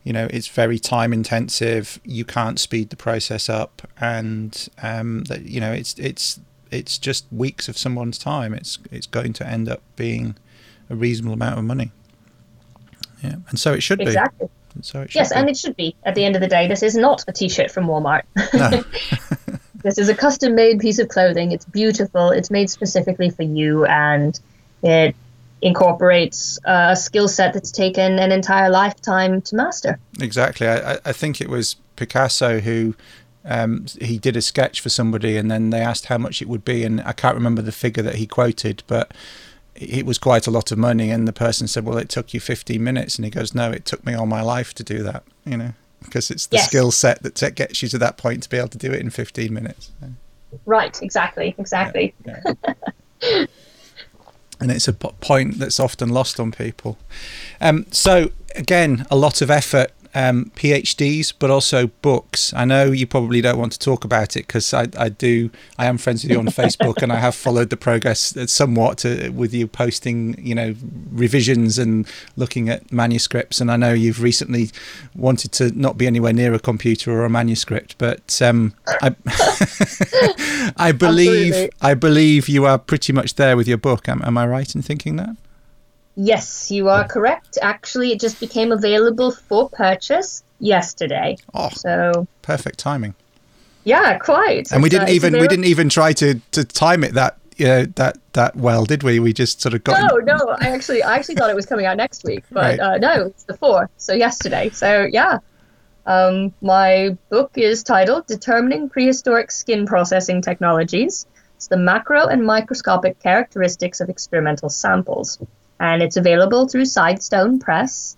you know, it's very time intensive. You can't speed the process up, and um, that you know, it's it's it's just weeks of someone's time. It's it's going to end up being a reasonable amount of money. Yeah, and so it should exactly. be. So yes, be. and it should be. At the end of the day, this is not a T-shirt from Walmart. No. this is a custom-made piece of clothing. It's beautiful. It's made specifically for you, and it incorporates a skill set that's taken an entire lifetime to master. Exactly. I, I think it was Picasso who um, he did a sketch for somebody, and then they asked how much it would be, and I can't remember the figure that he quoted, but it was quite a lot of money and the person said well it took you 15 minutes and he goes no it took me all my life to do that you know because it's the yes. skill set that gets you to that point to be able to do it in 15 minutes right exactly exactly yeah, yeah. and it's a point that's often lost on people um, so again a lot of effort um, PhDs, but also books. I know you probably don't want to talk about it because I, I do. I am friends with you on Facebook, and I have followed the progress somewhat to, with you posting, you know, revisions and looking at manuscripts. And I know you've recently wanted to not be anywhere near a computer or a manuscript, but um, I, I believe Absolutely. I believe you are pretty much there with your book. Am, am I right in thinking that? Yes, you are correct. Actually, it just became available for purchase yesterday. Oh, so perfect timing. Yeah, quite. And we didn't uh, even we didn't even try to to time it that you know, that that well, did we? We just sort of got. No, in... no. I actually I actually thought it was coming out next week, but right. uh, no, it's the fourth. So yesterday. So yeah. Um, my book is titled Determining Prehistoric Skin Processing Technologies. It's the macro and microscopic characteristics of experimental samples and it's available through Sidestone Press.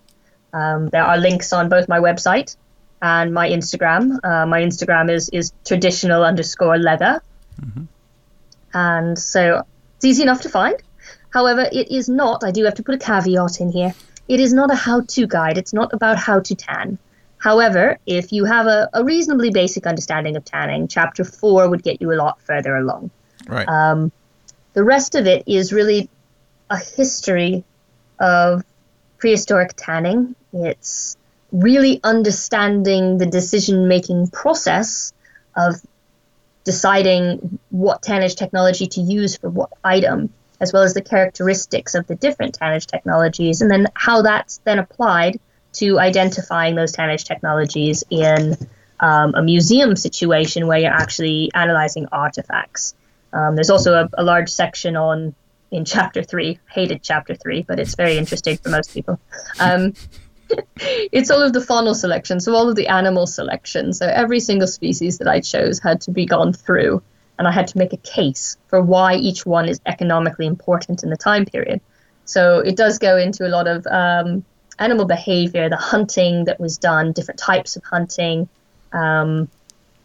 Um, there are links on both my website and my Instagram. Uh, my Instagram is is traditional underscore leather, mm-hmm. and so it's easy enough to find. However, it is not. I do have to put a caveat in here. It is not a how-to guide. It's not about how to tan. However, if you have a, a reasonably basic understanding of tanning, chapter four would get you a lot further along. Right. Um, the rest of it is really a history of prehistoric tanning. It's really understanding the decision making process of deciding what tannage technology to use for what item, as well as the characteristics of the different tannage technologies, and then how that's then applied to identifying those tannage technologies in um, a museum situation where you're actually analyzing artifacts. Um, there's also a, a large section on in chapter three. Hated chapter three, but it's very interesting for most people. Um, it's all of the faunal selection, so all of the animal selection. So every single species that I chose had to be gone through, and I had to make a case for why each one is economically important in the time period. So it does go into a lot of um, animal behavior, the hunting that was done, different types of hunting um,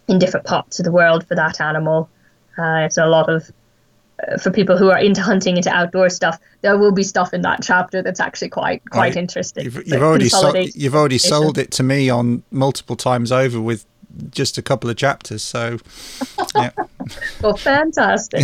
in different parts of the world for that animal. Uh, it's a lot of for people who are into hunting, into outdoor stuff, there will be stuff in that chapter that's actually quite quite interesting. You've, you've already sold, you've already sold it to me on multiple times over with just a couple of chapters. So, yeah. well, fantastic.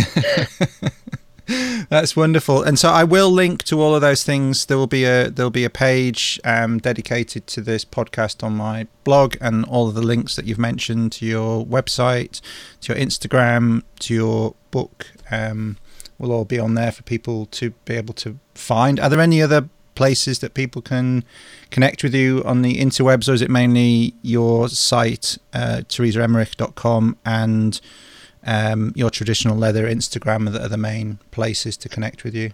That's wonderful, and so I will link to all of those things. There will be a there'll be a page um, dedicated to this podcast on my blog, and all of the links that you've mentioned to your website, to your Instagram, to your book, um, will all be on there for people to be able to find. Are there any other places that people can connect with you on the interwebs, or is it mainly your site, uh, theresaemmerich.com, and um, your traditional leather Instagram that are the main places to connect with you?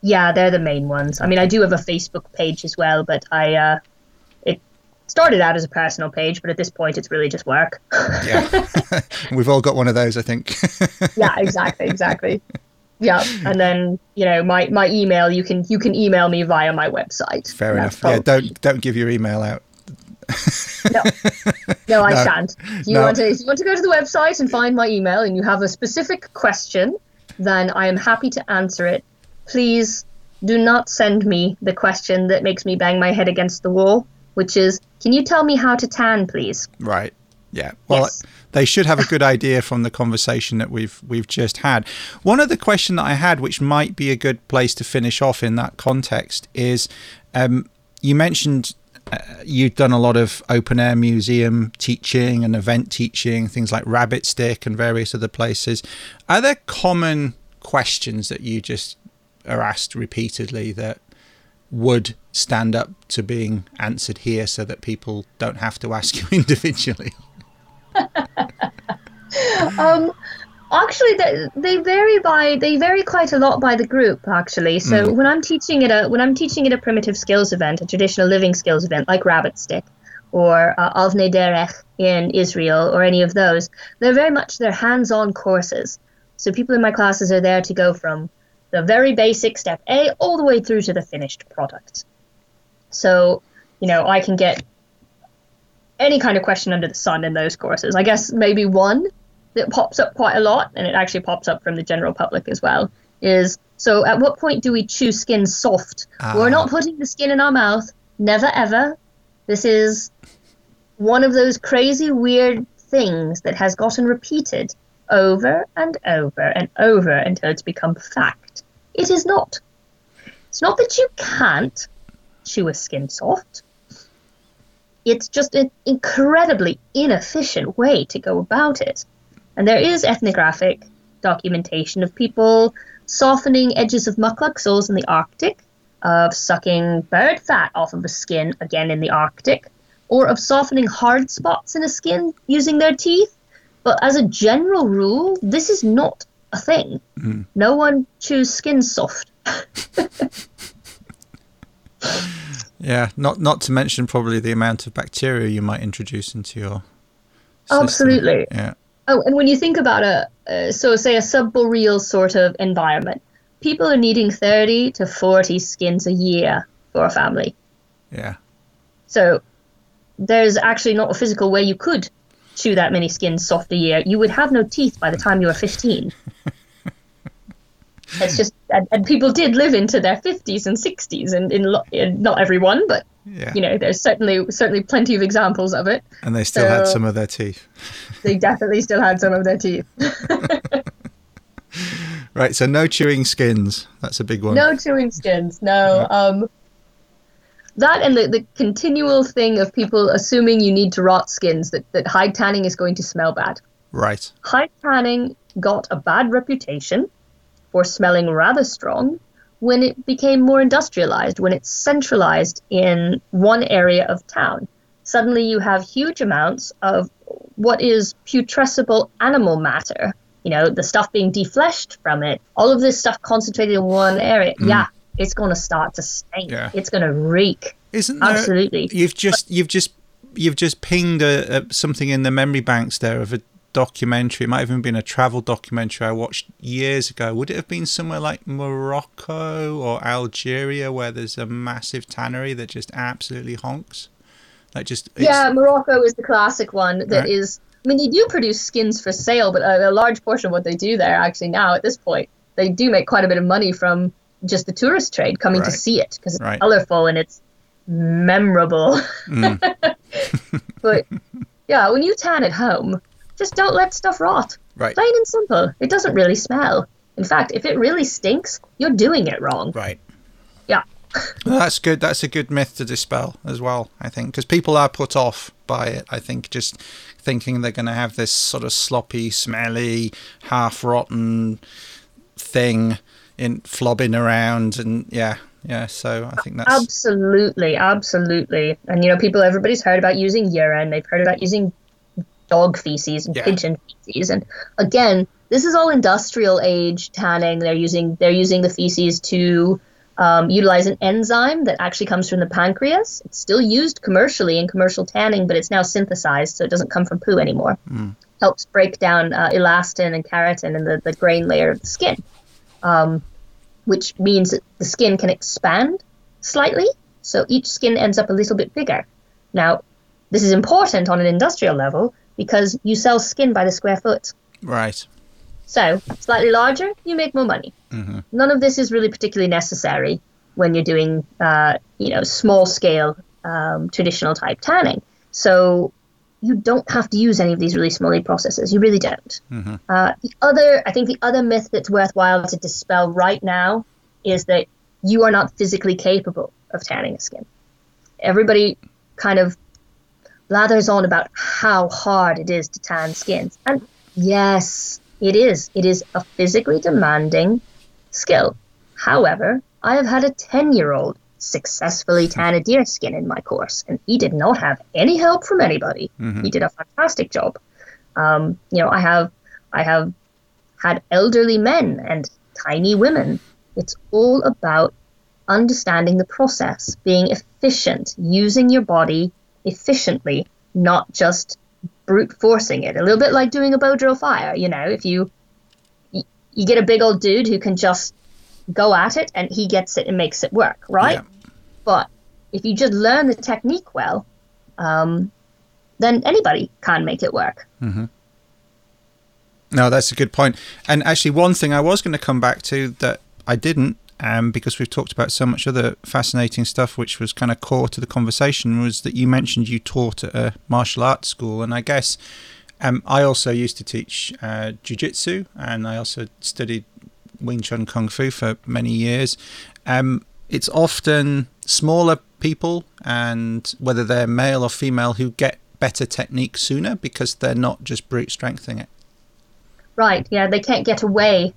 Yeah, they're the main ones. I mean, I do have a Facebook page as well, but I uh, started out as a personal page, but at this point, it's really just work. yeah, we've all got one of those, I think. yeah, exactly, exactly. Yeah, and then you know my my email. You can you can email me via my website. Fair enough. Yeah, don't don't give your email out. no, no, I no. shan't. You no. want to, if you want to go to the website and find my email, and you have a specific question, then I am happy to answer it. Please do not send me the question that makes me bang my head against the wall, which is, "Can you tell me how to tan, please?" Right. Yeah. Well, yes. they should have a good idea from the conversation that we've we've just had. One other question that I had, which might be a good place to finish off in that context, is um, you mentioned uh, you've done a lot of open air museum teaching and event teaching, things like Rabbit Stick and various other places. Are there common questions that you just are asked repeatedly that would stand up to being answered here so that people don't have to ask you individually? um, actually, they, they vary by they vary quite a lot by the group. Actually, so mm. when I'm teaching at a when I'm teaching at a primitive skills event, a traditional living skills event like Rabbit Stick or uh, Avnei Derech in Israel or any of those, they're very much they're hands-on courses. So people in my classes are there to go from the very basic step A all the way through to the finished product. So, you know, I can get any kind of question under the sun in those courses. I guess maybe one that pops up quite a lot, and it actually pops up from the general public as well, is so at what point do we chew skin soft? Uh. We're not putting the skin in our mouth, never ever. This is one of those crazy, weird things that has gotten repeated over and over and over until it's become fact. It is not. It's not that you can't chew a skin soft it's just an incredibly inefficient way to go about it. And there is ethnographic documentation of people softening edges of mukluk soles in the Arctic, of sucking bird fat off of a skin, again in the Arctic, or of softening hard spots in a skin using their teeth. But as a general rule, this is not a thing. Mm. No one chews skin soft. Yeah, not not to mention probably the amount of bacteria you might introduce into your. System. Absolutely. Yeah. Oh, and when you think about a uh, so say a subboreal sort of environment, people are needing thirty to forty skins a year for a family. Yeah. So there's actually not a physical way you could chew that many skins soft a year. You would have no teeth by the time you were fifteen. It's just, and, and, people did live into their 50s and 60s, and in, in not everyone, but yeah. you know, there's certainly certainly plenty of examples of it. And they still so had some of their teeth. they definitely still had some of their teeth. right, so no chewing skins. That's a big one. No chewing skins. No. Um, that and the, the continual thing of people assuming you need to rot skins that, that hide tanning is going to smell bad. Right. Hide tanning got a bad reputation for smelling rather strong when it became more industrialized, when it's centralized in one area of town. Suddenly you have huge amounts of what is putrescible animal matter, you know, the stuff being defleshed from it, all of this stuff concentrated in one area. Mm. Yeah, it's going to start to stink. Yeah. It's going to reek. Isn't there, absolutely? You've just you've just you've just pinged a, a, something in the memory banks there of a documentary. It might have even been a travel documentary I watched years ago. Would it have been somewhere like Morocco or Algeria where there's a massive tannery that just absolutely honks? Like just yeah, Morocco is the classic one that right. is. I mean, they do produce skins for sale, but a, a large portion of what they do there actually now at this point, they do make quite a bit of money from just the tourist trade coming right. to see it because it's right. colorful and it's memorable. Mm. but yeah, when you tan at home, just don't let stuff rot. Right. Plain and simple. It doesn't really smell. In fact, if it really stinks, you're doing it wrong. Right. Yeah. well, that's good. That's a good myth to dispel as well, I think, because people are put off by it. I think just thinking they're going to have this sort of sloppy, smelly, half rotten thing in flobbing around, and yeah, yeah. So I think that's absolutely, absolutely. And you know, people, everybody's heard about using urine. They've heard about using dog feces and yeah. pigeon feces. And again, this is all industrial age tanning. They're using they're using the feces to um, utilize an enzyme that actually comes from the pancreas. It's still used commercially in commercial tanning, but it's now synthesized, so it doesn't come from poo anymore. Mm. Helps break down uh, elastin and keratin in the, the grain layer of the skin, um, which means that the skin can expand slightly, so each skin ends up a little bit bigger. Now, this is important on an industrial level because you sell skin by the square foot. Right. So, slightly larger, you make more money. Mm-hmm. None of this is really particularly necessary when you're doing, uh, you know, small scale um, traditional type tanning. So, you don't have to use any of these really smelly processes. You really don't. Mm-hmm. Uh, the other, I think, the other myth that's worthwhile to dispel right now is that you are not physically capable of tanning a skin. Everybody kind of lathers on about how hard it is to tan skins, and yes, it is. It is a physically demanding skill. However, I have had a 10 year old successfully tan a deer skin in my course, and he did not have any help from anybody. Mm-hmm. He did a fantastic job. Um, you know, I have, I have had elderly men and tiny women. It's all about understanding the process, being efficient, using your body efficiently, not just brute forcing it. A little bit like doing a bow drill fire. You know, if you you get a big old dude who can just go at it and he gets it and makes it work, right? Yeah. But if you just learn the technique well, um, then anybody can make it work. No, that's a good point. And actually, one thing I was going to come back to that I didn't, um, because we've talked about so much other fascinating stuff, which was kind of core to the conversation, was that you mentioned you taught at a martial arts school, and I guess um, I also used to teach uh, jujitsu, and I also studied Wing Chun Kung Fu for many years. Um, it's often smaller people, and whether they're male or female, who get better technique sooner because they're not just brute strengthening it. Right, yeah, they can't get away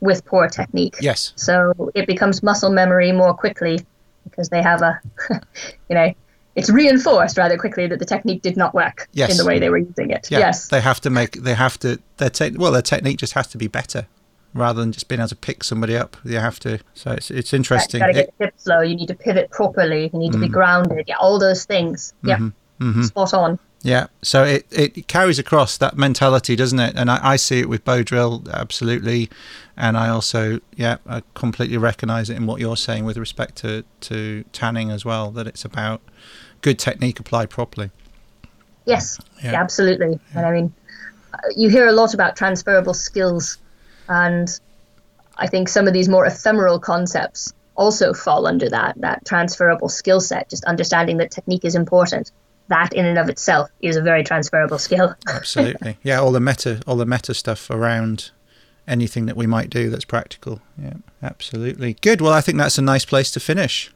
with poor technique. Yes. So it becomes muscle memory more quickly because they have a, you know, it's reinforced rather quickly that the technique did not work Yes. in the way they were using it. Yeah, Yes. they have to make. They have to. Their te- well, their technique just has to be better, rather than just being able to pick somebody up. You have to. So it's it's You interesting. got to It- get low. You need to pivot properly. You need to be Mm. grounded. Yeah, all those things. Yeah, mhm. spot on. yeah. So it it carries across that mentality, doesn't it? And I, I see it with bow drill absolutely, and I also yeah I completely recognise it in what you're saying with respect to to tanning as well. That it's about good technique applied properly. Yes, Yeah. yeah, absolutely. And I mean, uh, you hear a lot about transferable skills, and I think some of these more ephemeral concepts also fall under that that transferable skill set. Just understanding that technique is important. That in and of itself is a very transferable skill. Absolutely. yeah. All the meta all the meta stuff around anything that we might do that's practical. Yeah. Absolutely. Good. Well, I think that's a nice place to finish.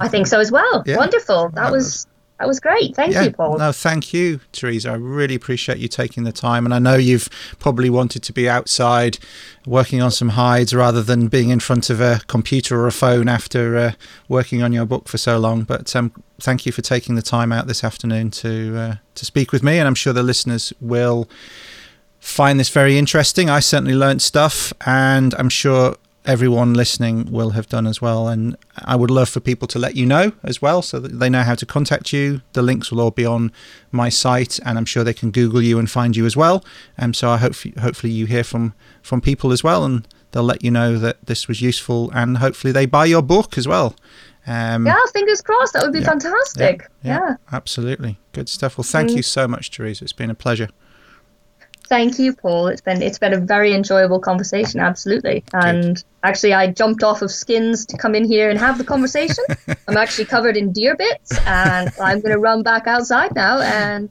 I think so as well. Yeah. Wonderful. That That was that was great. Thank yeah. you, Paul. No, thank you, Theresa. I really appreciate you taking the time. And I know you've probably wanted to be outside working on some hides rather than being in front of a computer or a phone after uh, working on your book for so long. But um, thank you for taking the time out this afternoon to uh, to speak with me. And I'm sure the listeners will find this very interesting. I certainly learnt stuff, and I'm sure everyone listening will have done as well. And I would love for people to let you know as well so that they know how to contact you. The links will all be on my site, and I'm sure they can Google you and find you as well. And so I hope hopefully you hear from from people as well, and they'll let you know that this was useful, and hopefully they buy your book as well. Um, yeah, fingers crossed. That would be yeah, fantastic. Yeah. absolutely. Good stuff. Well, thank Mm. you so much, Theresa. It's been a pleasure. Thank you, Paul. It's been it's been a very enjoyable conversation, absolutely. And actually, I jumped off of skins to come in here and have the conversation. I'm actually covered in deer bits, and I'm going to run back outside now and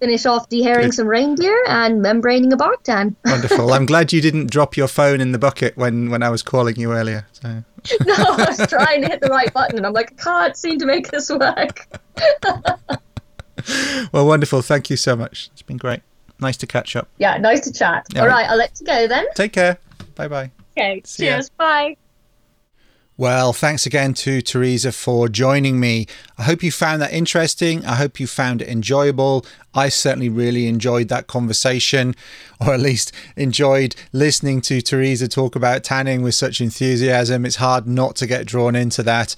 finish off dehairing Good. some reindeer and membraning a bark tan. Wonderful. I'm glad you didn't drop your phone in the bucket when, when I was calling you earlier. So. no, I was trying to hit the right button, and I'm like, I can't seem to make this work. Well, wonderful. Thank you so much. It's been great. Nice to catch up. Yeah, nice to chat. Yeah. All right, I'll let you go then. Take care. Bye bye. Okay, See ya. cheers. Bye. Well, thanks again to Theresa for joining me. I hope you found that interesting. I hope you found it enjoyable. I certainly really enjoyed that conversation, or at least enjoyed listening to Theresa talk about tanning with such enthusiasm. It's hard not to get drawn into that.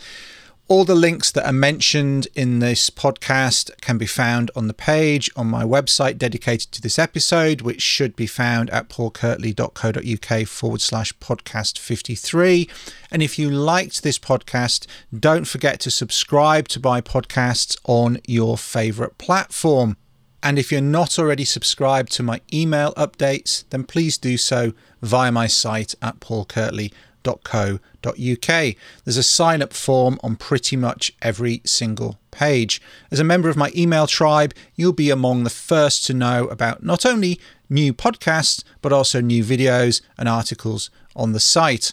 All the links that are mentioned in this podcast can be found on the page on my website dedicated to this episode, which should be found at paulkirtley.co.uk forward slash podcast 53. And if you liked this podcast, don't forget to subscribe to my podcasts on your favourite platform. And if you're not already subscribed to my email updates, then please do so via my site at paulkirtley.co.uk There's a sign up form on pretty much every single page. As a member of my email tribe, you'll be among the first to know about not only new podcasts, but also new videos and articles on the site.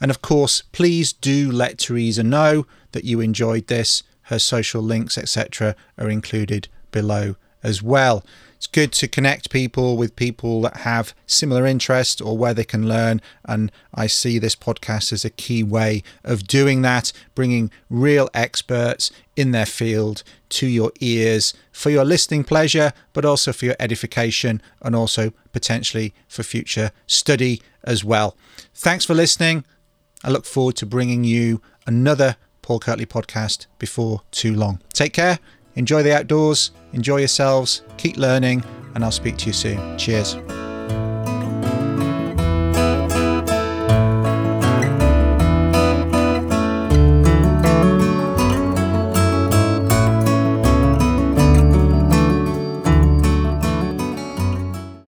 And of course, please do let Theresa know that you enjoyed this. Her social links, etc., are included below as well. It's good to connect people with people that have similar interests or where they can learn. And I see this podcast as a key way of doing that, bringing real experts in their field to your ears for your listening pleasure, but also for your edification and also potentially for future study as well. Thanks for listening. I look forward to bringing you another Paul Kirtley podcast before too long. Take care Enjoy the outdoors, enjoy yourselves, keep learning, and I'll speak to you soon. Cheers.